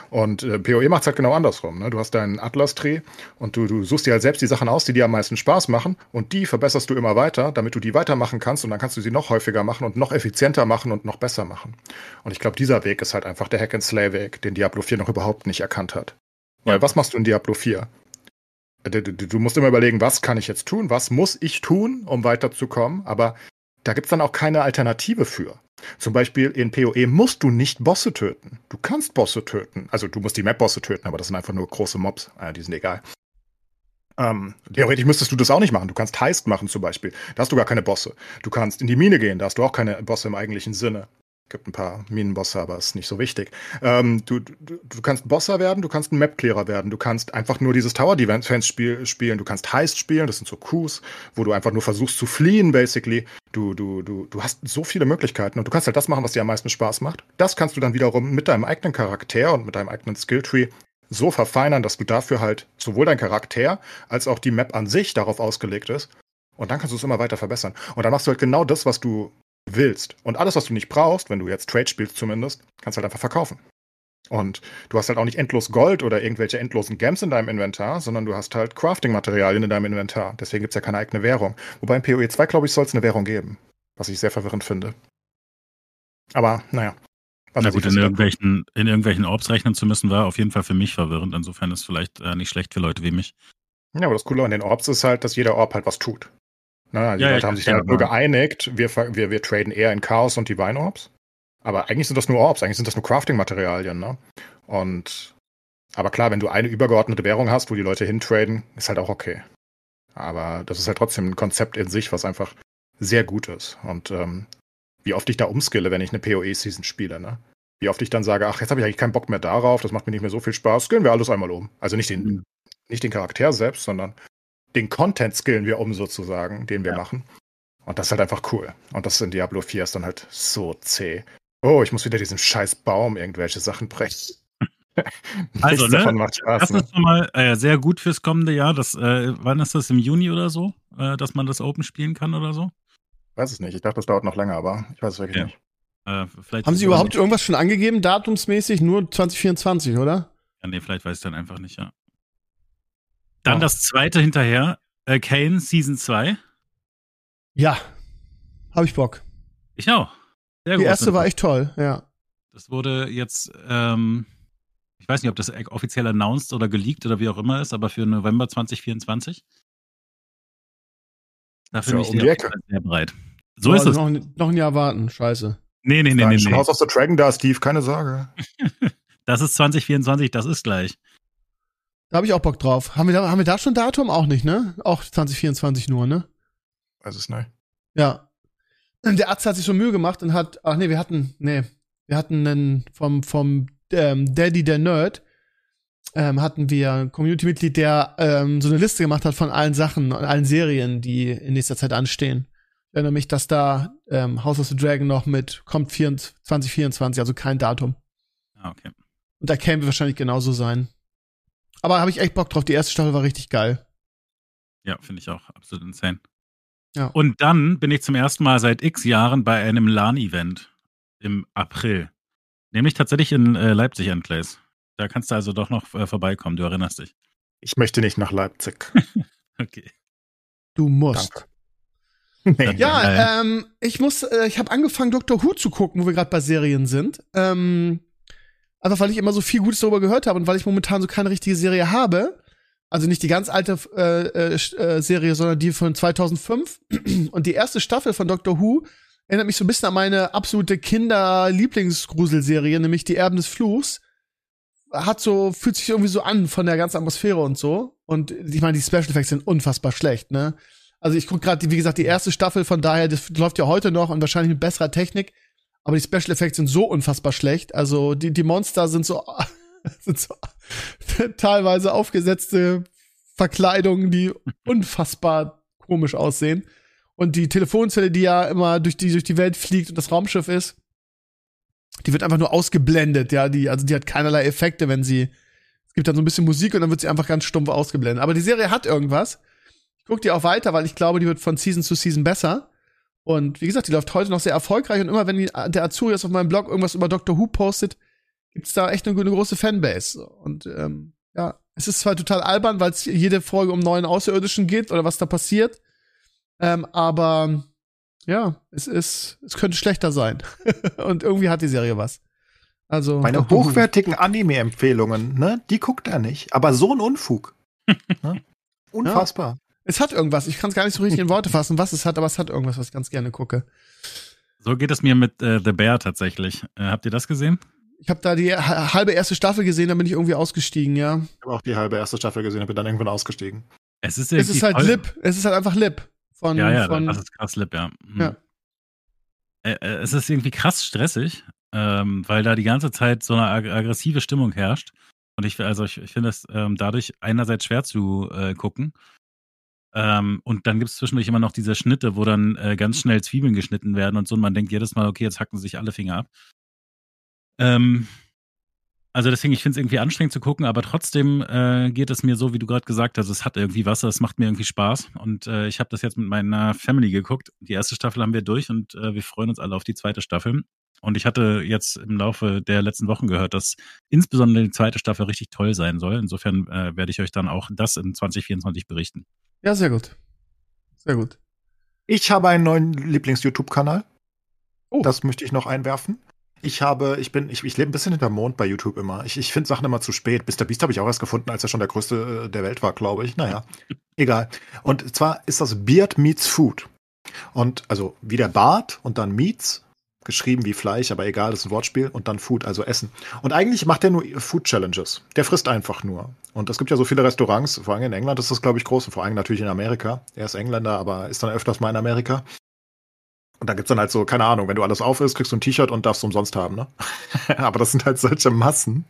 Und äh, PoE macht es halt genau andersrum. Ne? Du hast deinen Atlas-Tree und du, du suchst dir halt selbst die Sachen aus, die dir am meisten Spaß machen und die verbesserst du immer weiter, damit du die weitermachen kannst und dann kannst du sie noch häufiger machen und noch effizienter machen und noch besser machen. Und ich glaube, dieser Weg ist halt einfach der Hack-and-Slay-Weg, den Diablo 4 noch überhaupt nicht erkannt hat. Weil was machst du in Diablo 4? Du, du, du musst immer überlegen, was kann ich jetzt tun, was muss ich tun, um weiterzukommen, aber da gibt's dann auch keine Alternative für. Zum Beispiel in PoE musst du nicht Bosse töten. Du kannst Bosse töten. Also du musst die Map-Bosse töten, aber das sind einfach nur große Mobs. Äh, die sind egal. Ähm, theoretisch müsstest du das auch nicht machen. Du kannst Heist machen zum Beispiel. Da hast du gar keine Bosse. Du kannst in die Mine gehen, da hast du auch keine Bosse im eigentlichen Sinne gibt ein paar Minenbosse, aber ist nicht so wichtig. Ähm, du, du, du kannst Bosser werden, du kannst ein Map-Clearer werden, du kannst einfach nur dieses Tower-Defense spiel, spielen, du kannst Heist spielen, das sind so Coups, wo du einfach nur versuchst zu fliehen, basically. Du, du, du, du hast so viele Möglichkeiten und du kannst halt das machen, was dir am meisten Spaß macht. Das kannst du dann wiederum mit deinem eigenen Charakter und mit deinem eigenen Skilltree so verfeinern, dass du dafür halt sowohl dein Charakter als auch die Map an sich darauf ausgelegt ist. Und dann kannst du es immer weiter verbessern. Und dann machst du halt genau das, was du willst. Und alles, was du nicht brauchst, wenn du jetzt Trade spielst zumindest, kannst du halt einfach verkaufen. Und du hast halt auch nicht endlos Gold oder irgendwelche endlosen Gems in deinem Inventar, sondern du hast halt Crafting-Materialien in deinem Inventar. Deswegen gibt es ja keine eigene Währung. Wobei in PoE 2, glaube ich, soll es eine Währung geben. Was ich sehr verwirrend finde. Aber, naja. Na gut, in irgendwelchen, in irgendwelchen Orbs rechnen zu müssen, war auf jeden Fall für mich verwirrend. Insofern ist es vielleicht äh, nicht schlecht für Leute wie mich. Ja, aber das Coole an den Orbs ist halt, dass jeder Orb halt was tut. Na, die ja, Leute haben sich dann nur geeinigt, wir, wir, wir traden eher in Chaos und Divine Orbs. Aber eigentlich sind das nur Orbs, eigentlich sind das nur Crafting-Materialien, ne? Und aber klar, wenn du eine übergeordnete Währung hast, wo die Leute hintraden, ist halt auch okay. Aber das ist halt trotzdem ein Konzept in sich, was einfach sehr gut ist. Und ähm, wie oft ich da umskille, wenn ich eine PoE-Season spiele, ne? Wie oft ich dann sage, ach, jetzt habe ich eigentlich keinen Bock mehr darauf, das macht mir nicht mehr so viel Spaß, skillen wir alles einmal um. Also nicht den, mhm. nicht den Charakter selbst, sondern den Content skillen wir um sozusagen, den wir ja. machen. Und das ist halt einfach cool. Und das in Diablo 4 ist dann halt so zäh. Oh, ich muss wieder diesen scheiß Baum irgendwelche Sachen brechen. also, ne, macht Spaß, das ne? ist schon mal äh, sehr gut fürs kommende Jahr. Das, äh, wann ist das im Juni oder so, äh, dass man das Open spielen kann oder so? Weiß es nicht. Ich dachte, das dauert noch länger, aber ich weiß es wirklich ja. nicht. Äh, Haben Sie überhaupt nicht. irgendwas schon angegeben, datumsmäßig? Nur 2024, oder? Ja, nee, vielleicht weiß ich dann einfach nicht, ja. Dann oh. das zweite hinterher, äh, Kane Season 2. Ja, habe ich Bock. Ich auch. Sehr Die erste war echt toll, ja. Das wurde jetzt, ähm, ich weiß nicht, ob das offiziell announced oder geleakt oder wie auch immer ist, aber für November 2024. Dafür bin ich um sehr bereit. So oh, ist es. Noch, noch ein Jahr warten, scheiße. Nee, nee, nee, nee. nee. House of the Dragon da, Steve, keine Sorge. das ist 2024, das ist gleich. Da habe ich auch Bock drauf. Haben wir, da, haben wir da schon Datum? Auch nicht, ne? Auch 2024 nur, ne? Weiß es nicht. Ja. Der Arzt hat sich schon Mühe gemacht und hat, ach nee, wir hatten, nee, wir hatten einen vom, vom ähm, Daddy der Nerd, ähm, hatten wir ein Community-Mitglied, der ähm, so eine Liste gemacht hat von allen Sachen und allen Serien, die in nächster Zeit anstehen. Ich erinnere mich, dass da ähm, House of the Dragon noch mit kommt 24, 2024, also kein Datum. Ah, okay. Und da käme wahrscheinlich genauso sein. Aber habe ich echt Bock drauf. Die erste Staffel war richtig geil. Ja, finde ich auch absolut insane. Ja. Und dann bin ich zum ersten Mal seit x Jahren bei einem LAN-Event im April. Nämlich tatsächlich in äh, Leipzig, Enclays. Da kannst du also doch noch äh, vorbeikommen, du erinnerst dich. Ich möchte nicht nach Leipzig. okay. Du musst. Nee. Ja, ähm, ich muss, äh, ich habe angefangen, Dr. Who zu gucken, wo wir gerade bei Serien sind. Ähm, Einfach weil ich immer so viel Gutes darüber gehört habe und weil ich momentan so keine richtige Serie habe. Also nicht die ganz alte äh, äh, Serie, sondern die von 2005. Und die erste Staffel von Doctor Who erinnert mich so ein bisschen an meine absolute Kinder-Lieblingsgruselserie, nämlich Die Erben des Fluchs. Hat so, fühlt sich irgendwie so an von der ganzen Atmosphäre und so. Und ich meine, die Special Effects sind unfassbar schlecht, ne? Also ich gucke gerade, wie gesagt, die erste Staffel, von daher, das läuft ja heute noch und wahrscheinlich mit besserer Technik. Aber die Special Effects sind so unfassbar schlecht. Also die, die Monster sind so, sind so teilweise aufgesetzte Verkleidungen, die unfassbar komisch aussehen. Und die Telefonzelle, die ja immer durch die, durch die Welt fliegt und das Raumschiff ist, die wird einfach nur ausgeblendet, ja, die, also die hat keinerlei Effekte, wenn sie, es gibt dann so ein bisschen Musik und dann wird sie einfach ganz stumpf ausgeblendet. Aber die Serie hat irgendwas. Ich gucke die auch weiter, weil ich glaube, die wird von Season zu Season besser. Und wie gesagt, die läuft heute noch sehr erfolgreich und immer wenn die, der Azurias auf meinem Blog irgendwas über Doctor Who postet, gibt's da echt eine, eine große Fanbase. Und ähm, ja, es ist zwar total albern, weil es jede Folge um neuen Außerirdischen geht oder was da passiert. Ähm, aber ja, es ist, es könnte schlechter sein. und irgendwie hat die Serie was. Also. Meine hochwertigen Anime-Empfehlungen, ne, die guckt er nicht. Aber so ein Unfug. ne? Unfassbar. Ja. Es hat irgendwas. Ich kann es gar nicht so richtig in Worte fassen, was es hat, aber es hat irgendwas, was ich ganz gerne gucke. So geht es mir mit äh, The Bear tatsächlich. Äh, habt ihr das gesehen? Ich habe da die halbe erste Staffel gesehen, dann bin ich irgendwie ausgestiegen, ja. Ich habe auch die halbe erste Staffel gesehen und bin dann irgendwann ausgestiegen. Es ist, es ist halt voll... Lip. Es ist halt einfach Lip. Von, ja, ja, von das ist krass Lip, ja. Mhm. ja. Äh, äh, es ist irgendwie krass stressig, ähm, weil da die ganze Zeit so eine ag aggressive Stimmung herrscht. Und ich, also ich, ich finde es ähm, dadurch einerseits schwer zu äh, gucken. Ähm, und dann gibt es zwischendurch immer noch diese Schnitte, wo dann äh, ganz schnell Zwiebeln geschnitten werden und so. Und man denkt jedes Mal, okay, jetzt hacken sich alle Finger ab. Ähm, also deswegen, ich finde es irgendwie anstrengend zu gucken, aber trotzdem äh, geht es mir so, wie du gerade gesagt hast, es hat irgendwie was, es macht mir irgendwie Spaß. Und äh, ich habe das jetzt mit meiner Family geguckt. Die erste Staffel haben wir durch und äh, wir freuen uns alle auf die zweite Staffel. Und ich hatte jetzt im Laufe der letzten Wochen gehört, dass insbesondere die zweite Staffel richtig toll sein soll. Insofern äh, werde ich euch dann auch das in 2024 berichten. Ja, sehr gut. Sehr gut. Ich habe einen neuen Lieblings-YouTube-Kanal. Oh. Das möchte ich noch einwerfen. Ich habe, ich bin, ich, ich lebe ein bisschen hinter Mond bei YouTube immer. Ich, ich finde Sachen immer zu spät. Mr. Beast habe ich auch erst gefunden, als er schon der größte äh, der Welt war, glaube ich. Naja, egal. Und zwar ist das Beard Meets Food. Und also wie der Bart und dann Meets geschrieben wie Fleisch, aber egal, das ist ein Wortspiel und dann Food, also Essen. Und eigentlich macht er nur Food Challenges. Der frisst einfach nur. Und es gibt ja so viele Restaurants, vor allem in England ist das, glaube ich, groß und vor allem natürlich in Amerika. Er ist Engländer, aber ist dann öfters mal in Amerika. Und da gibt's dann halt so, keine Ahnung, wenn du alles auf ist, kriegst du ein T-Shirt und darfst umsonst haben, ne? Aber das sind halt solche Massen.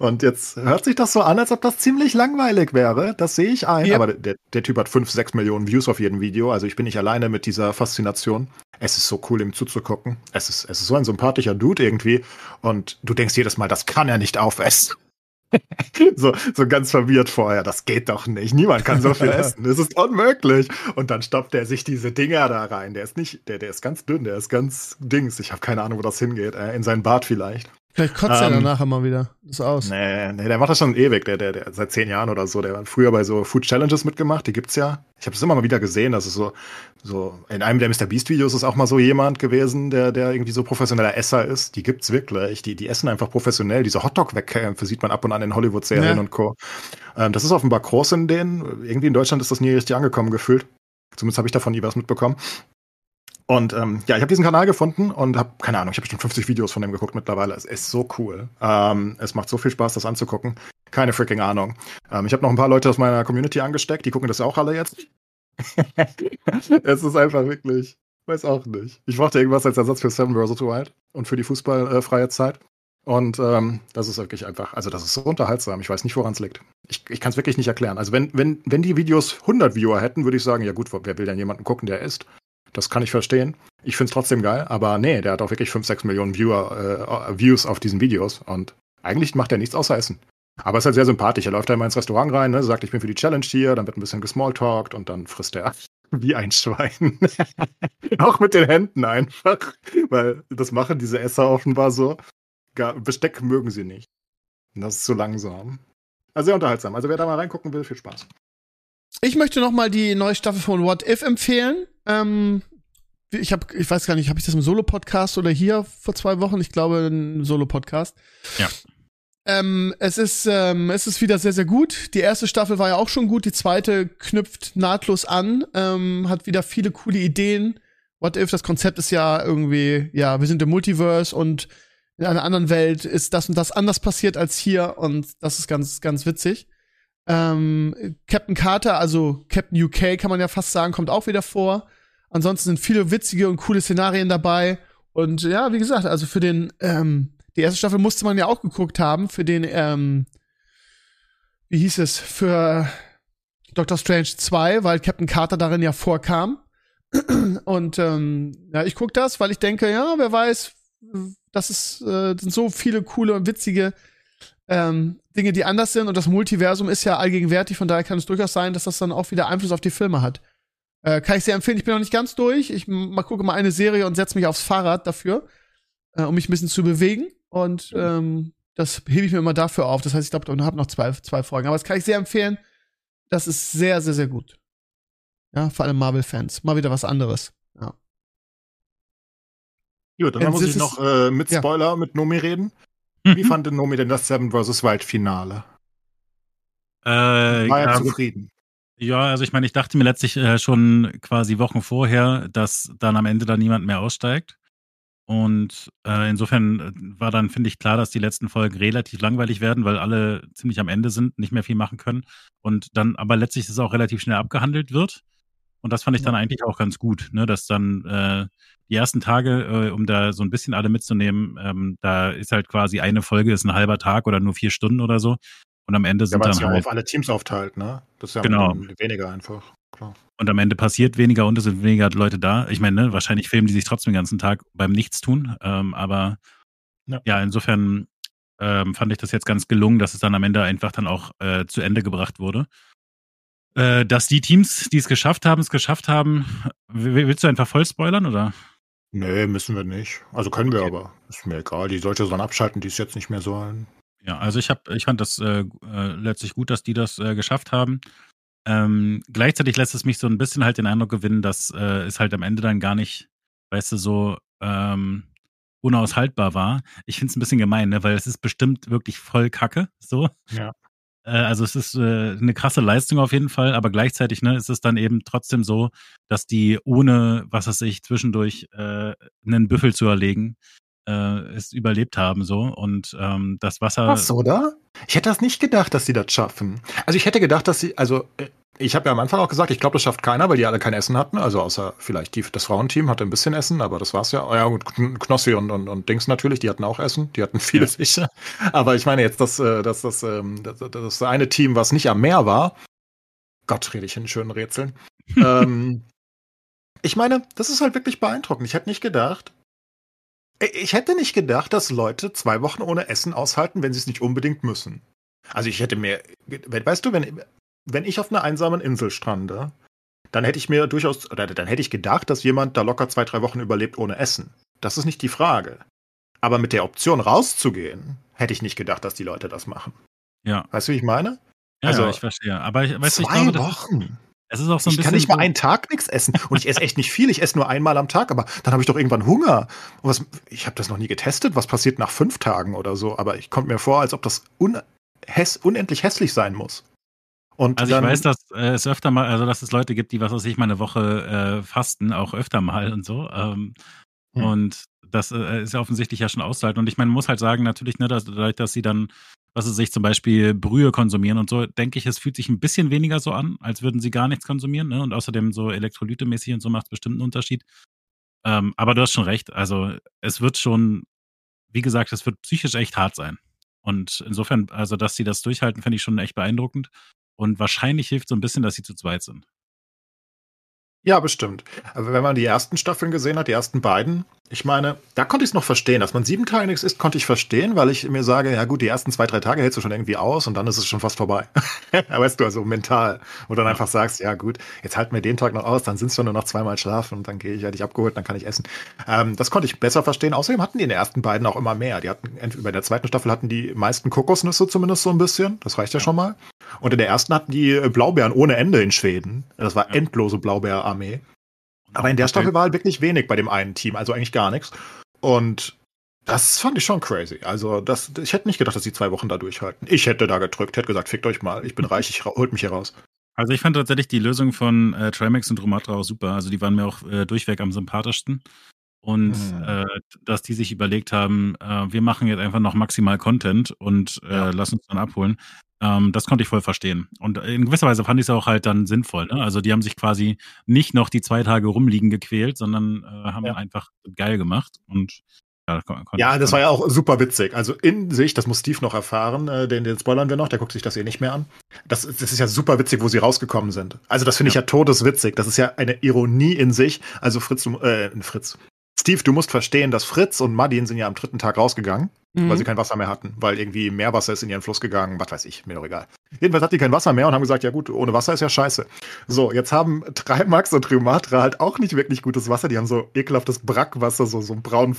Und jetzt hört sich das so an, als ob das ziemlich langweilig wäre. Das sehe ich ein. Ja. Aber der, der Typ hat fünf, sechs Millionen Views auf jedem Video. Also ich bin nicht alleine mit dieser Faszination. Es ist so cool, ihm zuzugucken. Es ist, es ist so ein sympathischer Dude irgendwie. Und du denkst jedes Mal, das kann er nicht aufessen. so, so ganz verwirrt vorher. Das geht doch nicht. Niemand kann so viel essen. Das ist unmöglich. Und dann stoppt er sich diese Dinger da rein. Der ist nicht, der, der ist ganz dünn, der ist ganz dings. Ich habe keine Ahnung, wo das hingeht. Äh, in seinen Bart vielleicht. Vielleicht kotzt ähm, er danach immer wieder. Das aus. Nee, nee, der macht das schon ewig. Der, der, der seit zehn Jahren oder so. Der hat früher bei so Food Challenges mitgemacht. Die gibt's ja. Ich habe es immer mal wieder gesehen. Das ist so, so in einem der Mr. Beast Videos ist auch mal so jemand gewesen, der, der irgendwie so professioneller Esser ist. Die gibt's wirklich. Die, die essen einfach professionell. Diese Hotdog-Wettkämpfe sieht man ab und an in Hollywood-Serien ja. und Co. Ähm, das ist offenbar groß in denen. Irgendwie in Deutschland ist das nie richtig angekommen gefühlt. Zumindest habe ich davon nie was mitbekommen. Und ähm, ja, ich habe diesen Kanal gefunden und habe, keine Ahnung, ich habe bestimmt 50 Videos von dem geguckt mittlerweile. Es ist so cool. Ähm, es macht so viel Spaß, das anzugucken. Keine freaking Ahnung. Ähm, ich habe noch ein paar Leute aus meiner Community angesteckt, die gucken das auch alle jetzt. es ist einfach wirklich, weiß auch nicht. Ich brauchte irgendwas als Ersatz für Seven vs. Wild und für die fußballfreie Zeit. Und ähm, das ist wirklich einfach, also das ist so unterhaltsam. Ich weiß nicht, woran es liegt. Ich, ich kann es wirklich nicht erklären. Also wenn, wenn, wenn die Videos 100 Viewer hätten, würde ich sagen, ja gut, wer will denn jemanden gucken, der isst? Das kann ich verstehen. Ich finde es trotzdem geil, aber nee, der hat auch wirklich 5, 6 Millionen Viewer, äh, Views auf diesen Videos und eigentlich macht er nichts außer Essen. Aber ist halt sehr sympathisch. Er läuft da immer ins Restaurant rein, ne, sagt, ich bin für die Challenge hier, dann wird ein bisschen gesmalltalkt und dann frisst er wie ein Schwein. auch mit den Händen einfach. Weil das machen diese Esser offenbar so. Besteck mögen sie nicht. Das ist zu langsam. Also sehr unterhaltsam. Also wer da mal reingucken will, viel Spaß. Ich möchte noch mal die neue Staffel von What If empfehlen. Ähm, ich habe, ich weiß gar nicht, habe ich das im Solo-Podcast oder hier vor zwei Wochen? Ich glaube, ein Solo-Podcast. Ja. Ähm, es ist, ähm, es ist wieder sehr, sehr gut. Die erste Staffel war ja auch schon gut. Die zweite knüpft nahtlos an, ähm, hat wieder viele coole Ideen. What if? Das Konzept ist ja irgendwie, ja, wir sind im Multiverse und in einer anderen Welt ist das und das anders passiert als hier und das ist ganz, ganz witzig. Ähm, Captain Carter, also Captain UK kann man ja fast sagen, kommt auch wieder vor. Ansonsten sind viele witzige und coole Szenarien dabei. Und ja, wie gesagt, also für den, ähm, die erste Staffel musste man ja auch geguckt haben, für den, ähm, wie hieß es, für Doctor Strange 2, weil Captain Carter darin ja vorkam. Und ähm, ja, ich guck das, weil ich denke, ja, wer weiß, das ist, äh, sind so viele coole und witzige ähm, Dinge, die anders sind. Und das Multiversum ist ja allgegenwärtig, von daher kann es durchaus sein, dass das dann auch wieder Einfluss auf die Filme hat. Äh, kann ich sehr empfehlen. Ich bin noch nicht ganz durch. Ich mal gucke mal eine Serie und setze mich aufs Fahrrad dafür, äh, um mich ein bisschen zu bewegen. Und ähm, Das hebe ich mir immer dafür auf. Das heißt, ich glaube, ich habe noch zwei, zwei Folgen. Aber das kann ich sehr empfehlen. Das ist sehr, sehr, sehr gut. Ja, vor allem Marvel-Fans. Mal wieder was anderes. Ja. Gut, dann muss ich noch äh, mit Spoiler ja. mit Nomi reden. Wie mhm. fand Nomi denn das Seven vs. Wild Finale? Äh, War er ja, zufrieden? Ja, also ich meine, ich dachte mir letztlich äh, schon quasi Wochen vorher, dass dann am Ende da niemand mehr aussteigt. Und äh, insofern äh, war dann, finde ich, klar, dass die letzten Folgen relativ langweilig werden, weil alle ziemlich am Ende sind, nicht mehr viel machen können. Und dann aber letztlich das auch relativ schnell abgehandelt wird. Und das fand ich dann eigentlich auch ganz gut, ne? dass dann äh, die ersten Tage, äh, um da so ein bisschen alle mitzunehmen, ähm, da ist halt quasi eine Folge ist ein halber Tag oder nur vier Stunden oder so. Und am Ende sind ja, dann ja halt auf alle Teams aufteilt, ne? Das ist ja genau. weniger einfach. Klar. Und am Ende passiert weniger und es sind weniger Leute da. Ich meine, ne, wahrscheinlich filmen die sich trotzdem den ganzen Tag beim Nichtstun. Ähm, aber ja. ja, insofern ähm, fand ich das jetzt ganz gelungen, dass es dann am Ende einfach dann auch äh, zu Ende gebracht wurde. Äh, dass die Teams, die es geschafft haben, es geschafft haben. Willst du einfach voll spoilern oder? Nee, müssen wir nicht. Also können wir aber. Ist mir egal. Die sollte dann abschalten, die es jetzt nicht mehr sollen. Ja, also ich habe, ich fand das äh, äh, letztlich gut, dass die das äh, geschafft haben. Ähm, gleichzeitig lässt es mich so ein bisschen halt den Eindruck gewinnen, dass äh, es halt am Ende dann gar nicht, weißt du, so ähm, unaushaltbar war. Ich finde es ein bisschen gemein, ne? weil es ist bestimmt wirklich voll Kacke, so. Ja. Äh, also es ist äh, eine krasse Leistung auf jeden Fall, aber gleichzeitig ne, ist es dann eben trotzdem so, dass die ohne, was weiß ich, zwischendurch äh, einen Büffel zu erlegen, äh, es überlebt haben so und ähm, das Wasser. Was, oder? Ich hätte das nicht gedacht, dass sie das schaffen. Also ich hätte gedacht, dass sie, also äh, ich habe ja am Anfang auch gesagt, ich glaube, das schafft keiner, weil die alle kein Essen hatten. Also außer vielleicht die, das Frauenteam hatte ein bisschen Essen, aber das war's ja. Oh ja, gut, Knossi und, und, und Dings natürlich, die hatten auch Essen, die hatten viel sicher. Aber ich meine jetzt, dass, äh, das, ähm, das, das eine Team, was nicht am Meer war, Gott, rede ich in schönen Rätseln. ähm, ich meine, das ist halt wirklich beeindruckend. Ich hätte nicht gedacht, ich hätte nicht gedacht, dass Leute zwei Wochen ohne Essen aushalten, wenn sie es nicht unbedingt müssen. Also ich hätte mir, weißt du, wenn, wenn ich auf einer einsamen Insel strande, dann hätte ich mir durchaus, oder dann hätte ich gedacht, dass jemand da locker zwei, drei Wochen überlebt ohne Essen. Das ist nicht die Frage. Aber mit der Option rauszugehen, hätte ich nicht gedacht, dass die Leute das machen. Ja. Weißt du, wie ich meine? Ja, also, ja, ich verstehe. Aber ich weiß zwei ich glaube, Wochen. Es ist auch so ein ich bisschen. Ich kann nicht mal einen Tag nichts essen. Und ich esse echt nicht viel. Ich esse nur einmal am Tag, aber dann habe ich doch irgendwann Hunger. Und was, ich habe das noch nie getestet, was passiert nach fünf Tagen oder so. Aber ich kommt mir vor, als ob das un, unendlich hässlich sein muss. Und also ich weiß, dass äh, es öfter mal, also dass es Leute gibt, die was weiß ich mal eine Woche äh, fasten, auch öfter mal und so. Ähm, hm. Und das äh, ist ja offensichtlich ja schon auszuhalten. Und ich meine, man muss halt sagen, natürlich, ne, dass, dadurch, dass sie dann, was sie sich zum Beispiel Brühe konsumieren und so, denke ich, es fühlt sich ein bisschen weniger so an, als würden sie gar nichts konsumieren. Ne? Und außerdem so elektrolytemäßig und so macht es bestimmt einen Unterschied. Ähm, aber du hast schon recht. Also es wird schon, wie gesagt, es wird psychisch echt hart sein. Und insofern, also dass sie das durchhalten, finde ich schon echt beeindruckend. Und wahrscheinlich hilft so ein bisschen, dass sie zu zweit sind. Ja, bestimmt. Aber wenn man die ersten Staffeln gesehen hat, die ersten beiden, ich meine, da konnte ich es noch verstehen. Dass man sieben Tage nichts isst, konnte ich verstehen, weil ich mir sage, ja gut, die ersten zwei, drei Tage hältst du schon irgendwie aus und dann ist es schon fast vorbei. weißt du, also mental. Du dann einfach sagst, ja gut, jetzt halten wir den Tag noch aus, dann sind es nur noch zweimal schlafen und dann gehe ich, ja dich abgeholt, dann kann ich essen. Ähm, das konnte ich besser verstehen. Außerdem hatten die in den ersten beiden auch immer mehr. Die hatten, über der zweiten Staffel hatten die meisten Kokosnüsse zumindest so ein bisschen. Das reicht ja, schon mal. Und in der ersten hatten die Blaubeeren ohne Ende in Schweden. Das war endlose Blaubeerarmee. Aber in der Staffel war halt wirklich wenig bei dem einen Team, also eigentlich gar nichts. Und das fand ich schon crazy. Also, das, ich hätte nicht gedacht, dass die zwei Wochen da durchhalten. Ich hätte da gedrückt, hätte gesagt, fickt euch mal, ich bin reich, ich holt mich hier raus. Also ich fand tatsächlich die Lösung von äh, Trimax und Romatra auch super. Also die waren mir auch äh, durchweg am sympathischsten. Und mhm. äh, dass die sich überlegt haben, äh, wir machen jetzt einfach noch maximal Content und äh, ja. lass uns dann abholen. Ähm, das konnte ich voll verstehen. Und in gewisser Weise fand ich es auch halt dann sinnvoll. Ne? Also die haben sich quasi nicht noch die zwei Tage rumliegen gequält, sondern äh, haben ja. einfach geil gemacht. Und ja, ja, das war ja auch super witzig. Also in sich, das muss Steve noch erfahren, äh, den, den spoilern wir noch, der guckt sich das eh nicht mehr an. Das, das ist ja super witzig, wo sie rausgekommen sind. Also das finde ja. ich ja todeswitzig. Das ist ja eine Ironie in sich. Also Fritz, äh, Fritz, Steve, du musst verstehen, dass Fritz und Madin sind ja am dritten Tag rausgegangen. mhm. weil sie kein Wasser mehr hatten, weil irgendwie Meerwasser ist in ihren Fluss gegangen, was weiß ich, mir doch egal. Jedenfalls hatten die kein Wasser mehr und haben gesagt, ja gut, ohne Wasser ist ja scheiße. So, jetzt haben Trimax und Trimatra halt auch nicht wirklich gutes Wasser, die haben so ekelhaftes Brackwasser, so, so einen braunen,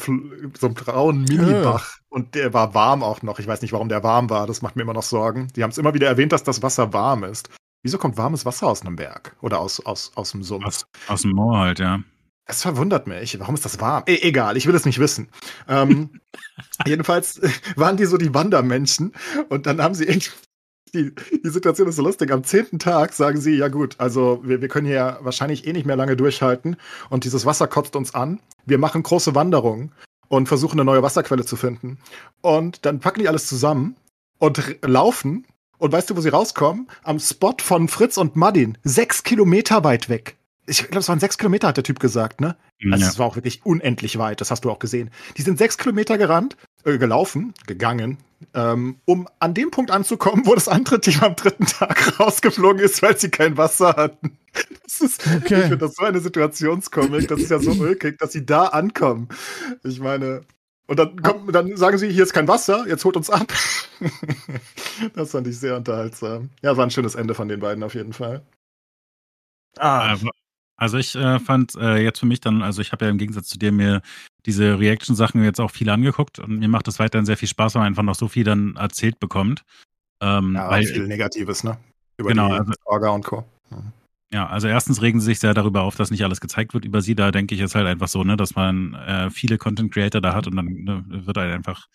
so einen braunen Minibach ja. und der war warm auch noch. Ich weiß nicht, warum der warm war, das macht mir immer noch Sorgen. Die haben es immer wieder erwähnt, dass das Wasser warm ist. Wieso kommt warmes Wasser aus einem Berg oder aus, aus, aus dem Sumpf? Aus, aus dem Moor halt, ja. Das verwundert mich. Warum ist das warm? E egal, ich will es nicht wissen. Ähm, jedenfalls waren die so die Wandermenschen und dann haben sie die, die Situation ist so lustig. Am zehnten Tag sagen sie, ja gut, also wir, wir können hier wahrscheinlich eh nicht mehr lange durchhalten und dieses Wasser kotzt uns an. Wir machen große Wanderungen und versuchen eine neue Wasserquelle zu finden. Und dann packen die alles zusammen und laufen. Und weißt du, wo sie rauskommen? Am Spot von Fritz und Madin. Sechs Kilometer weit weg ich glaube, es waren sechs Kilometer, hat der Typ gesagt, ne? Also es war auch wirklich unendlich weit, das hast du auch gesehen. Die sind sechs Kilometer gerannt, äh, gelaufen, gegangen, ähm, um an dem Punkt anzukommen, wo das andere Team am dritten Tag rausgeflogen ist, weil sie kein Wasser hatten. Das ist, okay. Ich finde das so eine Situationskomik, das ist ja so ulkig, dass sie da ankommen. Ich meine, und dann, kommt, dann sagen sie, hier ist kein Wasser, jetzt holt uns ab. das fand ich sehr unterhaltsam. Ja, war ein schönes Ende von den beiden auf jeden Fall. Ah. Also ich äh, fand äh, jetzt für mich dann, also ich habe ja im Gegensatz zu dir mir diese Reaction-Sachen jetzt auch viel angeguckt und mir macht es weiterhin sehr viel Spaß, weil man einfach noch so viel dann erzählt bekommt. Ähm, ja, weil, viel Negatives, ne? Über genau, die also, Orga und Co. Mhm. Ja, also erstens regen sie sich sehr darüber auf, dass nicht alles gezeigt wird über sie. Da denke ich, ist halt einfach so, ne, dass man äh, viele Content Creator da hat und dann ne, wird halt einfach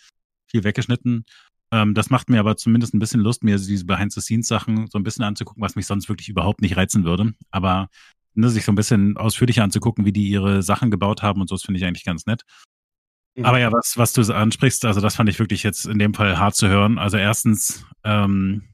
viel weggeschnitten. Ähm, das macht mir aber zumindest ein bisschen Lust, mir diese Behind-the-Scenes-Sachen so ein bisschen anzugucken, was mich sonst wirklich überhaupt nicht reizen würde. Aber ne, sich so ein bisschen ausführlicher anzugucken, wie die ihre Sachen gebaut haben und so, das finde ich eigentlich ganz nett. Mhm. Aber ja, was, was du ansprichst, also das fand ich wirklich jetzt in dem Fall hart zu hören. Also erstens, ähm,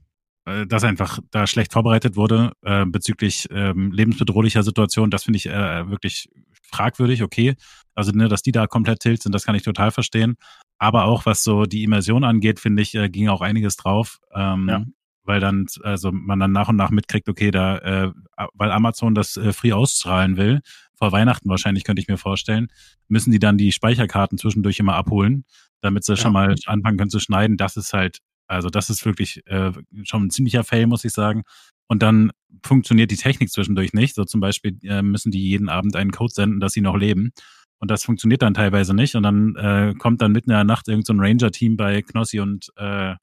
äh, dass einfach da schlecht vorbereitet wurde äh, bezüglich ähm, lebensbedrohlicher Situationen, das finde ich äh, wirklich fragwürdig, okay. Also, ne, dass die da komplett tilt sind, das kann ich total verstehen. Aber auch was so die Immersion angeht, finde ich, äh, ging auch einiges drauf. Ähm, ja weil dann, also man dann nach und nach mitkriegt, okay, da, äh, weil Amazon das äh, free ausstrahlen will, vor Weihnachten wahrscheinlich, könnte ich mir vorstellen, müssen die dann die Speicherkarten zwischendurch immer abholen, damit sie ja. schon mal anfangen können zu schneiden. Das ist halt, also das ist wirklich äh, schon ein ziemlicher Fail, muss ich sagen. Und dann funktioniert die Technik zwischendurch nicht. So zum Beispiel äh, müssen die jeden Abend einen Code senden, dass sie noch leben. Und das funktioniert dann teilweise nicht. Und dann äh, kommt dann mitten in der Nacht irgendein so Ranger-Team bei Knossi und äh,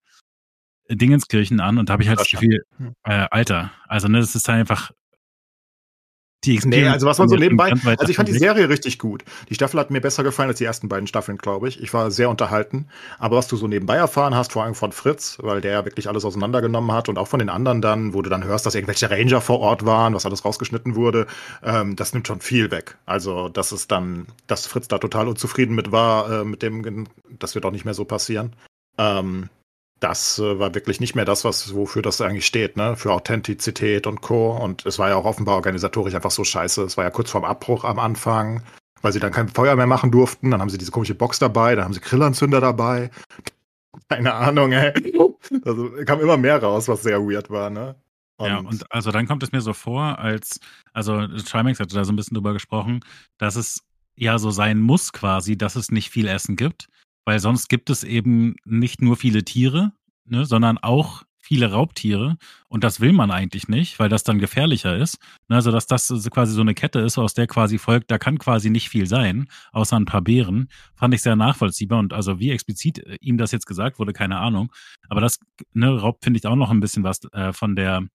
Dingenskirchen an und da habe ich halt das Gefühl, hm. äh, Alter, also ne, das ist halt einfach die Nee, also was man so nebenbei, also ich fand die Serie richtig gut. Die Staffel hat mir besser gefallen als die ersten beiden Staffeln, glaube ich. Ich war sehr unterhalten. Aber was du so nebenbei erfahren hast, vor allem von Fritz, weil der ja wirklich alles auseinandergenommen hat und auch von den anderen dann, wo du dann hörst, dass irgendwelche Ranger vor Ort waren, was alles rausgeschnitten wurde, ähm, das nimmt schon viel weg. Also das ist dann, dass Fritz da total unzufrieden mit war, äh, mit dem, das wird auch nicht mehr so passieren. Ähm, das äh, war wirklich nicht mehr das, was, wofür das eigentlich steht, ne? Für Authentizität und Co. Und es war ja auch offenbar organisatorisch einfach so scheiße. Es war ja kurz vorm Abbruch am Anfang, weil sie dann kein Feuer mehr machen durften. Dann haben sie diese komische Box dabei, dann haben sie Grillanzünder dabei. Keine Ahnung, ey. Also kam immer mehr raus, was sehr weird war, ne? Und ja, und also dann kommt es mir so vor, als, also Trimax hatte da so ein bisschen drüber gesprochen, dass es ja so sein muss quasi, dass es nicht viel Essen gibt, weil sonst gibt es eben nicht nur viele Tiere, ne, sondern auch viele Raubtiere und das will man eigentlich nicht, weil das dann gefährlicher ist. Also dass das quasi so eine Kette ist, aus der quasi folgt, da kann quasi nicht viel sein, außer ein paar Beeren, fand ich sehr nachvollziehbar und also wie explizit äh, ihm das jetzt gesagt wurde, keine Ahnung. Aber das ne, raubt, finde ich, auch noch ein bisschen was äh, von der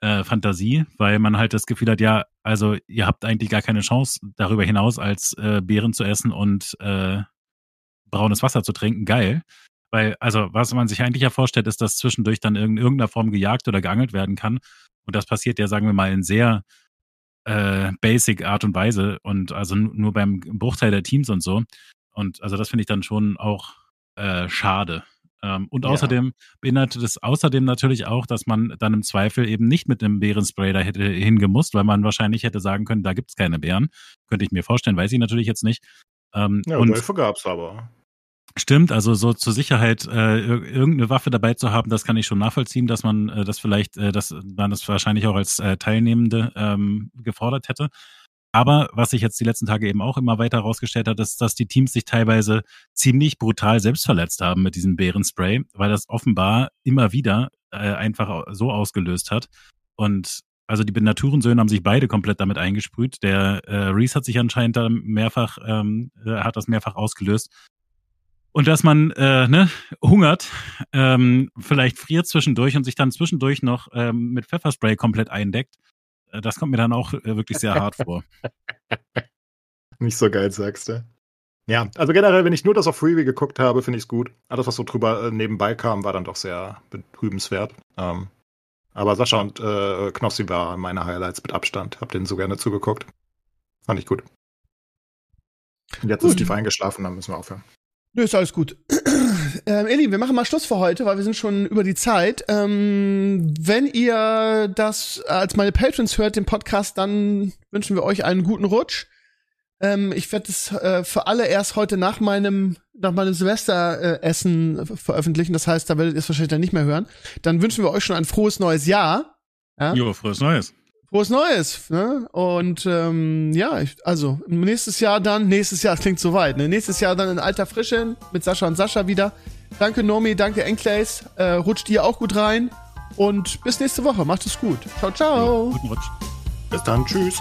äh, Fantasie, weil man halt das Gefühl hat, ja, also ihr habt eigentlich gar keine Chance darüber hinaus, als äh, Beeren zu essen und äh, braunes Wasser zu trinken, geil. Weil, also, was man sich eigentlich ja vorstellt, ist, dass zwischendurch dann in irgendeiner Form gejagt oder geangelt werden kann. Und das passiert ja, sagen wir mal, in sehr äh, basic Art und Weise und also nur beim Bruchteil der Teams und so. Und also das finde ich dann schon auch äh, schade. Ähm, und ja. außerdem beinhaltet es außerdem natürlich auch, dass man dann im Zweifel eben nicht mit einem Bärenspray da hätte hingemusst, weil man wahrscheinlich hätte sagen können, da gibt es keine Bären. Könnte ich mir vorstellen, weiß ich natürlich jetzt nicht. Ähm, ja, und Wölfe gab es aber. Stimmt, also so zur Sicherheit äh, irgendeine Waffe dabei zu haben, das kann ich schon nachvollziehen, dass man äh, das vielleicht, äh, dass man das wahrscheinlich auch als äh, Teilnehmende ähm, gefordert hätte. Aber was sich jetzt die letzten Tage eben auch immer weiter herausgestellt hat, ist, dass die Teams sich teilweise ziemlich brutal selbst verletzt haben mit diesem Bärenspray, weil das offenbar immer wieder äh, einfach so ausgelöst hat. Und also die Naturensöhne haben sich beide komplett damit eingesprüht. Der äh, Reese hat sich anscheinend da mehrfach, ähm, äh, hat das mehrfach ausgelöst. Und dass man äh, ne, hungert, ähm, vielleicht friert zwischendurch und sich dann zwischendurch noch ähm, mit Pfefferspray komplett eindeckt, äh, das kommt mir dann auch äh, wirklich sehr hart vor. Nicht so geil, sagst du. Ja, also generell, wenn ich nur das auf Freebie geguckt habe, finde ich es gut. Alles, was so drüber äh, nebenbei kam, war dann doch sehr betrübenswert. Ähm, aber Sascha und äh, Knossi waren meine Highlights mit Abstand. Hab denen so gerne zugeguckt. Fand ich gut. Und jetzt gut. ist Steve eingeschlafen, dann müssen wir aufhören. Nö, ist alles gut. ähm, Eli, wir machen mal Schluss für heute, weil wir sind schon über die Zeit. Ähm, wenn ihr das als meine Patrons hört, den Podcast, dann wünschen wir euch einen guten Rutsch. Ähm, ich werde es äh, für alle erst heute nach meinem nach meinem Silvesteressen äh, veröffentlichen. Das heißt, da werdet ihr es wahrscheinlich dann nicht mehr hören. Dann wünschen wir euch schon ein frohes neues Jahr. Ja, jo, frohes Neues. Frohes Neues. Ne? Und ähm, ja, ich, also nächstes Jahr dann, nächstes Jahr, klingt so weit, ne? nächstes Jahr dann in alter Frische mit Sascha und Sascha wieder. Danke Nomi, danke Enclays. Äh, rutscht ihr auch gut rein. Und bis nächste Woche. Macht es gut. Ciao, ciao. Guten Rutsch. Bis dann. Tschüss.